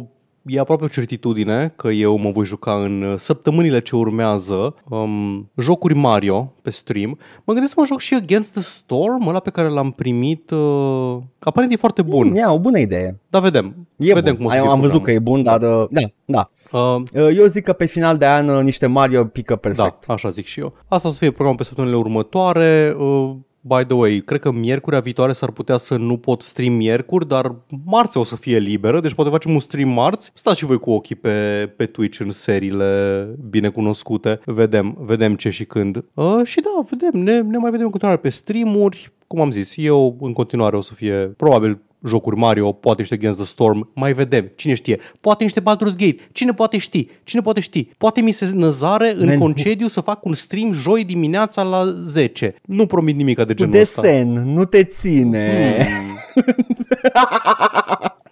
E aproape o certitudine că eu mă voi juca în uh, săptămânile ce urmează um, jocuri Mario pe stream. Mă gândesc să mă joc și Against the Storm, ăla pe care l-am primit. Uh, aparent e foarte bun. Ia, o bună idee. Dar vedem. E vedem bun. cum o să Am, fie am văzut că programul. e bun, dar uh, da, da. Uh, Uh, Eu zic că pe final de an uh, niște Mario pică perfect. Da, așa zic și eu. Asta o să fie programul pe săptămânile următoare. Uh, by the way, cred că miercurea viitoare s-ar putea să nu pot stream miercuri, dar marți o să fie liberă, deci poate facem un stream marți. Stați și voi cu ochii pe, pe Twitch în seriile bine cunoscute. Vedem, vedem ce și când. Uh, și da, vedem, ne, ne mai vedem în continuare pe streamuri. Cum am zis, eu în continuare o să fie probabil jocuri Mario, poate niște Against the Storm, mai vedem, cine știe. Poate niște Baldur's Gate, cine poate ști, cine poate ști. Poate mi se năzare în Man, concediu să fac un stream joi dimineața la 10. Nu promit nimic de Cu genul ăsta. desen, nu te ține. Hmm.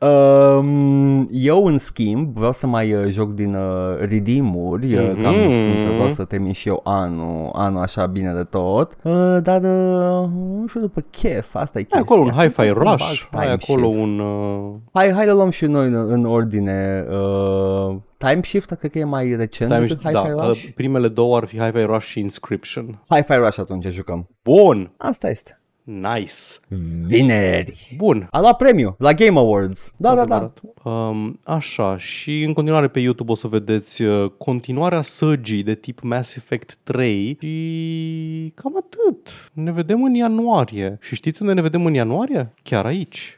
Um, eu, în schimb, vreau să mai uh, joc din uh, redeem-uri, uh, Mhm. cam sunt, vreau să termin și eu anul, anul așa bine de tot, uh, dar uh, nu știu după chef, asta e Ai chestia. acolo un Hi-Fi Trebuie să bag Rush, time ai acolo shift. un... Uh, Hai, hai să luăm și noi în, în ordine. Uh, time Shift, cred că e mai recent time, decât Hi-Fi da, Rush. uh, primele două ar fi Hi-Fi Rush și Inscription. Hi-Fi Rush atunci jucăm. Bun, Asta este. Nice. Vineri. Bun. A luat premiu la Game Awards. Da, da, da. Adevărat. Um, așa, și în continuare pe YouTube o să vedeți uh, continuarea săgii de tip Mass Effect 3 și cam atât. Ne vedem în ianuarie. Și știți unde ne vedem în ianuarie? Chiar aici.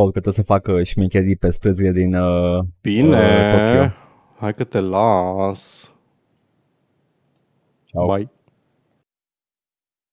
Paul, că trebuie să facă șmecherii pe străzile din uh, Bine, Uh, Tokyo. hai că te las. Ciao. Bye.